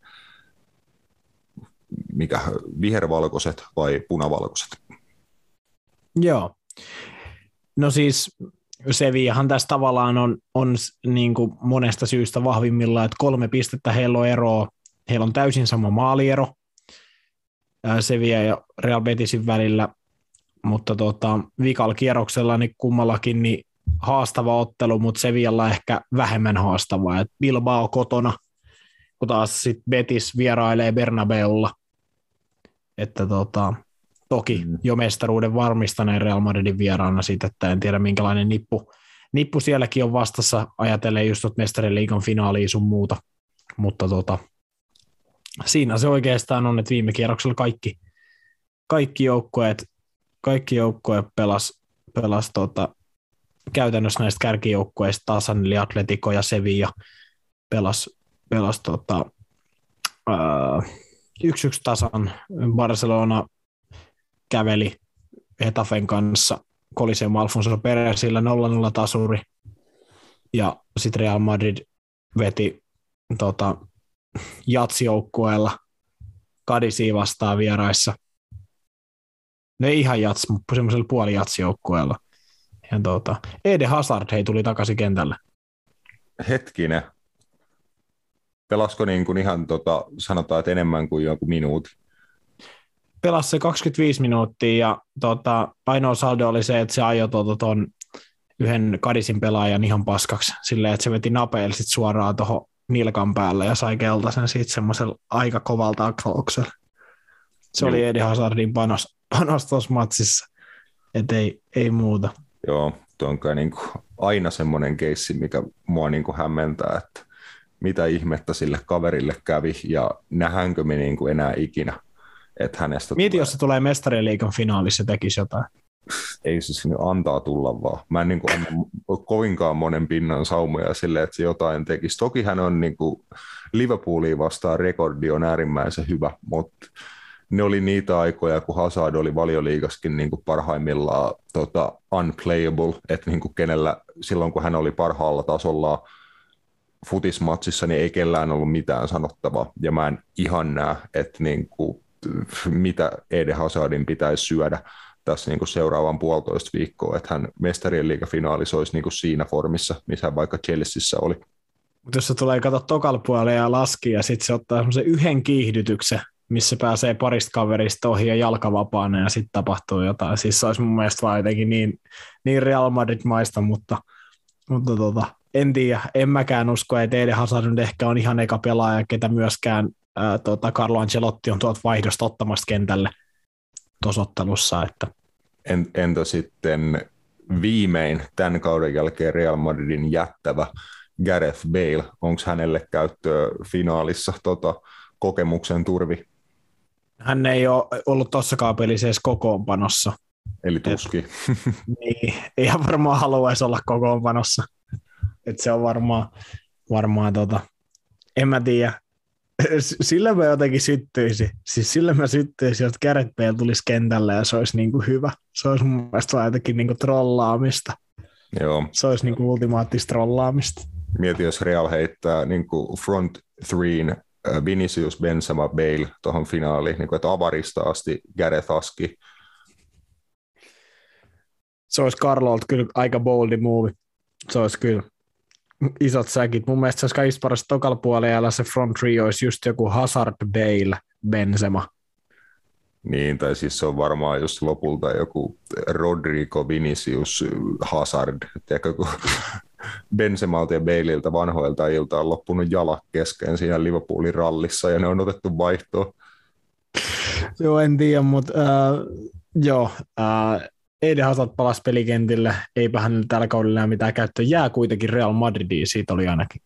mikä vihervalkoiset vai punavalkoiset. Joo. No siis Sevillahan tässä tavallaan on, on niin kuin monesta syystä vahvimmillaan, että kolme pistettä heillä on eroa. Heillä on täysin sama maaliero Sevilla ja Real Betisin välillä, mutta tota, vikalla kierroksella niin kummallakin niin haastava ottelu, mutta Sevillalla ehkä vähemmän haastava. Et Bilbao kotona, kun taas sit Betis vierailee Bernabeulla. Että tota, toki mm. jo mestaruuden varmistaneen Real Madridin vieraana siitä, että en tiedä minkälainen nippu, nippu sielläkin on vastassa, ajatellen just mestarien liikan finaaliin sun muuta, mutta tota, siinä se oikeastaan on, että viime kierroksella kaikki, kaikki joukkueet, kaikki joukkueet pelas, pelas tota, käytännössä näistä kärkijoukkueista tasan, eli Atletico ja Sevilla pelas, pelas tota, yksi yksi tasan. Barcelona käveli Hetafen kanssa Coliseum Alfonso Perezillä 0-0 tasuri, ja sitten Real Madrid veti tota, jatsjoukkueella Kadisiin vastaan vieraissa. Ne no ihan jats, mutta semmoisella puoli jatsjoukkueella. Ja tota, Ede Hazard hei tuli takaisin kentälle. Hetkinen. Pelasko niin kuin ihan tota, sanotaan, että enemmän kuin joku minuutti? Pelasi se 25 minuuttia ja tota, ainoa saldo oli se, että se ajoi tuon tota, yhden kadisin pelaajan ihan paskaksi silleen, että se veti napeilla sit suoraan tuohon nilkan päälle ja sai keltaisen siitä semmoisella aika kovalta aklauksella. Se Joo. oli Edi Hazardin panos, panos tuossa matsissa, että ei, ei muuta. Joo, tuo on kai niin aina semmoinen keissi, mikä mua niin kuin hämmentää, että mitä ihmettä sille kaverille kävi ja nähdäänkö me niin kuin enää ikinä että hänestä Mieti, tulee... jos se tulee mestarien liikan finaalissa tekisi jotain. Ei siis nyt antaa tulla vaan. Mä en niin kuin anna kovinkaan monen pinnan saumoja sille, että se jotain tekisi. Toki hän on niin kuin Liverpoolia vastaan rekordi on äärimmäisen hyvä, mutta ne oli niitä aikoja, kun Hazard oli valioliigaskin niin kuin parhaimmillaan tota, unplayable, että niin kuin kenellä silloin kun hän oli parhaalla tasolla futismatsissa, niin ei kellään ollut mitään sanottavaa. Ja mä en ihan näe, että niin kuin mitä Ede Hazardin pitäisi syödä tässä niin kuin seuraavan puolitoista viikkoa, että hän mestarien liigafinaalissa olisi niin kuin siinä formissa, missä hän vaikka Chelseassa oli. Mutta jos se tulee kato tokal ja laski ja sitten se ottaa semmoisen yhden kiihdytyksen, missä pääsee parista kaverista ohi ja jalkavapaana ja sitten tapahtuu jotain. Siis se olisi mun mielestä vaan jotenkin niin, niin Real Madrid-maista, mutta, mutta tota, en tiedä, en mäkään usko, että Ede Hazard nyt ehkä on ihan eka pelaaja, ketä myöskään ää, tota Carlo Ancelotti on tuolta vaihdosta ottamassa kentälle tosottelussa. Että. Entä sitten viimein tämän kauden jälkeen Real Madridin jättävä Gareth Bale, onko hänelle käyttöä finaalissa tota, kokemuksen turvi? Hän ei ole ollut tuossakaan pelissä edes kokoonpanossa. Eli tuski. Et, niin, ei varmaan haluaisi olla kokoonpanossa. Et se on varmaan, varmaan tota, en mä tiedä, sillä mä jotenkin syttyisin. Siis sillä mä syttyisin, että Gareth Bale tulisi kentälle ja se olisi niin kuin hyvä. Se olisi mun mielestä jotenkin niin kuin trollaamista. Joo. Se olisi niin kuin ultimaattista trollaamista. Mieti, jos Real heittää niin kuin front threen äh, Vinicius, Benzema, Bale tuohon finaaliin, niin kuin, että avarista asti Gareth Aski. Se olisi Carlolta kyllä aika boldi move. Se olisi kyllä isot säkit. Mun mielestä se olisi kaikista paras tokalla puolella se front three olisi just joku Hazard, Bale, Benzema. Niin, tai siis se on varmaan just lopulta joku Rodrigo, Vinicius, Hazard. Tiedätkö, kun Benzemalta ja Baleilta vanhoilta ilta on loppunut jala kesken siinä Liverpoolin rallissa ja ne on otettu vaihtoon. Joo, en tiedä, mutta uh, joo, uh, Eden Hazard palasi pelikentille, eipä hänellä tällä kaudella mitään käyttöä, jää kuitenkin Real Madridiin, siitä oli ainakin,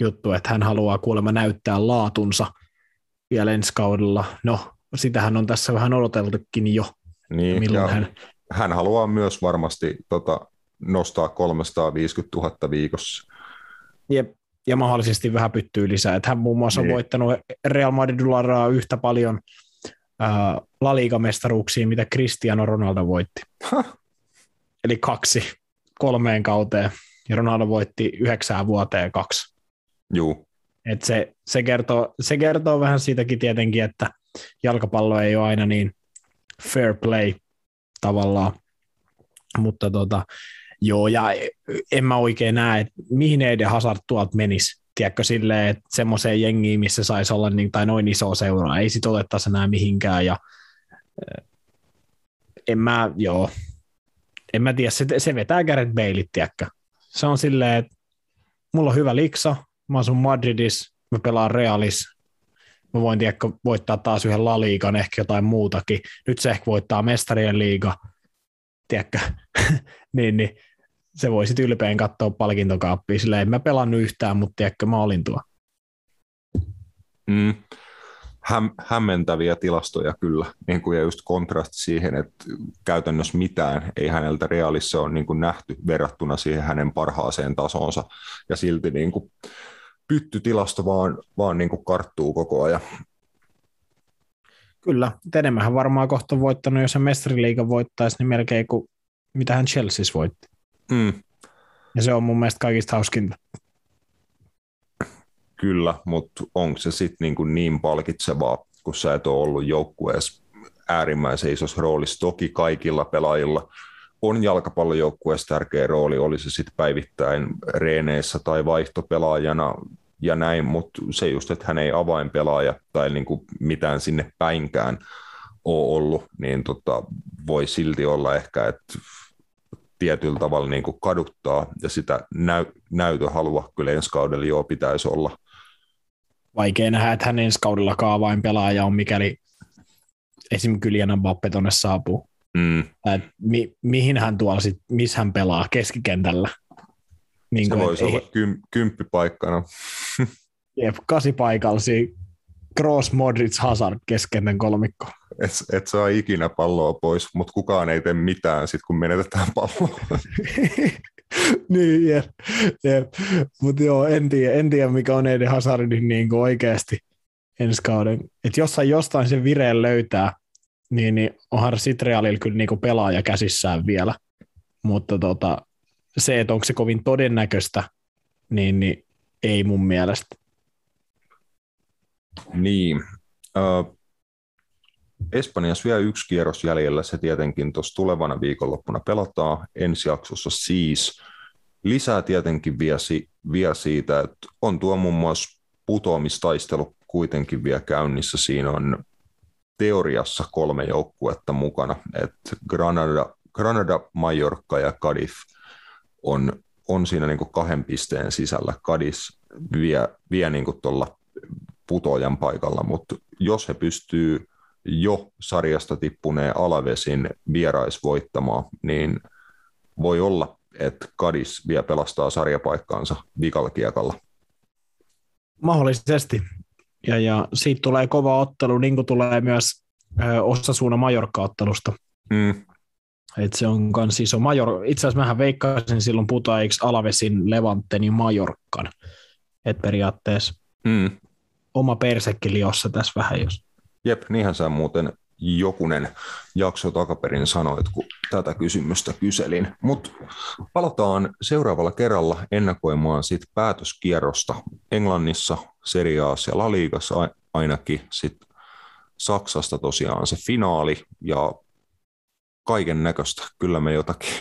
juttu, että hän haluaa kuulemma näyttää laatunsa vielä ensi kaudella. No, sitähän on tässä vähän odoteltukin jo. Niin, milloin hän... hän haluaa myös varmasti tota, nostaa 350 000 viikossa. Jep, ja mahdollisesti vähän pyttyy lisää. Että hän muun muassa niin. on voittanut Real Madridilla yhtä paljon äh, La Liga-mestaruuksia, mitä Cristiano Ronaldo voitti. Huh. Eli kaksi kolmeen kauteen, ja Ronaldo voitti yhdeksään vuoteen kaksi. Juu. Et se, se, kertoo, se kertoo vähän siitäkin tietenkin, että jalkapallo ei ole aina niin fair play tavallaan, mutta tota, joo, ja en mä oikein näe, että mihin Eden Hazard tuolta menisi, tiedätkö, silleen, että semmoiseen jengiin, missä saisi olla niin, tai noin iso seura, ei sit otettaisi enää mihinkään, ja en mä, joo, en mä tiedä, se, se vetää Gareth Bale, tiedätkö. Se on silleen, että mulla on hyvä liksa, mä asun Madridis, mä pelaan Realis, mä voin tiedäkö, voittaa taas yhden La ehkä jotain muutakin. Nyt se ehkä voittaa mestarien liiga, tiedätkö, niin, niin se voi sitten ylpeän katsoa palkintokaappia, sillä en mä pelannut yhtään, mutta tiedätkö, mä olin tuo. Mm. Häm, hämmentäviä tilastoja kyllä, niin kuin ja just kontrasti siihen, että käytännössä mitään ei häneltä realissa ole niin kuin nähty verrattuna siihen hänen parhaaseen tasonsa, ja silti niin kuin pyttytilasto vaan, vaan niin kuin karttuu koko ajan. Kyllä, enemmän varmaan kohta voittanut, jos hän mestariliiga voittaisi, niin melkein kuin mitä hän Chelsea voitti. Mm. Ja se on mun mielestä kaikista hauskinta. Kyllä, mutta onko se sitten niin, kuin niin palkitsevaa, kun sä et ole ollut joukkueessa äärimmäisen isossa roolissa. Toki kaikilla pelaajilla on jalkapallojoukkueessa tärkeä rooli, oli se sitten päivittäin reeneissä tai vaihtopelaajana ja näin, mutta se just, että hän ei avainpelaaja tai niin kuin mitään sinne päinkään ole ollut, niin tota, voi silti olla ehkä, että tietyllä tavalla niin kuin kaduttaa ja sitä näy- näytöhalua kyllä ensi kaudella joo pitäisi olla. Vaikea nähdä, että hän ensi kaudellakaan vain pelaaja on, mikäli esim. Kylian Mbappe tuonne saapuu. Mm. Et mi- mihin hän tuolla sit, missä hän pelaa keskikentällä. Niin se voisi olla kym- kymppipaikkana. Jep, kasipaikalla Cross, Modric, Hazard keskeinen kolmikko. Et, et saa ikinä palloa pois, mutta kukaan ei tee mitään sit kun menetetään palloa. niin, jep. jep. Mutta joo, en tiedä, en tiedä, mikä on Eden Hazardin niin kuin oikeasti ensi kauden. Että jossain jostain sen vireen löytää, niin, niin onhan Sitrealilla kyllä niin kuin pelaaja käsissään vielä. Mutta tota, se, että onko se kovin todennäköistä, niin, niin ei mun mielestä. Niin. Uh, Espanjassa vielä yksi kierros jäljellä, se tietenkin tuossa tulevana viikonloppuna pelataan ensi jaksossa siis. Lisää tietenkin vielä, vielä siitä, että on tuo muun muassa putoamistaistelu kuitenkin vielä käynnissä. Siinä on teoriassa kolme joukkuetta mukana, että Granada, Granada, Mallorca ja Cadiz on, on siinä niin kahden pisteen sisällä. Cadiz vie, vie niin tuolla putoajan paikalla, mutta jos he pystyy jo sarjasta tippuneen Alavesin vieraisvoittamaan, niin voi olla, että Kadis vielä pelastaa sarjapaikkaansa vikalla kiekalla. Mahdollisesti. Ja, ja siitä tulee kova ottelu, niin kuin tulee myös Osasuuna Majorka-ottelusta. Mm. Et se on kans iso Major. Itse asiassa mähän veikkasin silloin putoajiksi Alavesin, Levantenin Majorkan. Et periaatteessa mm oma persekki liossa tässä vähän jos. Jep, niinhän sä muuten jokunen jakso takaperin sanoit, kun tätä kysymystä kyselin. Mutta palataan seuraavalla kerralla ennakoimaan sit päätöskierrosta Englannissa, Serie A ja La Ligassa ainakin, sitten Saksasta tosiaan se finaali ja kaiken näköistä. Kyllä me jotakin,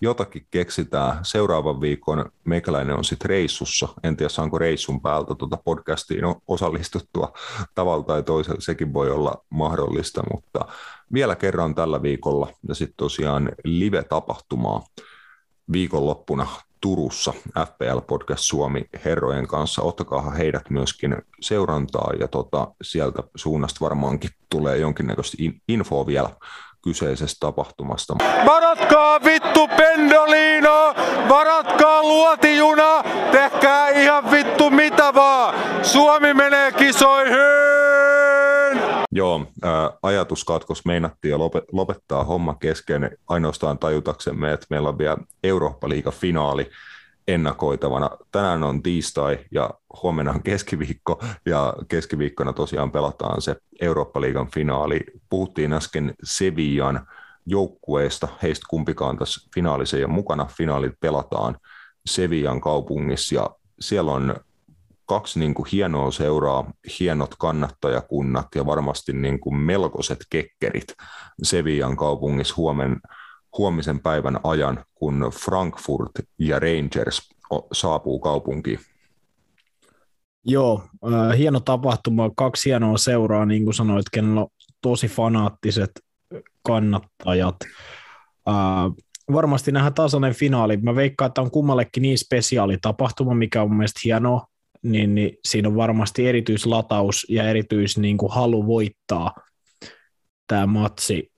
jotakin keksitään. Seuraavan viikon meikäläinen on sitten reissussa. En tiedä, saanko reissun päältä tuota podcastiin osallistuttua tavalla tai toisella. Sekin voi olla mahdollista, mutta vielä kerran tällä viikolla ja sitten tosiaan live-tapahtumaa viikonloppuna Turussa FPL Podcast Suomi herrojen kanssa. Ottakaa heidät myöskin seurantaa ja tota, sieltä suunnasta varmaankin tulee jonkinnäköistä infoa vielä kyseisestä tapahtumasta. Varatkaa vittu pendolino! Varatkaa luotijuna! Tehkää ihan vittu mitä vaan! Suomi menee kisoihin! Joo, ää, ajatuskatkos meinattiin jo lopettaa homma kesken ainoastaan tajutaksemme, että meillä on vielä Eurooppa-liiga finaali ennakoitavana. Tänään on tiistai ja huomenna on keskiviikko ja keskiviikkona tosiaan pelataan se Eurooppa-liigan finaali. Puhuttiin äsken Sevillan joukkueesta, heistä kumpikaan tässä finaalissa ole mukana. Finaalit pelataan Sevillan kaupungissa ja siellä on kaksi niin kuin hienoa seuraa, hienot kannattajakunnat ja varmasti niin kuin melkoiset kekkerit Sevillan kaupungissa huomen, huomisen päivän ajan, kun Frankfurt ja Rangers saapuu kaupunkiin. Joo, äh, hieno tapahtuma, kaksi hienoa seuraa, niin kuin sanoit, kenellä on tosi fanaattiset kannattajat. Äh, varmasti nähdään tasainen finaali. Mä veikkaan, että on kummallekin niin spesiaali tapahtuma, mikä on mun mielestä hienoa, niin, niin siinä on varmasti erityislataus ja erityis niin kuin halu voittaa tämä matsi.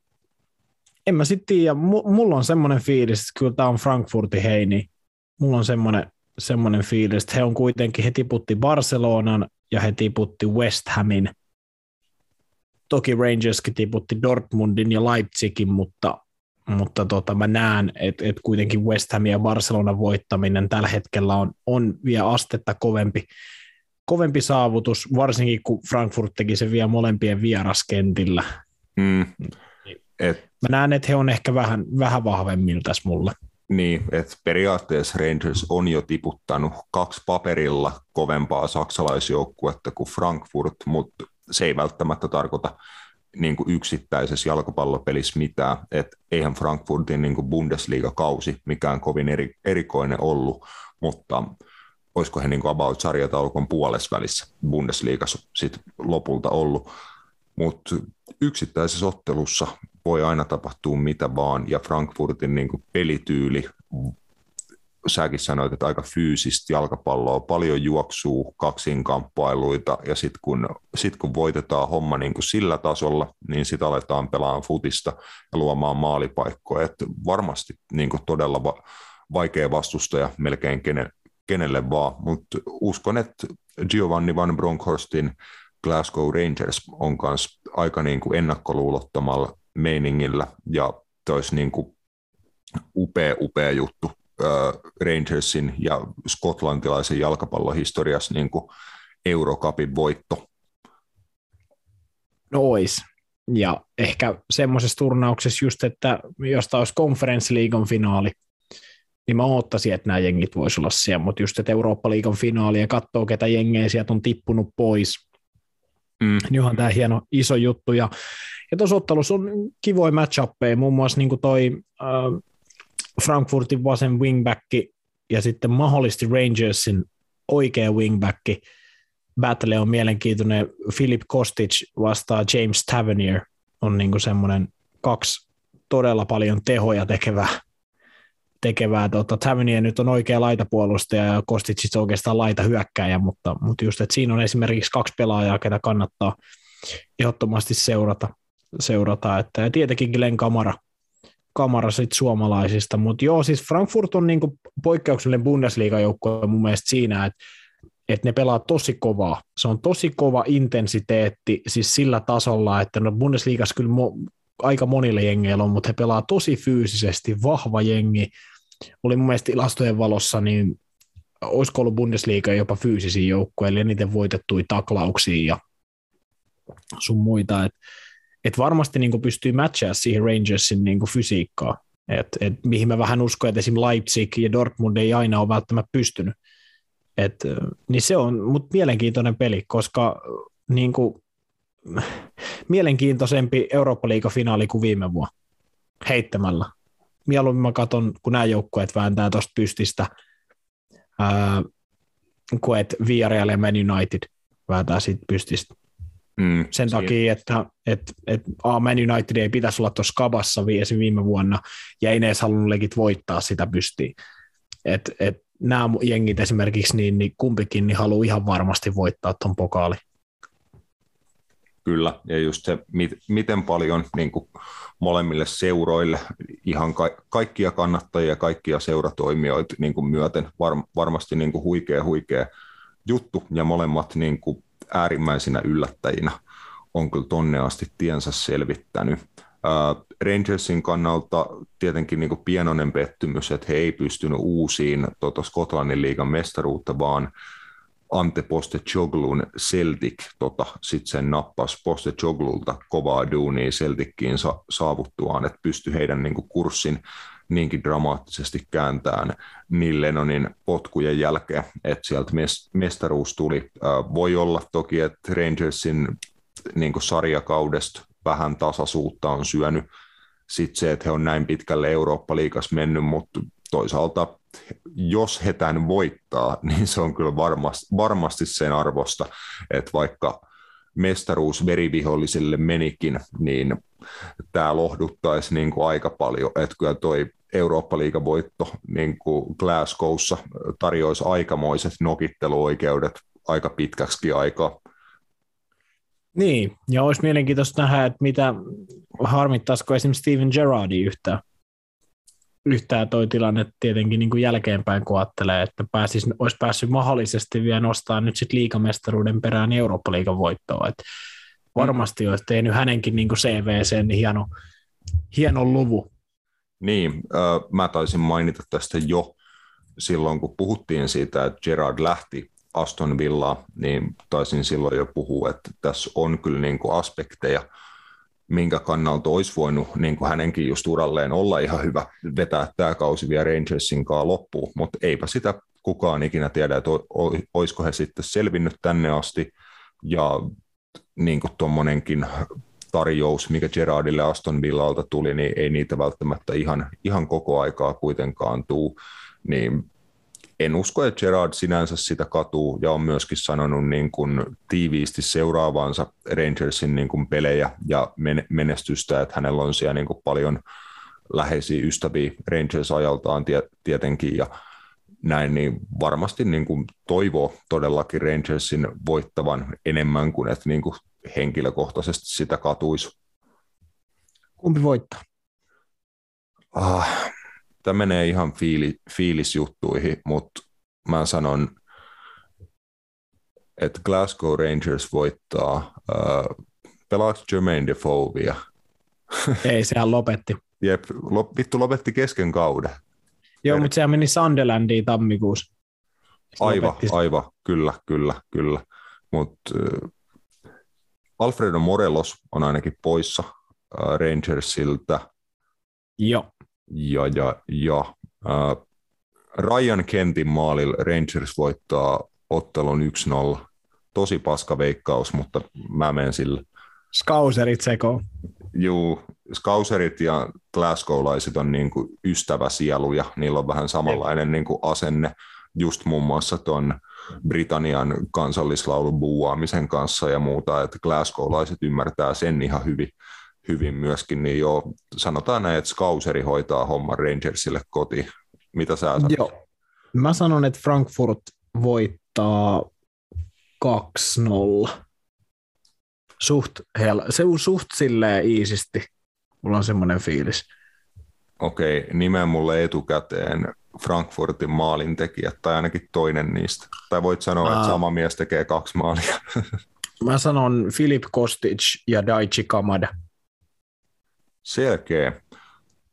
En mä sitten tiedä, mulla on semmoinen fiilis, että kyllä tämä on Frankfurtin heini. Mulla on semmoinen, semmoinen fiilis, että he on kuitenkin, he tiputti Barcelonan ja he tiputti West Hamin. Toki Rangerskin tiputti Dortmundin ja Leipzigin, mutta mutta tota, mä näen, että et kuitenkin West Ham ja Barcelonan voittaminen tällä hetkellä on, on vielä astetta kovempi, kovempi saavutus, varsinkin kun Frankfurt teki se vielä molempien vieraskentillä. Mm. Et, mä näen, että he on ehkä vähän, vähän vahvemmilla tässä mulle. Niin, että periaatteessa Rangers on jo tiputtanut kaksi paperilla kovempaa saksalaisjoukkuetta kuin Frankfurt, mutta se ei välttämättä tarkoita niin kuin yksittäisessä jalkapallopelissä mitään, että eihän Frankfurtin niin kuin Bundesliga-kausi mikään kovin eri, erikoinen ollut, mutta olisiko he niin kuin about sarjataulukon puolessa välissä Bundesliigassa sit lopulta ollut, mutta yksittäisessä ottelussa voi aina tapahtua mitä vaan, ja Frankfurtin niin kuin pelityyli säkin sanoit, että aika fyysistä jalkapalloa, paljon juoksuu, kaksinkamppailuita ja sitten kun, sit kun voitetaan homma niin kuin sillä tasolla, niin sitten aletaan pelaamaan futista ja luomaan maalipaikkoja. Et varmasti niin kuin todella va- vaikea vastustaja melkein kene, kenelle vaan, mutta uskon, että Giovanni Van Bronckhorstin Glasgow Rangers on myös aika niin kuin ennakkoluulottomalla meiningillä ja toisi niin kuin upea, upea juttu Rangersin ja skotlantilaisen jalkapallohistoriassa niin kuin Eurocupin voitto. No ois. Ja ehkä semmoisessa turnauksessa just, että jos tämä olisi konferenssiliigon finaali, niin mä odottaisin, että nämä jengit voisi olla siellä, mutta just, että Eurooppa-liigon finaali ja katsoo, ketä jengejä sieltä on tippunut pois, mm. niin onhan tämä hieno iso juttu. Ja, ja tuossa ottelussa on kivoja match muun muassa niin kuin toi äh, Frankfurtin vasen wingback ja sitten mahdollisesti Rangersin oikea wingback battle on mielenkiintoinen. Philip Kostic vastaa James Tavernier on niin semmoinen kaksi todella paljon tehoja tekevää, tekevää tota, Tavernier nyt on oikea laitapuolustaja ja Kostic oikeastaan laita hyökkäjä, mutta, mutta just, että siinä on esimerkiksi kaksi pelaajaa, ketä kannattaa ehdottomasti seurata. seurata että, ja tietenkin Glenn Kamara – kamara sit suomalaisista, mutta joo, siis Frankfurt on niinku poikkeuksellinen Bundesliga-joukkue mun mielestä siinä, että että ne pelaa tosi kovaa. Se on tosi kova intensiteetti, siis sillä tasolla, että no Bundesliigassa kyllä aika monille jengeillä on, mutta he pelaa tosi fyysisesti, vahva jengi. Oli mun mielestä tilastojen valossa, niin olisiko ollut Bundesliga jopa fyysisiä joukkueja, eli eniten voitettui taklauksia ja sun muita. että et varmasti niin pystyy matchaa siihen Rangersin niin fysiikkaa, et, et, mihin mä vähän uskon, että esim. Leipzig ja Dortmund ei aina ole välttämättä pystynyt. Et, niin se on mut mielenkiintoinen peli, koska niin kuin, mielenkiintoisempi Eurooppa-liiga-finaali kuin viime vuonna heittämällä. Mieluummin mä katson, kun nämä joukkueet vääntää tuosta pystistä, ää, kuin että Villarreal ja Man United vääntää siitä pystistä. Mm, Sen siihen. takia, että et, et, a, Man United ei pitäisi olla tuossa kabassa viesi viime vuonna, ja ei ne edes halunnut legit voittaa sitä pystiin. Et, et, nämä jengit esimerkiksi, niin, niin kumpikin niin haluaa ihan varmasti voittaa tuon pokaali. Kyllä, ja just se, mit, miten paljon niin kuin molemmille seuroille, ihan ka- kaikkia kannattajia, kaikkia seuratoimijoita niin kuin myöten, var, varmasti niin kuin huikea, huikea juttu, ja molemmat niin kuin äärimmäisinä yllättäjinä on kyllä tonne asti tiensä selvittänyt. Rangersin kannalta tietenkin niin kuin pienoinen pettymys, että he ei pystynyt uusiin tota Skotlannin liigan mestaruutta, vaan Ante Postecoglun Celtic tota, sitten sen nappasi Postecoglulta kovaa duunia Celtickiin sa- saavuttuaan, että pystyi heidän niin kuin, kurssin niinkin dramaattisesti kääntämään niin Lennonin potkujen jälkeen, että sieltä mestaruus tuli. Voi olla toki, että Rangersin niin kuin sarjakaudesta vähän tasaisuutta on syönyt sitten se, että he on näin pitkälle Eurooppa-liikas mennyt, mutta toisaalta jos he tämän voittaa, niin se on kyllä varmasti, varmasti sen arvosta, että vaikka mestaruus verivihollisille menikin, niin tämä lohduttaisi niin kuin aika paljon, että kyllä toi Eurooppa-liigan voitto niin kuin Glasgowssa tarjoaisi aikamoiset nokitteluoikeudet aika pitkäksi aikaa. Niin, ja olisi mielenkiintoista nähdä, että mitä harmittaisiko esimerkiksi Steven Gerrardi yhtään yhtään toi tilanne tietenkin niin kuin jälkeenpäin, kun ajattelee, että pääsis, olisi päässyt mahdollisesti vielä nostaa nyt sitten liikamestaruuden perään Eurooppa-liigan voittoa. Et varmasti olisi tehnyt hänenkin niin kuin CVC niin hieno, hieno luvu. Niin, äh, mä taisin mainita tästä jo silloin, kun puhuttiin siitä, että Gerard lähti Aston Villaa, niin taisin silloin jo puhua, että tässä on kyllä niin kuin aspekteja, minkä kannalta olisi voinut niin kuin hänenkin just uralleen olla ihan hyvä vetää tämä kausi vielä Rangersin kanssa loppuun, mutta eipä sitä kukaan ikinä tiedä, että olisiko he sitten selvinnyt tänne asti, ja niin kuin tuommoinenkin tarjous, mikä Gerardille Aston Villalta tuli, niin ei niitä välttämättä ihan, ihan koko aikaa kuitenkaan tuu, niin en usko, että Gerard sinänsä sitä katuu ja on myöskin sanonut niin kuin tiiviisti seuraavaansa Rangersin niin kuin pelejä ja menestystä, että hänellä on siellä niin kuin paljon läheisiä ystäviä Rangers-ajaltaan tietenkin ja näin, niin varmasti niin kuin toivoo todellakin Rangersin voittavan enemmän kuin että niin kuin henkilökohtaisesti sitä katuisi. Kumpi voittaa? Ah, tämä menee ihan fiili, fiilisjuttuihin, mutta mä sanon, että Glasgow Rangers voittaa. Uh, pelaako Jermaine Defoe vielä? Ei, sehän lopetti. Jep, lop, vittu lopetti kesken kauden. Joo, Eri. mutta sehän meni Sunderlandiin tammikuussa. Aivan, aivan, kyllä, kyllä, kyllä. Mutta uh, Alfredo Morelos on ainakin poissa uh, Rangersilta. Joo. Ja, ja, ja äh, Ryan Kentin maalilla Rangers voittaa ottelun 1-0. Tosi paska veikkaus, mutta mä menen sillä. Skauserit seko. Juu, Skauserit ja Glasgowlaiset on niin kuin ystäväsieluja. Niillä on vähän samanlainen niin kuin asenne just muun muassa tuon Britannian kansallislaulun buuaamisen kanssa ja muuta, että Glasgowlaiset ymmärtää sen ihan hyvin hyvin myöskin, niin joo, sanotaan näin, että Skauseri hoitaa homman Rangersille kotiin. Mitä sä sanot? Joo. Mä sanon, että Frankfurt voittaa 2-0. Suht, hel- se on suht silleen iisisti. Mulla on semmoinen fiilis. Okei, nimeä mulle etukäteen Frankfurtin maalintekijät, tai ainakin toinen niistä. Tai voit sanoa, Aa. että sama mies tekee kaksi maalia. Mä sanon Filip Kostic ja Daichi Kamada selkeä.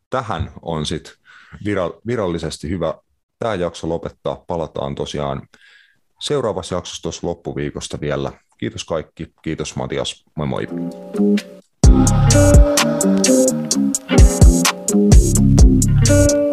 Tähän on sitten virallisesti hyvä tämä jakso lopettaa. Palataan tosiaan seuraavassa jaksossa tuossa loppuviikosta vielä. Kiitos kaikki. Kiitos Matias. Moi moi. thank you